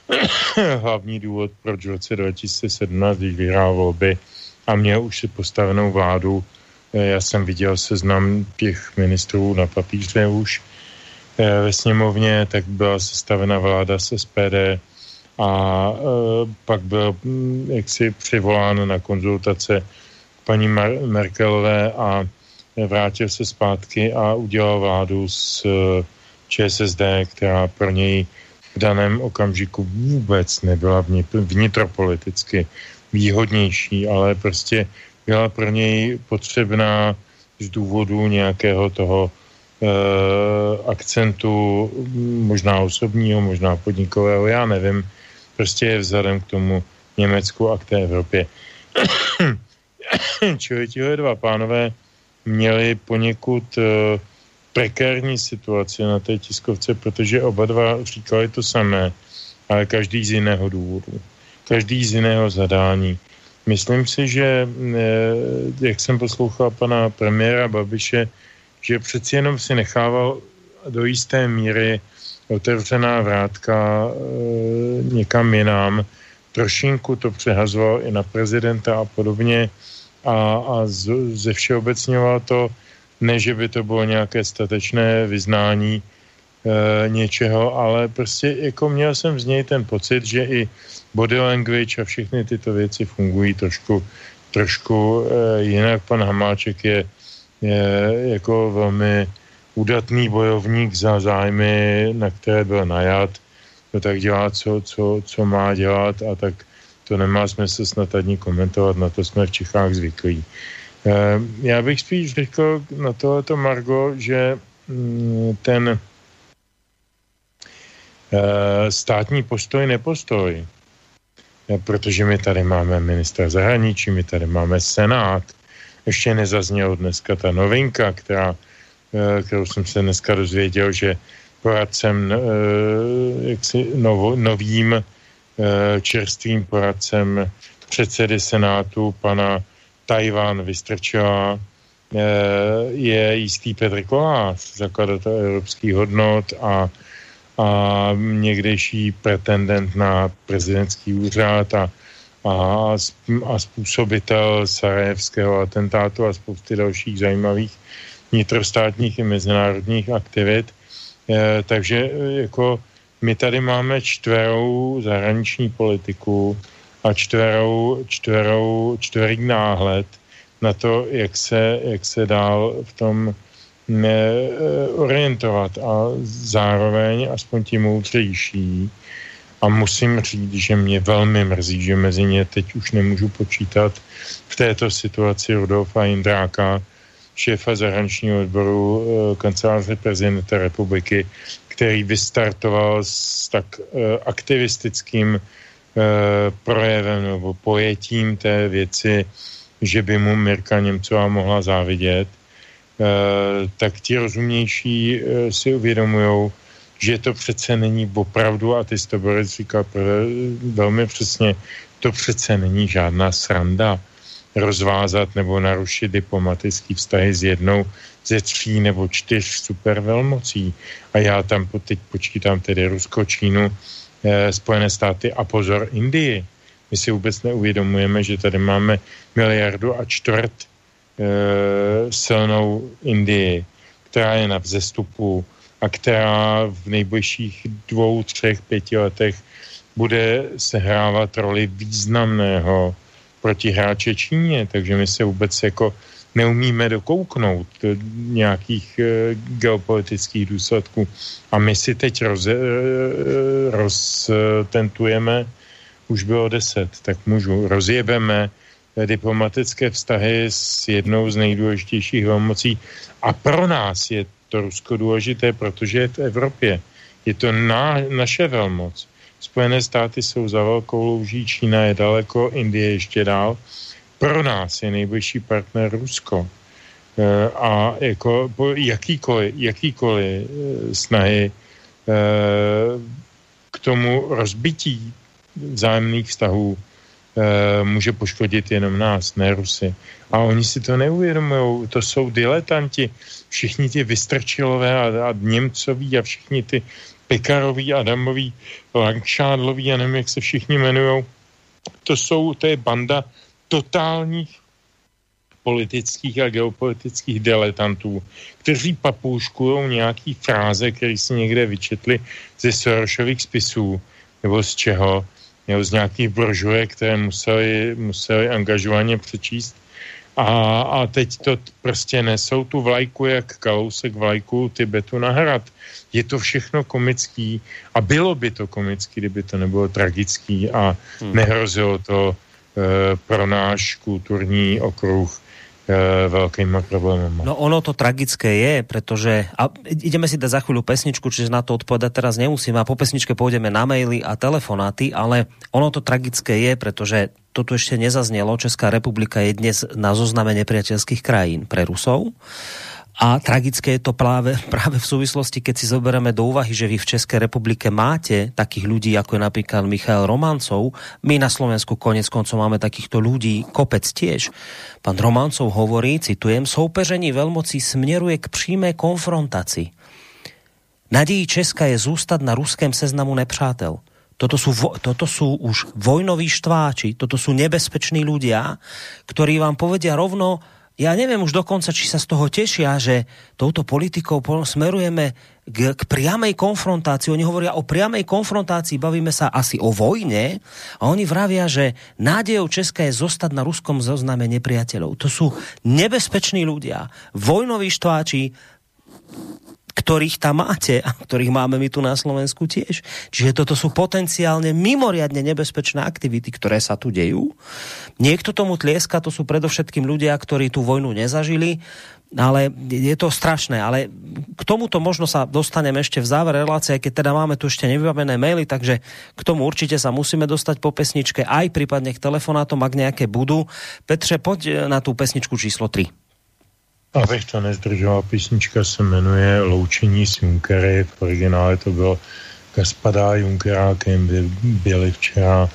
(clears throat) hlavní důvod, proč v roce 2017, když vyhrál volby a měl už si postavenou vládu, e, já jsem viděl seznam těch ministrů na papíře už, ve sněmovně, tak byla sestavena vláda s SPD a e, pak byl hm, jaksi přivolán na konzultace paní Mar- Merkelové a vrátil se zpátky a udělal vládu s ČSSD, která pro něj v daném okamžiku vůbec nebyla vnitropoliticky výhodnější, ale prostě byla pro něj potřebná z důvodu nějakého toho Eh, akcentu možná osobního, možná podnikového, já nevím, prostě je vzhledem k tomu Německu a k té Evropě. (coughs) Čili tihle dva pánové měli poněkud uh, prekérní situaci na té tiskovce, protože oba dva říkali to samé, ale každý z jiného důvodu. Každý z jiného zadání. Myslím si, že, eh, jak jsem poslouchal pana premiéra Babiše, že přeci jenom si nechával do jisté míry otevřená vrátka e, někam jinam. Trošinku to přehazoval i na prezidenta a podobně a, a z, ze všeobecňoval to, ne, že by to bylo nějaké statečné vyznání e, něčeho, ale prostě jako měl jsem z něj ten pocit, že i body language a všechny tyto věci fungují trošku, trošku e, jinak. Pan Hamáček je je jako velmi údatný bojovník za zájmy, na které byl najat. to tak dělá, co, co, co má dělat a tak to nemá smysl snad ani komentovat, na to jsme v Čechách zvyklí. Eh, já bych spíš řekl na tohleto Margo, že mm, ten eh, státní postoj, nepostoj, eh, protože my tady máme ministra zahraničí, my tady máme senát, ještě nezaznělo dneska ta novinka, která, kterou jsem se dneska dozvěděl, že poradcem, jaksi novo, novým čerstvým poradcem předsedy Senátu pana Tajván vystrčila, eh, je jistý Petr Kolář, zakladatel evropských hodnot a, a někdejší pretendent na prezidentský úřad a, a, a způsobitel sarajevského atentátu a spousty dalších zajímavých vnitrostátních i mezinárodních aktivit. E, takže jako my tady máme čtverou zahraniční politiku, a čtverou, čtverou, čtverý náhled na to, jak se, jak se dál v tom ne, eh, orientovat a zároveň aspoň tím moudřejší. A musím říct, že mě velmi mrzí, že mezi ně teď už nemůžu počítat v této situaci Rudolfa Jindráka, šéfa zahraničního odboru eh, kanceláře prezidenta republiky, který vystartoval s tak eh, aktivistickým Eh, projevem nebo pojetím té věci, že by mu Mirka Němcová mohla závidět, tak ti rozumnější si uvědomují, že to přece není opravdu, a ty to Boris říkal velmi přesně, to přece není žádná sranda rozvázat nebo narušit diplomatický vztahy s jednou ze tří nebo čtyř supervelmocí. A já tam teď počítám tedy Rusko, Čínu, Eh, Spojené státy a pozor Indii. My si vůbec neuvědomujeme, že tady máme miliardu a čtvrt e, silnou Indii, která je na vzestupu a která v nejbližších dvou, třech, pěti letech bude sehrávat roli významného protihráče Číně, takže my se vůbec jako neumíme dokouknout nějakých eh, geopolitických důsledků. A my si teď roz, eh, roztentujeme, už bylo deset, tak můžu, rozjebeme diplomatické vztahy s jednou z nejdůležitějších velmocí. A pro nás je to Rusko důležité, protože je v Evropě. Je to na, naše velmoc. Spojené státy jsou za velkou louží, Čína je daleko, Indie ještě dál pro nás je nejbližší partner Rusko. E, a jako jakýkoliv, jakýkoliv e, snahy e, k tomu rozbití vzájemných vztahů může poškodit jenom nás, ne Rusy. A oni si to neuvědomují. To jsou diletanti. Všichni ti Vystrčilové a, a Němcoví a všichni ty Pekaroví, Adamoví, Langšádloví, já nevím, jak se všichni jmenují. To jsou, to je banda totálních politických a geopolitických diletantů, kteří papouškují nějaký fráze, které si někde vyčetli ze Sorosových spisů, nebo z čeho, nebo z nějakých brožurek, které museli, museli angažovaně přečíst. A, a teď to prostě nesou tu vlajku, jak kalousek vlajku Tibetu na hrad. Je to všechno komický a bylo by to komický, kdyby to nebylo tragický a hmm. nehrozilo to Eh, pro náš kulturní okruh velkým problémem. No ono to tragické je, pretože a ideme si dať za chvíľu pesničku, čiže na to odpovedať teraz nemusíme a po pesničke pôjdeme na maily a telefonáty, ale ono to tragické je, pretože toto ešte nezaznelo. Česká republika je dnes na zozname nepriateľských krajín pre Rusov. A tragické je to práve, (laughs) práve v súvislosti, keď si zoberieme do úvahy, že vy v České republike máte takých ľudí, ako je napríklad Michal Romancov. My na Slovensku konec koncov máme takýchto ľudí kopec tiež. Pán Romancov hovorí, citujem, soupeření veľmocí směruje k přímé konfrontaci. Nadějí Česka je zůstat na ruském seznamu nepřátel. Toto sú, toto sú už vojnoví štváči, toto sú nebezpeční ľudia, ktorí vám povedia rovno, ja neviem už dokonca, či sa z toho tešia, že touto politikou smerujeme k, k priamej konfrontácii. Oni hovoria o priamej konfrontácii, bavíme sa asi o vojne a oni vravia, že nádejou Česka je zostať na ruskom zozname nepriateľov. To sú nebezpeční ľudia, vojnoví štváči, ktorých tam máte a ktorých máme my tu na Slovensku tiež. Čiže toto sú potenciálne mimoriadne nebezpečné aktivity, ktoré sa tu dejú. Niekto tomu tlieska, to sú predovšetkým ľudia, ktorí tú vojnu nezažili, ale je to strašné. Ale k tomuto možno sa dostaneme ešte v závere relácie, keď teda máme tu ešte nevybavené maily, takže k tomu určite sa musíme dostať po pesničke, aj prípadne k telefonátom, ak nejaké budú. Petře, poď na tú pesničku číslo 3. Abych to nezdržoval, písnička se jmenuje Loučení s Junkery, v originále to bylo Kaspadá Junkerákem, byli včera.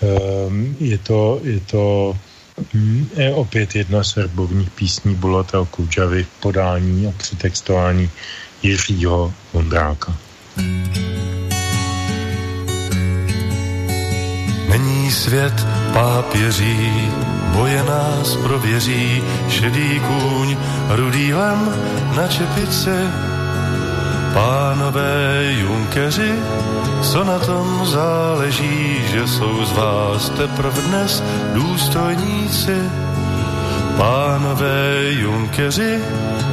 Um, je to, je to um, je opět jedna z verbovních písní Bulata Kudžavy v podání a přitextování Jiřího Vondráka. Není svět pápěří, boje nás prověří, šedý kůň, rudý lem na čepici. Pánové junkeři, co na tom záleží, že jsou z vás teprv dnes důstojníci. Pánové junkeři,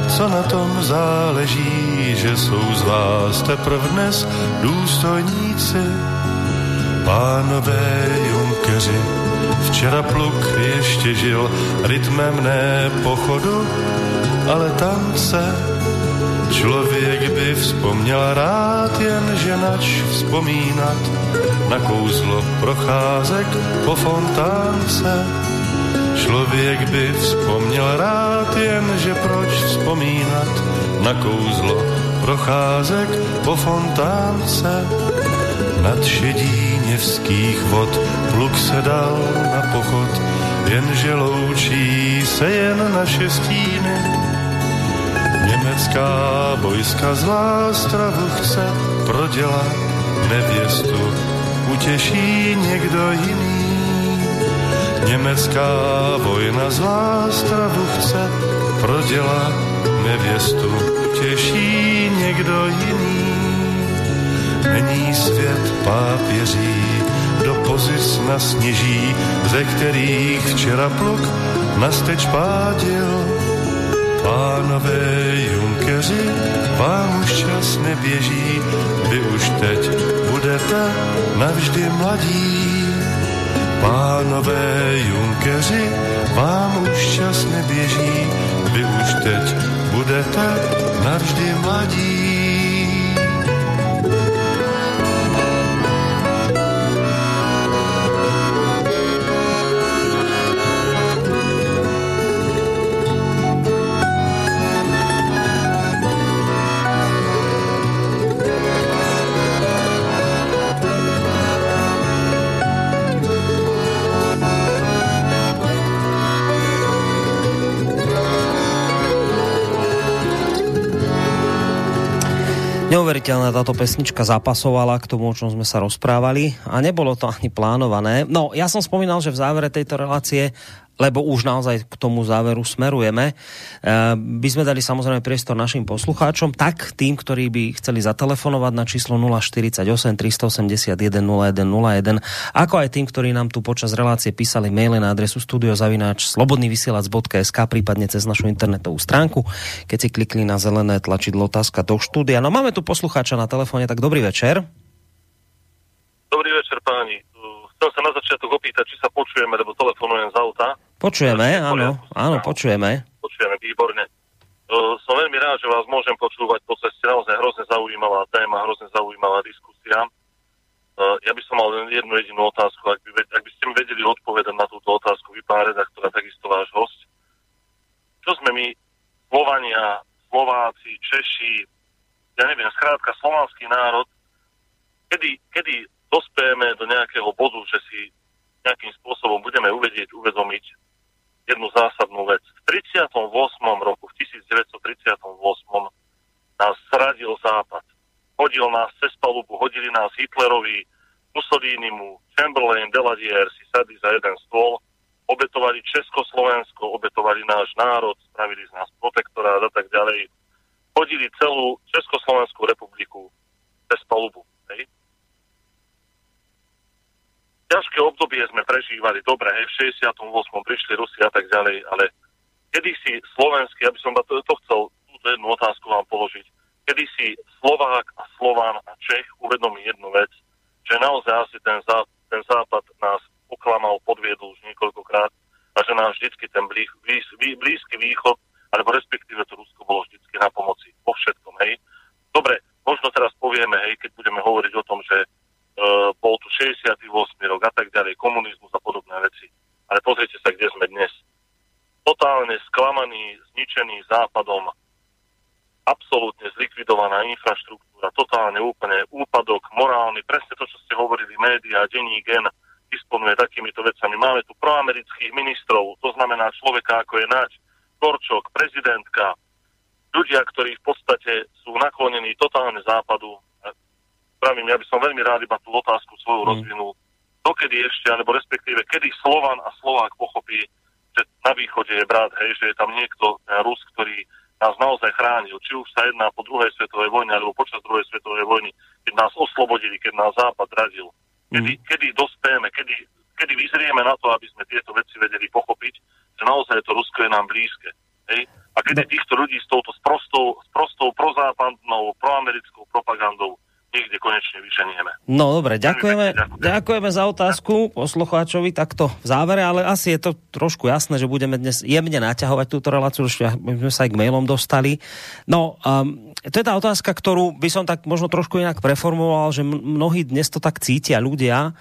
co na tom záleží, že jsou z vás teprv dnes důstojníci. Pánové junkeři, včera pluk ještě žil rytmem ne pochodu, ale tance. Člověk by vzpomněl rád, jen že nač vzpomínat na kouzlo procházek po fontánce. Člověk by vzpomněl rád, jen že proč vzpomínat na kouzlo procházek po fontánce. Nad šedí něvských vod pluk se dal na pochod, jenže loučí se jen naše stíny. Německá vojska zlá stravu chce prodělat nevěstu, utěší někdo jiný. Německá vojna zlá stravu chce prodělat nevěstu, utěší někdo jiný. Není svět pápěří, pozic nasněží, ze kterých včera pluk na steč pádil. Pánové junkeři, vám už čas neběží, vy už teď budete navždy mladí. Pánové junkeři, vám už čas neběží, vy už teď budete navždy mladí. Neuveriteľná táto pesnička zapasovala k tomu, o čom sme sa rozprávali a nebolo to ani plánované. No, ja som spomínal, že v závere tejto relácie lebo už naozaj k tomu záveru smerujeme. E, by sme dali samozrejme priestor našim poslucháčom, tak tým, ktorí by chceli zatelefonovať na číslo 048 381 0101, ako aj tým, ktorí nám tu počas relácie písali maily na adresu studiozavináč slobodnyvysielac.sk, prípadne cez našu internetovú stránku, keď si klikli na zelené tlačidlo otázka do štúdia. No máme tu poslucháča na telefóne, tak dobrý večer. Dobrý večer páni. Chcem sa na začiatok opýtať, či sa počujeme, lebo telefonujem z auta. Počujeme, áno, áno, počujeme. Počujeme, výborne. Som veľmi rád, že vás môžem počúvať po ceste. Naozaj hrozne zaujímavá téma, hrozne zaujímavá diskusia. Uh, ja by som mal len jednu jedinú otázku. Ak by, ak by ste mi vedeli odpovedať na túto otázku, vy pán redaktor takisto váš host. Čo sme my, Slovania, Slováci, Češi, ja neviem, skrátka slovanský národ, kedy, kedy dospejeme do nejakého bodu, že si nejakým spôsobom budeme uvedieť, uvedomiť, jednu zásadnú vec. V 38. roku, v 1938. nás zradil Západ. Hodil nás cez palubu, hodili nás Hitlerovi, Mussolinimu, Chamberlain, Deladier si sadli za jeden stôl, obetovali Československo, obetovali náš národ, spravili z nás protektorát a tak ďalej. Hodili celú Československú republiku cez palubu. Hej? Ťažké obdobie sme prežívali, dobre, hej, v 68. prišli Rusi a tak ďalej, ale kedy si slovenský, aby som to, to chcel túto jednu otázku vám položiť, kedy si Slovák a Slován a Čech uvedomí jednu vec, že naozaj asi ten, zá, ten západ nás oklamal, podviedol už niekoľkokrát a že nám vždycky ten blíž, blíž, blízky východ, alebo respektíve to Rusko bolo vždycky na pomoci vo všetkom, hej. Dobre, možno teraz povieme, hej, keď budeme hovoriť o tom, že bol tu 68. rok a tak ďalej, komunizmus a podobné veci. Ale pozrite sa, kde sme dnes. Totálne sklamaný, zničený západom, absolútne zlikvidovaná infraštruktúra, totálne úplne úpadok morálny, presne to, čo ste hovorili, média, denní gen disponuje takýmito vecami. Máme tu proamerických ministrov, to znamená človeka ako je Nač, Korčok, prezidentka, ľudia, ktorí v podstate sú naklonení totálne západu. Pravím, ja by som veľmi rád iba tú otázku svoju mm. rozvinul. Dokedy ešte, alebo respektíve, kedy Slovan a Slovák pochopí, že na východe je brat, hej, že je tam niekto, Rus, ktorý nás naozaj chránil, či už sa jedná po druhej svetovej vojne, alebo počas druhej svetovej vojny, keď nás oslobodili, keď nás Západ radil. Kedy, mm. kedy dospejeme, kedy, kedy vyzrieme na to, aby sme tieto veci vedeli pochopiť, že naozaj to Rusko je nám blízke. Hej? A kedy týchto ľudí s touto sprostou, sprostou prozápadnou, proamerickou propagandou niekde konečne vyženieme. No dobre, ďakujeme, ďakujeme za otázku poslucháčovi takto v závere, ale asi je to trošku jasné, že budeme dnes jemne naťahovať túto reláciu, že sme sa aj k mailom dostali. No, um, to je tá otázka, ktorú by som tak možno trošku inak preformuloval, že mnohí dnes to tak cítia ľudia,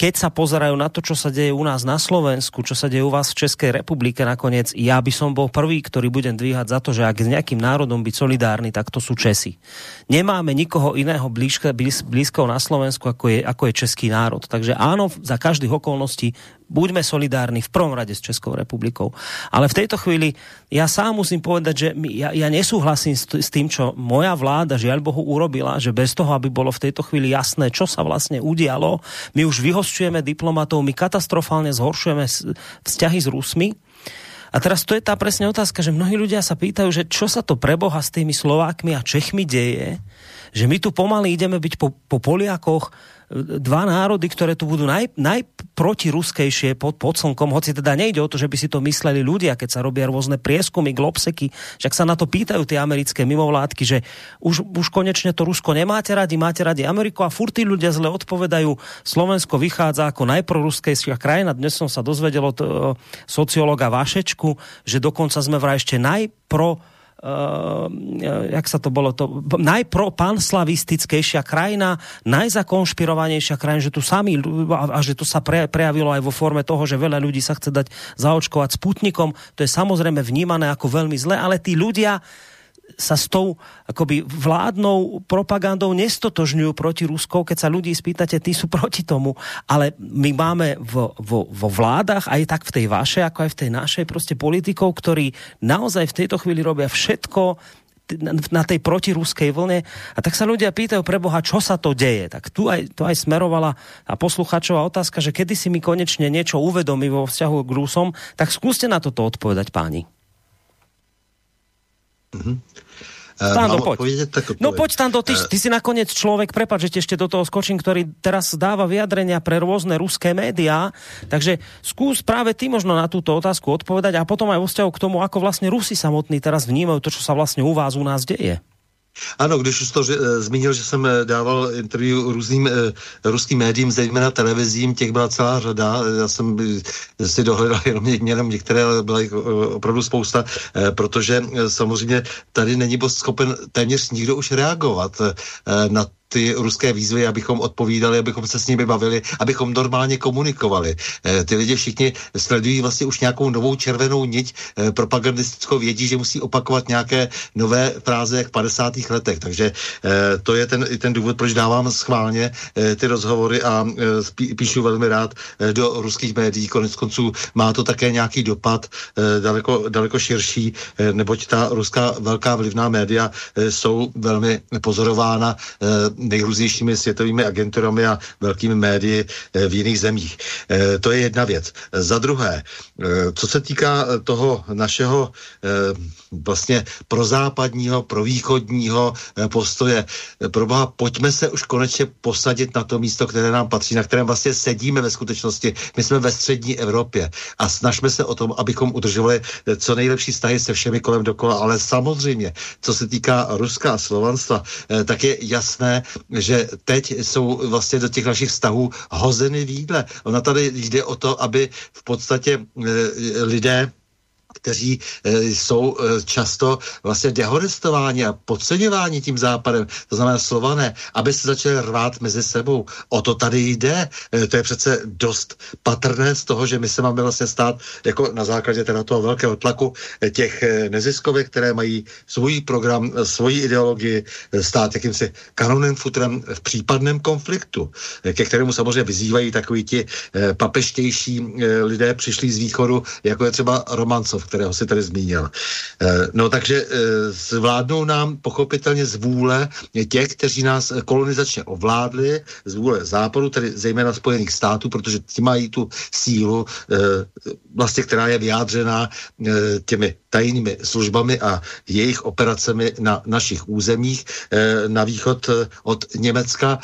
keď sa pozerajú na to, čo sa deje u nás na Slovensku, čo sa deje u vás v Českej republike nakoniec, ja by som bol prvý, ktorý budem dvíhať za to, že ak s nejakým národom byť solidárny, tak to sú Česi. Nemáme nikoho iného blízko, blízko na Slovensku, ako je, ako je český národ. Takže áno, za každých okolností buďme solidárni v prvom rade s Českou republikou. Ale v tejto chvíli ja sám musím povedať, že ja, ja nesúhlasím s, tým, čo moja vláda žiaľ Bohu urobila, že bez toho, aby bolo v tejto chvíli jasné, čo sa vlastne udialo, my už vyhosťujeme diplomatov, my katastrofálne zhoršujeme vzťahy s Rusmi. A teraz to je tá presne otázka, že mnohí ľudia sa pýtajú, že čo sa to preboha s tými Slovákmi a Čechmi deje, že my tu pomaly ideme byť po, po Poliakoch, dva národy, ktoré tu budú naj, najprotiruskejšie pod, pod slnkom, hoci teda nejde o to, že by si to mysleli ľudia, keď sa robia rôzne prieskumy, globseky, však sa na to pýtajú tie americké mimovládky, že už, už konečne to Rusko nemáte radi, máte radi Ameriku a furt tí ľudia zle odpovedajú, Slovensko vychádza ako najproruskejšia krajina. Dnes som sa dozvedel od uh, sociologa Vašečku, že dokonca sme vraj ešte najpro uh, jak sa to bolo, to najpropanslavistickejšia krajina, najzakonšpirovanejšia krajina, že tu sami, a, a že to sa pre, prejavilo aj vo forme toho, že veľa ľudí sa chce dať zaočkovať sputnikom, to je samozrejme vnímané ako veľmi zle, ale tí ľudia sa s tou akoby vládnou propagandou nestotožňujú proti Ruskou, keď sa ľudí spýtate, tí sú proti tomu, ale my máme vo, vo, vo vládach, aj tak v tej vašej, ako aj v tej našej proste politikov, ktorí naozaj v tejto chvíli robia všetko, na tej protiruskej vlne. A tak sa ľudia pýtajú pre Boha, čo sa to deje. Tak tu aj, tu aj smerovala a posluchačová otázka, že kedy si mi konečne niečo uvedomí vo vzťahu k Rusom, tak skúste na toto odpovedať páni. Mm-hmm. Stando, poď. no poď, Stando, ty, ty si nakoniec človek, prepáč, že ešte do toho skočím, ktorý teraz dáva vyjadrenia pre rôzne ruské médiá, takže skús práve ty možno na túto otázku odpovedať a potom aj vo vzťahu k tomu, ako vlastne Rusi samotní teraz vnímajú to, čo sa vlastne u vás, u nás deje. Ano, když už to že, eh, zmínil, že jsem eh, dával interview různým e, ruským médiím, zejména televizím, těch byla celá řada, já jsem si dohledal (laughs) jenom, jenom některé, ale byla jich opravdu spousta, e, protože samozřejmě tady není schopen téměř nikdo už reagovat e, na ty ruské výzvy, abychom odpovídali, abychom se s nimi bavili, abychom normálně komunikovali. E, ty lidi všichni sledují vlastně už nějakou novou červenou niť e, propagandistickou, vědí, že musí opakovat nějaké nové fráze jak v 50. letech. Takže e, to je ten, ten důvod, proč dávám schválně ty rozhovory a píšu velmi rád do ruských médií. Konec konců má to také nějaký dopad daleko, daleko širší, neboť ta ruská velká vlivná média jsou velmi pozorována nejrůznějšími světovými agenturami a velkými médii v jiných zemích. To je jedna věc. Za druhé, co se týká toho našeho vlastně prozápadního, provýchodního postoje, proboha, pojďme se už konečně posadit na to místo, které nám patří, na kterém vlastně sedíme ve skutečnosti. My jsme ve střední Evropě a snažme se o tom, abychom udržovali co nejlepší vztahy se všemi kolem dokola, ale samozřejmě, co se týká Ruska a Slovanstva, eh, tak je jasné, že teď jsou vlastně do těch našich vztahů hozeny výdle. Ona tady jde o to, aby v podstatě eh, lidé kteří e, jsou e, často vlastně dehonestováni a podceňováni tím západem, to znamená slované, aby se začali rvát mezi sebou. O to tady jde. E, to je přece dost patrné z toho, že my se máme vlastně stát jako na základě teda toho velkého tlaku těch neziskovek, které mají svůj program, svoji ideologii, stát jakýmsi kanonem futrem v případném konfliktu, ke kterému samozřejmě vyzývají takový ti papeštější lidé přišli z východu, jako je třeba Romancov, kterého si tady zmínil. Eh, no takže eh, zvládnou nám pochopitelně z vůle těch, kteří nás kolonizačně ovládli, z vůle západu, tedy zejména Spojených států, protože ti mají tu sílu, eh, vlastně, která je vyjádřená těmi tajnými službami a jejich operacemi na našich územích na východ od Německa,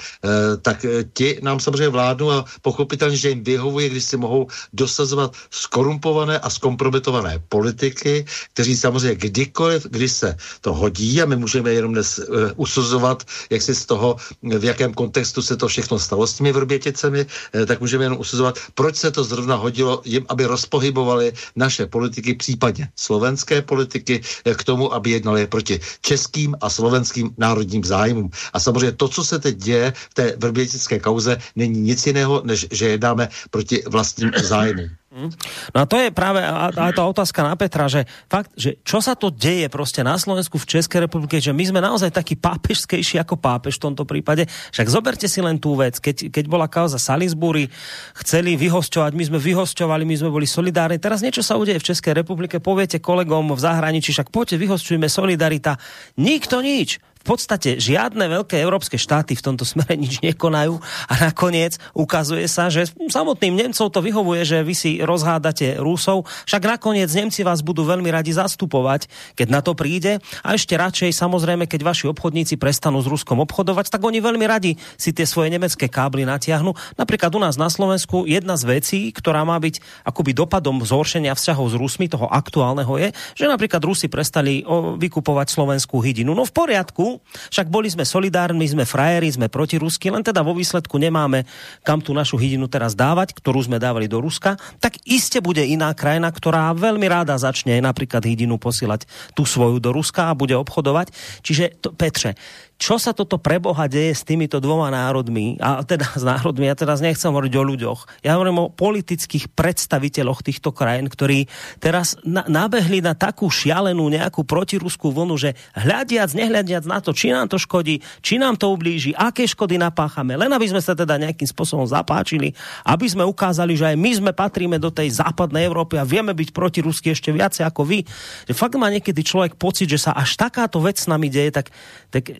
tak ti nám samozřejmě vládnou a pochopitelně, že jim vyhovuje, když si mohou dosazovat skorumpované a zkompromitované politiky, kteří samozřejmě kdykoliv, kdy se to hodí a my můžeme jenom dnes usuzovat, jak si z toho, v jakém kontextu se to všechno stalo s těmi vrběticemi, tak můžeme jenom usuzovat, proč se to zrovna hodilo jim, aby rozpohybovali naše politiky, případně slovenské politiky, uh, k tomu, aby jednali proti českým a slovenským národním zájmům. A samozřejmě to, co se teď děje v té vrbětické kauze, není nic jiného, než že jednáme proti vlastním zájmům. Hm? No a to je práve aj tá otázka na Petra, že fakt, že čo sa to deje proste na Slovensku, v Českej republike, že my sme naozaj taký pápežskejší ako pápež v tomto prípade. Však zoberte si len tú vec, keď, keď bola kauza Salisbury, chceli vyhosťovať, my sme vyhosťovali, my sme boli solidárni. Teraz niečo sa udeje v Českej republike, poviete kolegom v zahraničí, však poďte, vyhosťujeme solidarita. Nikto nič podstate žiadne veľké európske štáty v tomto (laughs) smere nič nekonajú a nakoniec ukazuje sa, že samotným Nemcov to vyhovuje, že vy si rozhádate Rusov, však nakoniec Nemci vás budú veľmi radi zastupovať, keď na to príde a ešte radšej samozrejme, keď vaši obchodníci prestanú s Ruskom obchodovať, tak oni veľmi radi si tie svoje nemecké kábly natiahnu. Napríklad u nás na Slovensku jedna z vecí, ktorá má byť akoby dopadom zhoršenia vzťahov s Rusmi, toho aktuálneho je, že napríklad Rusi prestali vykupovať slovenskú hydinu. No v poriadku, však boli sme solidárni, sme frajeri, sme proti Rusky, len teda vo výsledku nemáme kam tú našu hydinu teraz dávať, ktorú sme dávali do Ruska, tak iste bude iná krajina, ktorá veľmi ráda začne napríklad hydinu posílať tú svoju do Ruska a bude obchodovať. Čiže to, Petře, čo sa toto preboha deje s týmito dvoma národmi, a teda s národmi, ja teraz nechcem hovoriť o ľuďoch, ja hovorím o politických predstaviteľoch týchto krajín, ktorí teraz na, nabehli na takú šialenú nejakú protiruskú vlnu, že hľadiac, nehľadiac na to, či nám to škodí, či nám to ublíži, aké škody napáchame, len aby sme sa teda nejakým spôsobom zapáčili, aby sme ukázali, že aj my sme patríme do tej západnej Európy a vieme byť proti Rusky ešte viacej ako vy. Že fakt má niekedy človek pocit, že sa až takáto vec s nami deje, tak, tak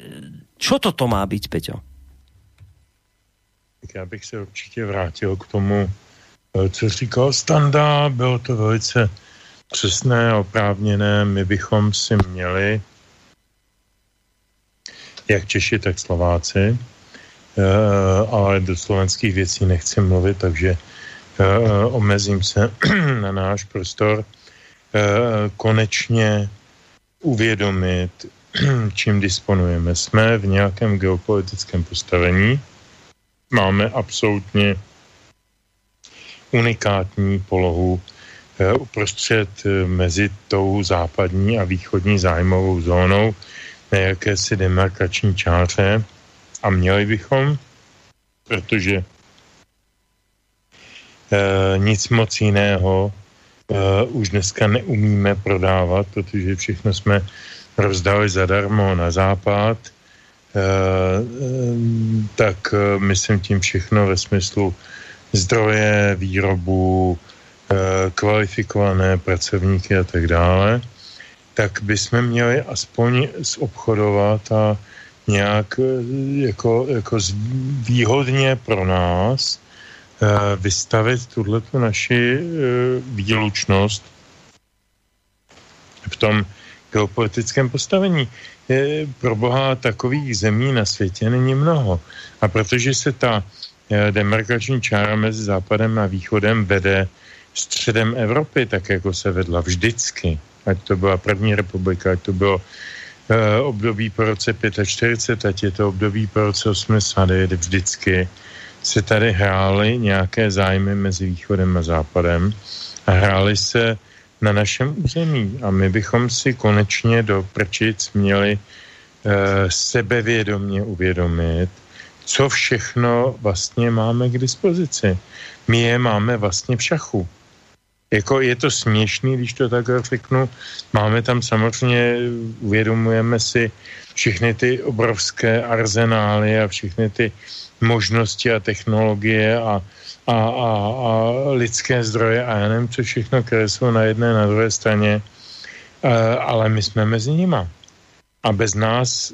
Čo toto má být, Peťo? Já bych se určitě vrátil k tomu, eh, co říkal Standa. Bylo to velice přesné oprávněné. My bychom si měli, jak Češi, tak Slováci, eh, ale do slovenských věcí nechci mluvit, takže eh, omezím se (clears throat) na náš prostor, konečně uvědomit, čím disponujeme. Jsme v nějakém geopolitickém postavení, máme absolutně unikátní polohu eh, uprostřed eh, mezi tou západní a východní zájmovou zónou na jakési demarkační čáře a měli bychom, protože e, nic moc jiného e, už dneska neumíme prodávat, protože všechno jsme rozdali zadarmo na západ, eh, tak eh, myslím tím všechno ve smyslu zdroje, výrobu, eh, kvalifikované pracovníky a tak dále, tak bychom měli aspoň zobchodovat a nějak jako, jako výhodně pro nás vystavit tuhle naši výlučnost v tom geopolitickém postavení. Je, pro boha takových zemí na světě není mnoho. A protože se ta demarkační čára mezi západem a východem vede středem Evropy, tak jako se vedla vždycky, ať to byla první republika, ať to bylo e, období po roce 45, ať je to období po roce 89, vždycky se tady hrály nějaké zájmy mezi východem a západem a hrály se na našem území. A my bychom si konečně do prčic měli e, sebevědomě uvědomit, co všechno vlastně máme k dispozici. My je máme vlastně v šachu. Jako je to směšný, když to takhle řeknu. Máme tam samozřejmě, uvědomujeme si všechny ty obrovské arzenály a všechny ty možnosti a technologie a, a, a, a lidské zdroje a já nevím, co všechno, které jsou na jedné na druhé straně, uh, ale my jsme mezi nima. A bez nás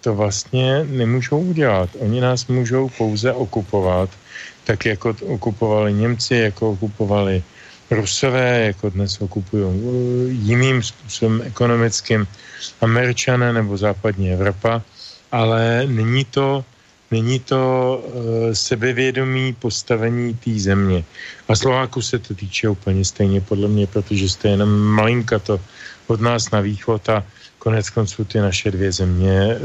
to vlastně nemůžou udělat. Oni nás můžou pouze okupovat, tak jako okupovali Němci, jako okupovali Rusové, jako dnes okupují uh, jiným způsobem ekonomickým Američané nebo západní Evropa, ale není to, není to uh, sebevědomí postavení té země. A Slováku se to týče úplně stejně podle mě, protože jste jenom malinka to od nás na východ a konec konců ty naše dvě země e,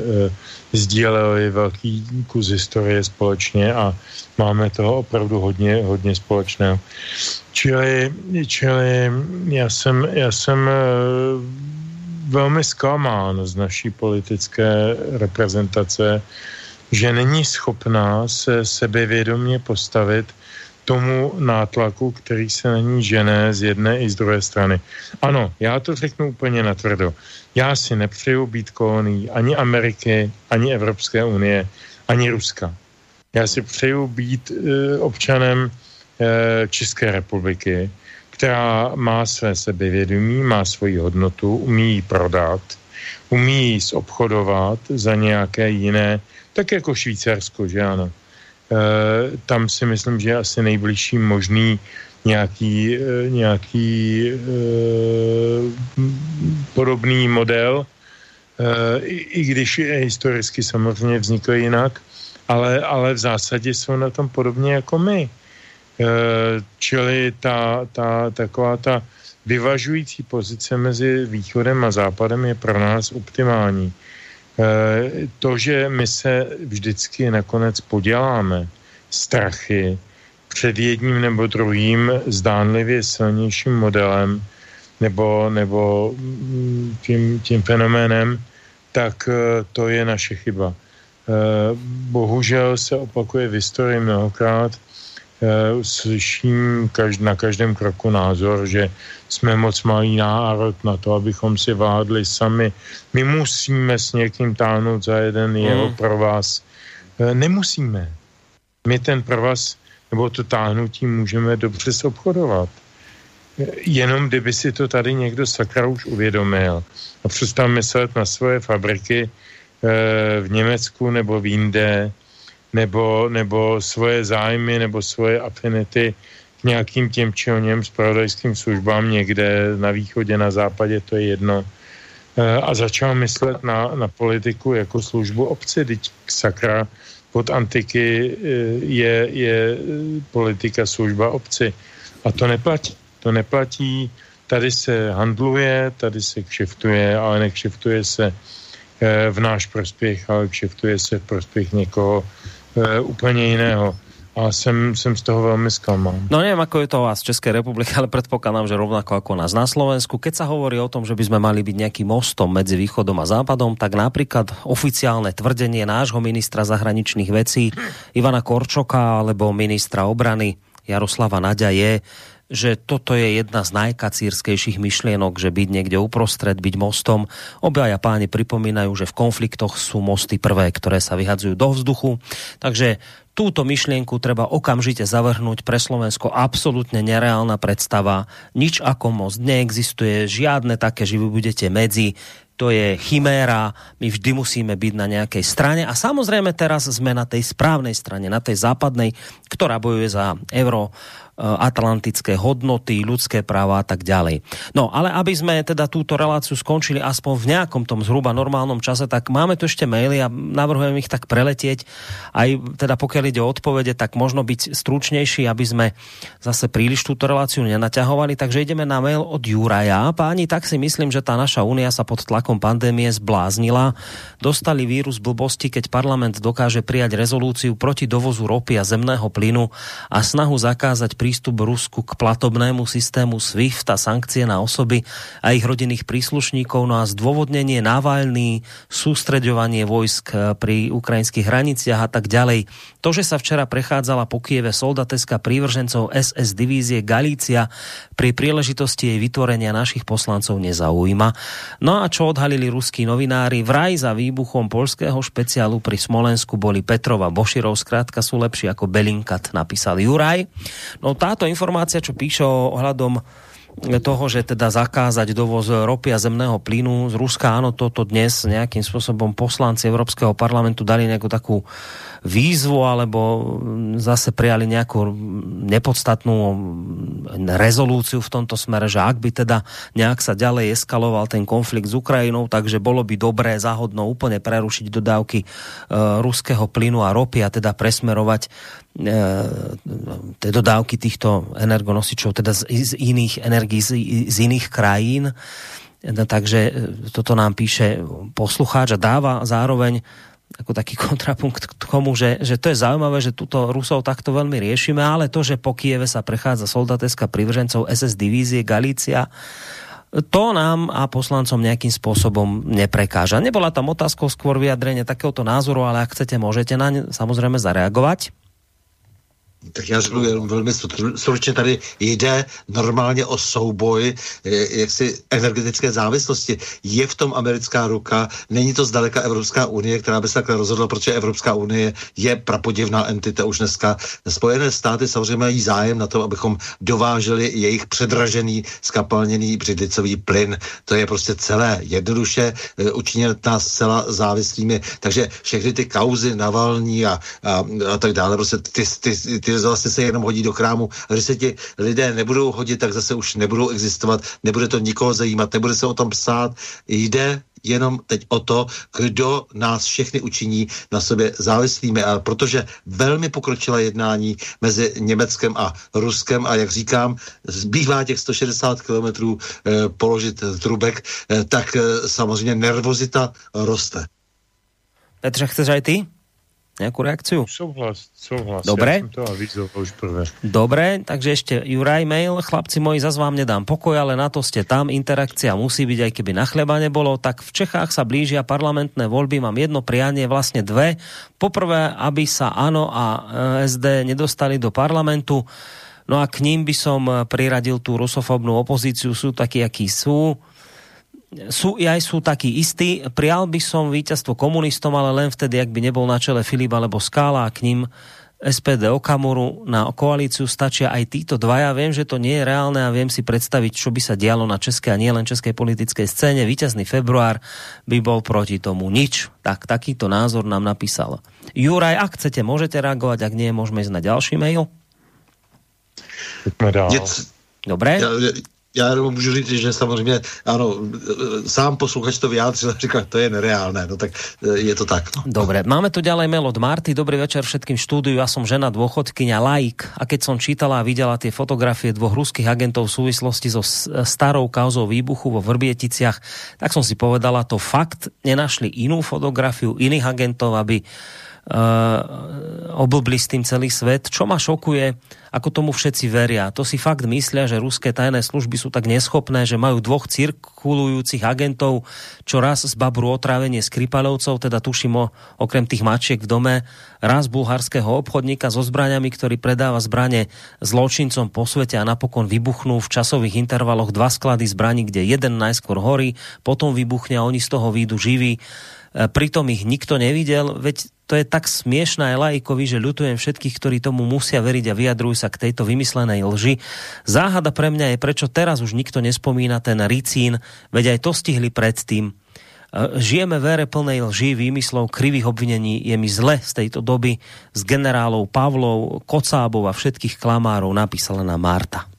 sdílely velký kus historie společně a máme toho opravdu hodně, hodně společného. Čili, čili já jsem, já jsem e, velmi zklamán z naší politické reprezentace, že není schopná se sebevědomě postavit tomu nátlaku, který se na ní žené z jedné i z druhé strany. Ano, já to řeknu úplně natvrdo. Já si nepřeju být kolonií ani Ameriky, ani Evropské unie, ani Ruska. Já si přeju být e, občanem e, České republiky, která má své sebevědomí, má svoji hodnotu, umí ji prodat, umí ji zobchodovat za nějaké jiné, tak jako Švýcarsko, že ano. E, tam si myslím, že je asi nejbližší možný nějaký, e, nějaký e, podobný model, i, i když historicky samozřejmě vznikl jinak, ale, ale v zásadě jsou na tom podobně jako my. Čili ta, ta, taková ta vyvažující pozice mezi východem a západem je pro nás optimální. Eh, to, že my se vždycky nakonec poděláme strachy před jedním nebo druhým zdánlivě silnějším modelem nebo, nebo mm, tím, tím fenoménem, tak eh, to je naše chyba. Eh, bohužel se opakuje v historii mnohokrát, Eh, slyším na každém kroku názor, že jsme moc malý národ na to, abychom si vládli sami. My musíme s někým táhnout za jeden mm. jeho provaz. Eh, nemusíme. My ten provaz nebo to táhnutí můžeme dobře obchodovat. Eh, jenom kdyby si to tady někdo sakra už uvědomil a přestal myslet na svoje fabriky v Německu nebo v jinde, nebo, nebo svoje zájmy nebo svoje afinity k nějakým těm či o něm spravodajským službám někde na východě, na západě, to je jedno. E, a začal myslet na, na politiku jako službu obci. Teď sakra pod antiky e, je, je politika služba obci. A to neplatí. To neplatí. Tady se handluje, tady se kšeftuje, ale nekšeftuje se e, v náš prospěch, ale kšeftuje se v prospěch někoho, e, úplně jiného. A jsem, jsem z toho velmi zklamán. No neviem, ako je to u vás v Českej republike, ale predpokladám, že rovnako ako nás na Slovensku. Keď sa hovorí o tom, že by sme mali byť nejakým mostom medzi východom a západom, tak napríklad oficiálne tvrdenie nášho ministra zahraničných vecí Ivana Korčoka alebo ministra obrany Jaroslava Naďa je, že toto je jedna z najkacírskejších myšlienok, že byť niekde uprostred, byť mostom. Obaja páni pripomínajú, že v konfliktoch sú mosty prvé, ktoré sa vyhadzujú do vzduchu. Takže túto myšlienku treba okamžite zavrhnúť. Pre Slovensko absolútne nereálna predstava. Nič ako most neexistuje, žiadne také, že vy budete medzi to je chiméra, my vždy musíme byť na nejakej strane a samozrejme teraz sme na tej správnej strane, na tej západnej, ktorá bojuje za euro, atlantické hodnoty, ľudské práva a tak ďalej. No, ale aby sme teda túto reláciu skončili aspoň v nejakom tom zhruba normálnom čase, tak máme tu ešte maily a navrhujem ich tak preletieť. Aj teda pokiaľ ide o odpovede, tak možno byť stručnejší, aby sme zase príliš túto reláciu nenaťahovali. Takže ideme na mail od Juraja. Páni, tak si myslím, že tá naša únia sa pod tlakom pandémie zbláznila. Dostali vírus blbosti, keď parlament dokáže prijať rezolúciu proti dovozu ropy a zemného plynu a snahu zakázať prí prístup Rusku k platobnému systému SWIFT a sankcie na osoby a ich rodinných príslušníkov, no a zdôvodnenie Navalny, sústreďovanie vojsk pri ukrajinských hraniciach a tak ďalej. To, že sa včera prechádzala po Kieve soldateska prívržencov SS divízie Galícia pri príležitosti jej vytvorenia našich poslancov nezaujíma. No a čo odhalili ruskí novinári? Vraj za výbuchom polského špeciálu pri Smolensku boli Petrova Boširov, skrátka sú lepší ako Belinkat, napísal Juraj. No táto informácia, čo píše ohľadom toho, že teda zakázať dovoz ropy a zemného plynu z Ruska, áno, toto dnes nejakým spôsobom poslanci Európskeho parlamentu dali nejakú takú výzvu alebo zase prijali nejakú nepodstatnú rezolúciu v tomto smere, že ak by teda nejak sa ďalej eskaloval ten konflikt s Ukrajinou, takže bolo by dobré záhodno úplne prerušiť dodávky e, ruského plynu a ropy a teda presmerovať e, tie dodávky týchto energonosičov teda z, z iných energií, z, z iných krajín. Takže e, toto nám píše poslucháč a dáva zároveň ako taký (laughs) kontrapunkt k tomu, že, že to je zaujímavé, že tuto Rusov takto veľmi riešime, ale to, že po Kieve sa prechádza soldateska privržencov SS divízie Galícia, to nám a poslancom nejakým spôsobom neprekáža. Nebola tam otázkou skôr vyjadrenie takéhoto názoru, ale ak chcete, môžete na ne samozrejme zareagovať. Tak já řeknu jenom velmi stručně, tady jde normálně o souboj jaksi energetické závislosti. Je v tom americká ruka, není to zdaleka Evropská unie, která by se takhle rozhodla, protože Evropská unie je prapodivná entita už dneska. Spojené státy samozřejmě mají zájem na to, abychom dováželi jejich předražený, skapalněný břidlicový plyn. To je prostě celé jednoduše e, učinit nás zcela závislými. Takže všechny ty kauzy Navalní a, a, a tak dále, prostě ty, ty, ty ty zase se jenom hodí do krámu. A když se ti lidé nebudou hodit, tak zase už nebudou existovat, nebude to nikoho zajímat, nebude se o tom psát. Jde jenom teď o to, kdo nás všechny učiní na sobě závislými. A protože velmi pokročila jednání mezi Německem a Ruskem a jak říkám, zbývá těch 160 kilometrů eh, položit trubek, eh, tak eh, samozřejmě nervozita roste. Petře, chceš aj ty? Nejakú reakciu? Souhlas, souhlas. Dobre. Ja to avizoval už prvé. Dobre, takže ešte Juraj mail. Chlapci moji, zase vám nedám pokoj, ale na to ste tam. Interakcia musí byť, aj keby na chleba nebolo. Tak v Čechách sa blížia parlamentné voľby. Mám jedno prianie, vlastne dve. Poprvé, aby sa ANO a e, SD nedostali do parlamentu. No a k ním by som priradil tú rusofobnú opozíciu. Sú takí, akí sú sú, aj sú takí istí. Prial by som víťazstvo komunistom, ale len vtedy, ak by nebol na čele Filip alebo Skála a k ním SPD Okamuru na koalíciu stačia aj títo dvaja. Viem, že to nie je reálne a viem si predstaviť, čo by sa dialo na českej a nielen českej politickej scéne. Výťazný február by bol proti tomu nič. Tak takýto názor nám napísal Juraj. Ak chcete, môžete reagovať, ak nie, môžeme ísť na ďalší mail. Dobre. Ja, já jenom můžu říct, že samozřejmě, ano, sám posluchač to vyjádřil říkal, to je nereálné, no tak e, je to tak. No. Dobre, máme tu ďalej mail od Marty, dobrý večer všetkým štúdiu, ja som žena dôchodkyňa, laik a keď som čítala a videla tie fotografie dvoch ruských agentov v súvislosti so starou kauzou výbuchu vo Vrběticiach, tak som si povedala, to fakt nenašli inú fotografiu iných agentov, aby oblbli s tým celý svet. Čo ma šokuje, ako tomu všetci veria. To si fakt myslia, že ruské tajné služby sú tak neschopné, že majú dvoch cirkulujúcich agentov, čo raz z Babru otrávenie Skripalovcov, teda tuším o, okrem tých mačiek v dome, raz bulharského obchodníka so zbraňami, ktorý predáva zbranie zločincom po svete a napokon vybuchnú v časových intervaloch dva sklady zbraní, kde jeden najskôr horí, potom vybuchne a oni z toho výjdu živí. E, pritom ich nikto nevidel, veď to je tak smiešná aj laikovi, že ľutujem všetkých, ktorí tomu musia veriť a vyjadrujú sa k tejto vymyslenej lži. Záhada pre mňa je, prečo teraz už nikto nespomína ten ricín, veď aj to stihli predtým. žijeme v ére plnej lží, výmyslov, krivých obvinení. Je mi zle z tejto doby z generálov Pavlov, Kocábov a všetkých klamárov napísala na Marta.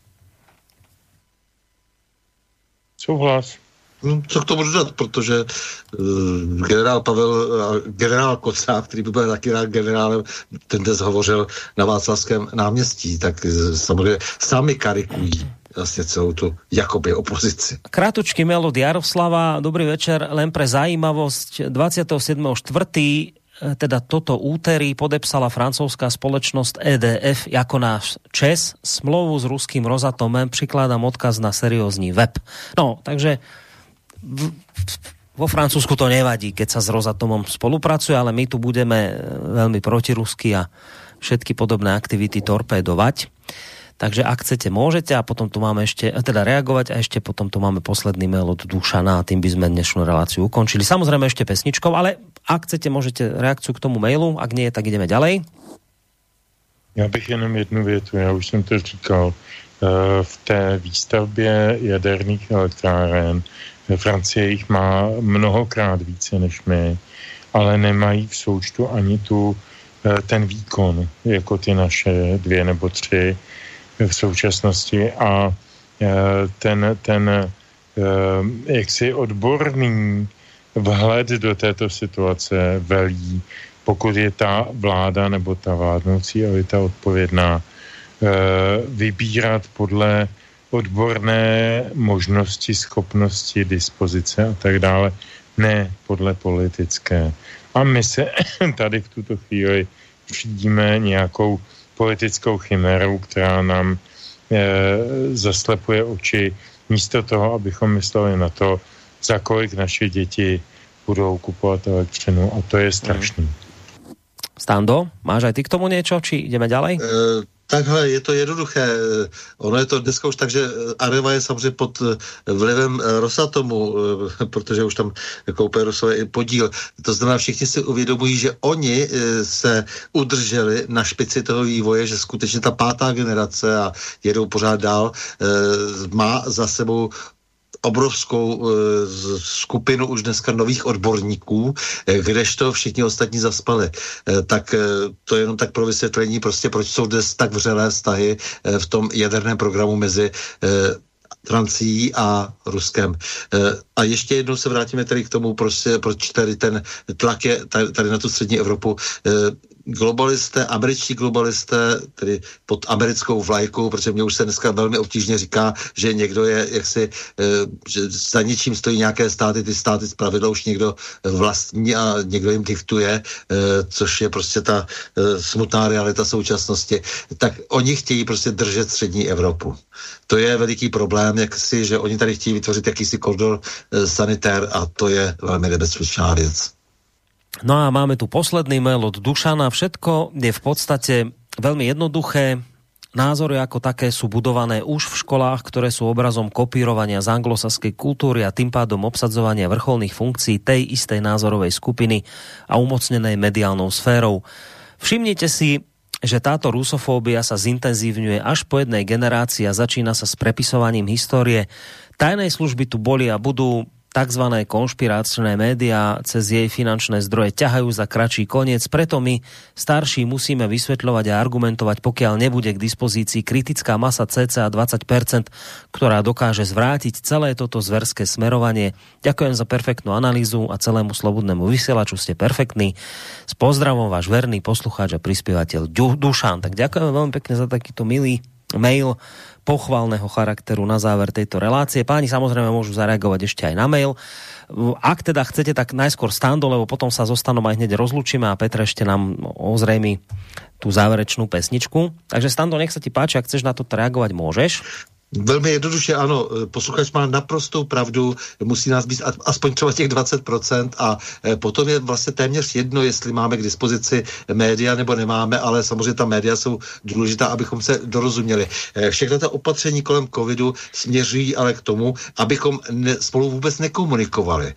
Souhlas. Hm, co k tomu dodat, protože uh, generál Pavel, uh, generál Kocáb, který by byl taky rád generálem, ten dnes hovořil na Václavském náměstí, tak uh, samozřejmě sami karikují vlastně celou tu jakoby opozici. Krátučky mail od Jaroslava. Dobrý večer. Len pre zajímavosť 27.4 teda toto úterý podepsala francúzska společnost EDF jako náš ČES smlouvu s ruským Rozatomem. Přikládám odkaz na seriózní web. No, takže vo Francúzsku to nevadí, keď sa s Rozatomom spolupracuje, ale my tu budeme veľmi protirusky a všetky podobné aktivity torpédovať. Takže ak chcete, môžete a potom tu máme ešte, teda reagovať a ešte potom tu máme posledný mail od Dušana a tým by sme dnešnú reláciu ukončili. Samozrejme ešte pesničkou, ale ak chcete, môžete reakciu k tomu mailu, ak nie, tak ideme ďalej. Já bych jenom jednu větu, já už jsem to říkal. Eh, v té výstavbě jaderných elektráren Francie jich má mnohokrát více než my, ale nemají v součtu ani tu eh, ten výkon, jako ty naše dvě nebo tři v současnosti. A e, ten, ten jaksi odborný vhled do této situace velí, pokud je ta vláda nebo ta vládnoucí elita odpovědná, vybírat podle odborné možnosti, schopnosti, dispozice a tak dále, ne podle politické. A my se (coughs) tady v tuto chvíli přijíme nějakou politickou chimerou, která nám e, zaslepuje oči, místo toho, abychom mysleli na to, za kolik naše děti budou kupovat elektřinu a to je strašný. Stando, máš aj ty k tomu niečo, či ideme ďalej? Uh, Takhle je to jednoduché. Ono je to dneska už tak, že Areva je samozřejmě pod vlivem Rosatomu, (laughs) protože už tam koupé Rosové podíl. To znamená, všichni si uvědomují, že oni eh, se udrželi na špici toho vývoje, že skutečně ta pátá generace a jedou pořád dál, eh, má za sebou obrovskou e, skupinu už dneska nových odborníků, e, kdežto všichni ostatní zaspali. E, tak to je jenom tak pro vysvětlení, prostě proč jsou dnes tak vřelé vztahy v tom jaderném programu mezi Francií a Ruskem. A ještě jednou se vrátíme tady k tomu, prostě, proč tady ten tlak je tady na tu střední Evropu globalisté, američtí globalisté, tedy pod americkou vlajkou, protože mě už se dneska velmi obtížně říká, že někdo je, jak si, eh, že za něčím stojí nějaké státy, ty státy z už někdo vlastní a někdo jim diktuje, eh, což je prostě ta eh, smutná realita současnosti, tak oni chtějí prostě držet střední Evropu. To je veliký problém, jak si, že oni tady chtějí vytvořit jakýsi koridor sanitér a to je velmi nebezpečná věc. No a máme tu posledný mail od Dušana. Všetko je v podstate veľmi jednoduché. Názory ako také sú budované už v školách, ktoré sú obrazom kopírovania z anglosaskej kultúry a tým pádom obsadzovania vrcholných funkcií tej istej názorovej skupiny a umocnenej mediálnou sférou. Všimnite si, že táto rusofóbia sa zintenzívňuje až po jednej generácii a začína sa s prepisovaním histórie. Tajnej služby tu boli a budú tzv. konšpiráčné médiá cez jej finančné zdroje ťahajú za kračí koniec, preto my starší musíme vysvetľovať a argumentovať, pokiaľ nebude k dispozícii kritická masa cca 20%, ktorá dokáže zvrátiť celé toto zverské smerovanie. Ďakujem za perfektnú analýzu a celému slobodnému vysielaču ste perfektní. S pozdravom váš verný poslucháč a prispievateľ Dušan. Tak ďakujem veľmi pekne za takýto milý mail pochvalného charakteru na záver tejto relácie. Páni samozrejme môžu zareagovať ešte aj na mail. Ak teda chcete, tak najskôr stando, lebo potom sa zostanom aj hneď rozlučíme a Petr ešte nám ozrejmi tú záverečnú pesničku. Takže Stando, nech sa ti páči, ak chceš na to reagovať, môžeš. Velmi jednoduše, ano, posluchač má naprostou pravdu, musí nás být aspoň třeba těch 20% a e, potom je vlastně téměř jedno, jestli máme k dispozici média nebo nemáme, ale samozřejmě ta média jsou důležitá, abychom se dorozuměli. E, všechno ta opatření kolem covidu směřují ale k tomu, abychom ne, spolu vůbec nekomunikovali.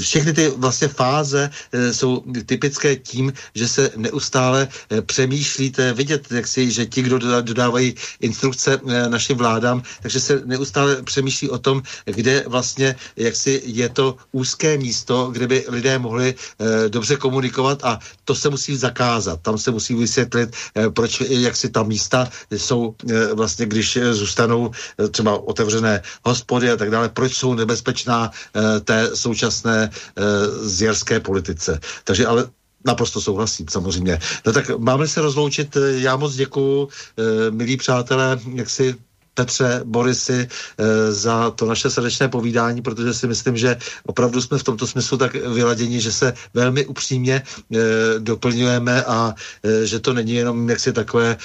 Všechny ty vlastně fáze jsou typické tím, že se neustále přemýšlíte, vidět, jak si, že ti, kdo dodávají instrukce našim vládám, takže se neustále přemýšlí o tom, kde vlastně jaksi je to úzké místo, kde by lidé mohli e, dobře komunikovat a to se musí zakázat. Tam se musí vysvětlit, e, proč jak si ta místa jsou e, vlastně, když zůstanou e, třeba otevřené hospody a tak dále, proč jsou nebezpečná e, té současné e, zjerské politice. Takže ale Naprosto souhlasím, samozřejmě. No tak máme se rozloučit. Já moc děkuju, milí přátelé, jak si Petře, Borisy, eh, za to naše srdečné povídání, protože si myslím, že opravdu jsme v tomto smyslu tak vyladěni, že se velmi upřímně eh, doplňujeme a eh, že to není jenom jaksi takové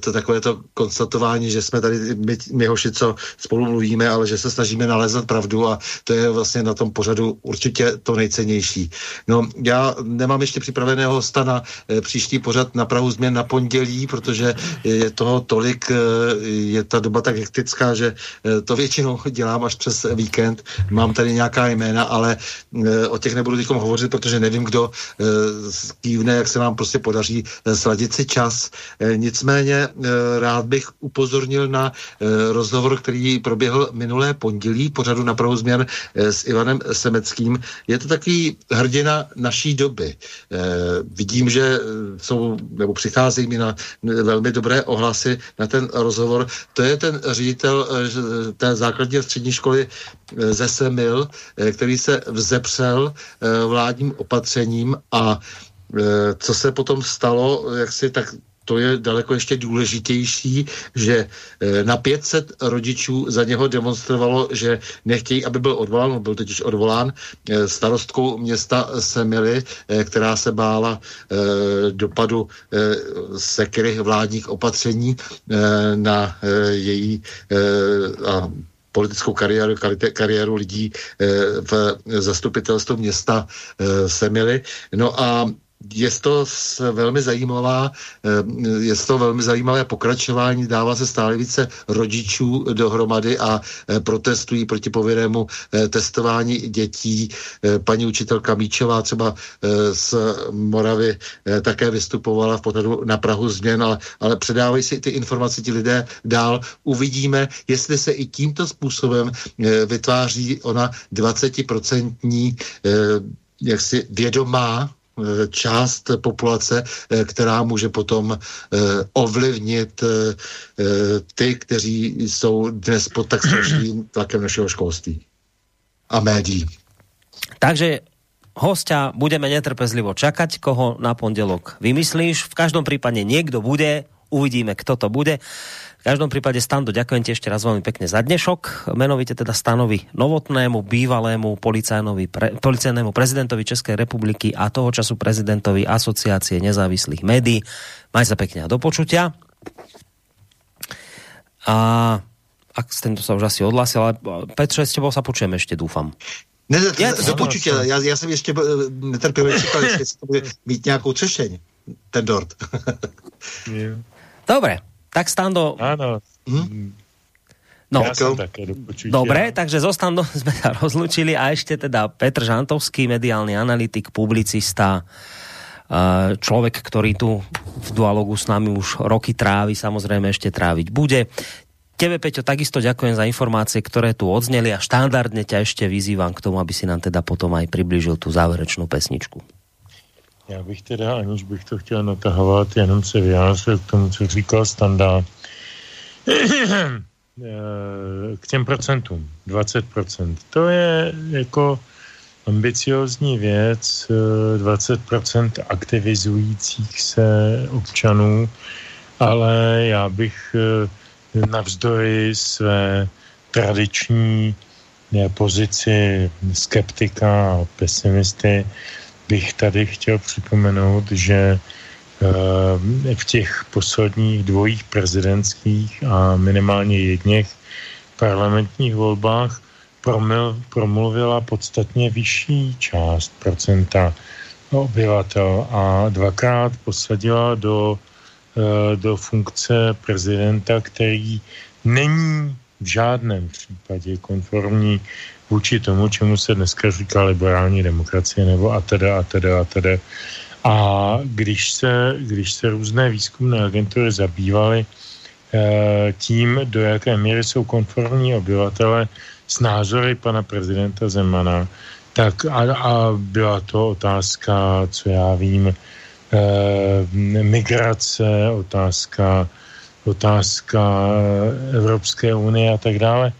to, takové to konstatování, že jsme tady my, my hoši, co spolu mluvíme, ale že se snažíme nalezat pravdu a to je vlastně na tom pořadu určitě to nejcennější. No, já nemám ještě připraveného hosta na příští pořad na Prahu změn na pondělí, protože je toho tolik, je ta doba tak tak hektická, že eh, to většinou (laughs) dělám až přes víkend. Mám tady nějaká jména, ale eh, o těch nebudu teď hovořit, protože nevím, kdo eh, kývne, jak se nám prostě podaří sladit si čas. Nicméně rád bych upozornil na rozhovor, který proběhl minulé pondělí pořadu na pravou změn s Ivanem Semeckým. Je to takový hrdina naší doby. Vidím, že jsou, nebo přicházejí mi na velmi dobré ohlasy na ten rozhovor. To je ten ředitel eh, té základní střední školy eh, ze Semil, eh, který se vzepřel vládním opatřením a co se potom stalo, jak si tak to je daleko ještě důležitější, že na 500 rodičů za něho demonstrovalo, že nechtějí, aby byl odvolán, byl totiž odvolán starostkou města Semily, která se bála dopadu sekry vládních opatření na její politickou kariéru, kariéru lidí v zastupitelstvu města Semily. No a je to velmi zajímavá, eh, je to velmi zajímavé pokračování, dává se stále více rodičů dohromady a eh, protestují proti povinnému eh, testování dětí. Paní učitelka Míčová třeba z Moravy také vystupovala v pořadu na Prahu změn, ale, ale předávají si ty informace ti lidé dál. Uvidíme, jestli se i tímto způsobem vytváří ona 20% jaksi vědomá část populace, eh, která může potom eh, ovlivnit ty, kteří jsou dnes pod tak strašným (clears throat) tlakem našeho školství a médií. Takže hostia budeme netrpezlivo čakať, koho na pondelok vymyslíš. V každom prípade niekto bude, uvidíme, kto to bude. V každom prípade, Stando, ďakujem ti ešte raz veľmi pekne za dnešok. Menovite teda Stanovi Novotnému, bývalému policajnovi, pre, policajnému prezidentovi Českej republiky a toho času prezidentovi Asociácie nezávislých médií. Maj sa pekne a do počutia. A ak tento sa už asi odhlasil, ale Petře, s tebou sa počujeme ešte, dúfam. Ne, ne, to do počutia. Já, já jsem ještě eh, netrpěl, čekal, jestli to bude mít nějakou třešeň, ten dort. Dobre, tak Stando... Áno. Hm? No, ja také dobre, takže zostan (laughs) sme sa rozlučili a ešte teda Petr Žantovský, mediálny analytik, publicista, človek, ktorý tu v dualogu s nami už roky trávi, samozrejme ešte tráviť bude. Tebe, Peťo, takisto ďakujem za informácie, ktoré tu odzneli a štandardne ťa ešte vyzývam k tomu, aby si nám teda potom aj priblížil tú záverečnú pesničku. Já bych teda, aniž bych to chtěl natahovat, jenom se vyjádřil k tomu, co říkal Standa. (clears throat) k těm procentům, 20%. To je jako ambiciozní věc, 20% aktivizujících se občanů, ale já bych eh, navzdory své tradiční eh, pozici skeptika a pesimisty bych tady chtěl připomenout, že eh, v těch posledních dvojích prezidentských a minimálně jedněch parlamentních volbách promil, promluvila podstatně vyšší část procenta obyvatel a dvakrát posadila do, eh, do funkce prezidenta, který není v žádném případě konformní vůči tomu, čemu se dneska říká liberální demokracie nebo a teda a teda a teda. A když se, když se různé výzkumné agentury zabývaly tím, do jaké míry jsou konformní obyvatele s názory pana prezidenta Zemana, tak a, a byla to otázka, co já vím, e, migrace, otázka, otázka Evropské unie a tak dále,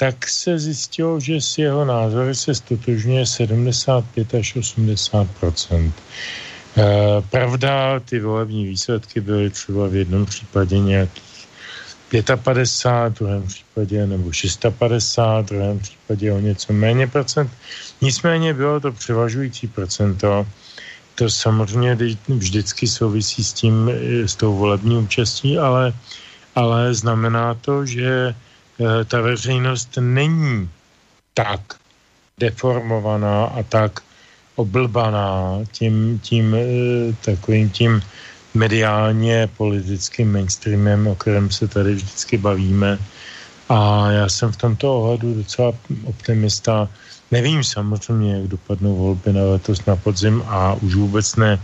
tak se zjistilo, že s jeho názory se stotožňuje 75 až 80 E, pravda, ty volební výsledky byly třeba v jednom případě nějakých 55, v druhém případě nebo 650, v druhém případě o něco méně procent. Nicméně bylo to převažující procento. To samozřejmě vždycky souvisí s tím, e, s tou volební účastí, ale, ale znamená to, že ta veřejnost není tak deformovaná a tak oblbaná tím, tím e, takovým tím mediálně politickým mainstreamem, o kterém se tady vždycky bavíme. A já jsem v tomto ohledu docela optimista. Nevím samozřejmě, jak dopadnou volby na letos na podzim a už vůbec ne e,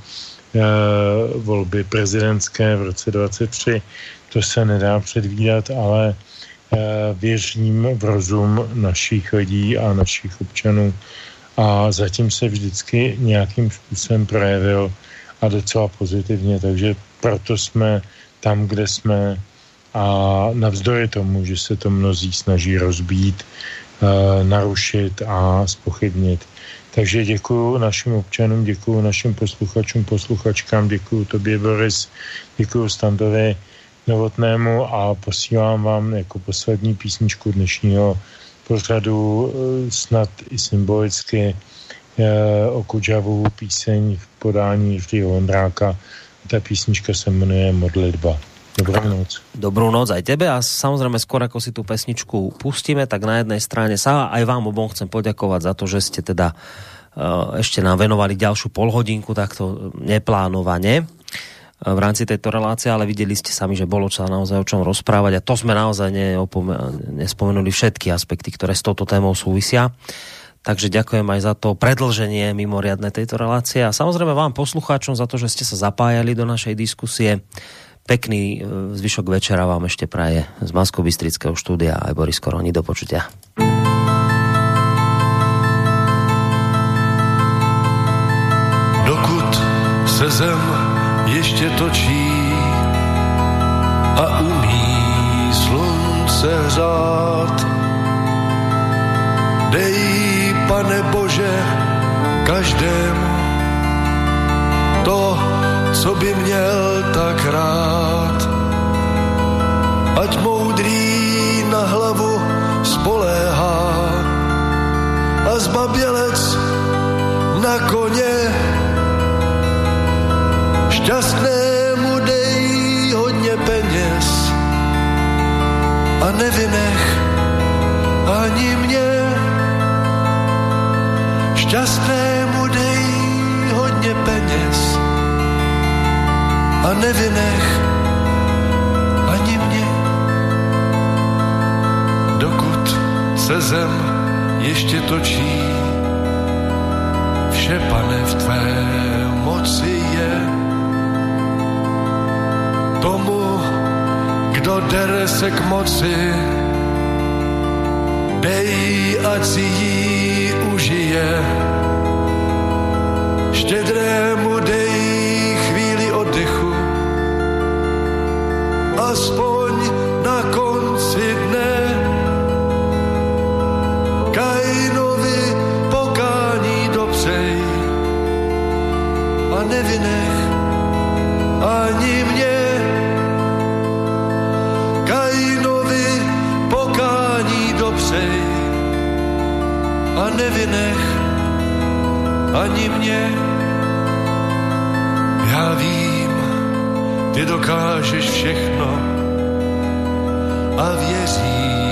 volby prezidentské v roce 23. To se nedá předvídat, ale věřím v rozum našich lidí a našich občanů. A zatím se vždycky nějakým způsobem projevil a docela pozitivně, takže proto jsme tam, kde jsme. A navzdory tomu, že se to mnozí snaží rozbít, uh, narušit a spochybnit. Takže děkuji našim občanům, děkuji našim posluchačům, posluchačkám, děkuji tobě, Boris, děkuji Standovi Novotnému a posílám vám jako poslední písničku dnešního pořadu eh, snad i symbolicky eh, o Kudžavu píseň v podání Jiřího Vondráka. Ta písnička se jmenuje Modlitba. Dobrou noc. Dobrou noc aj tebe a samozrejme skôr ako si tú pesničku pustíme, tak na jednej strane sa aj vám obom chcem poďakovať za to, že ste teda uh, ešte nám venovali ďalšiu polhodinku takto neplánovane v rámci tejto relácie, ale videli ste sami, že bolo sa naozaj o čom rozprávať a to sme naozaj nespomenuli všetky aspekty, ktoré s touto témou súvisia. Takže ďakujem aj za to predlženie mimoriadne tejto relácie a samozrejme vám poslucháčom za to, že ste sa zapájali do našej diskusie. Pekný e, zvyšok večera vám ešte praje z masko bystrického štúdia aj Boris Koroni. Do počutia. Dokud se zem ještě točí a umí slunce hřát. Dej, pane Bože, každému to, co by měl tak rád. Ať moudrý na hlavu spoléhá a zbabělec na koně Šťastnému dej hodně peněz a nevynech ani mě. Šťastnému dej hodně peněz a nevynech ani mě. Dokud se zem ještě točí, vše pane v tvé moci je tomu, kdo dere se k moci, dej, ať si jí užije. Štědrému dej chvíli oddechu, aspoň na konci dne. Kainovi pokání dopřej a nevynech ani mě. Nevynech ani mě. Já vím, ty dokážeš všechno a věřím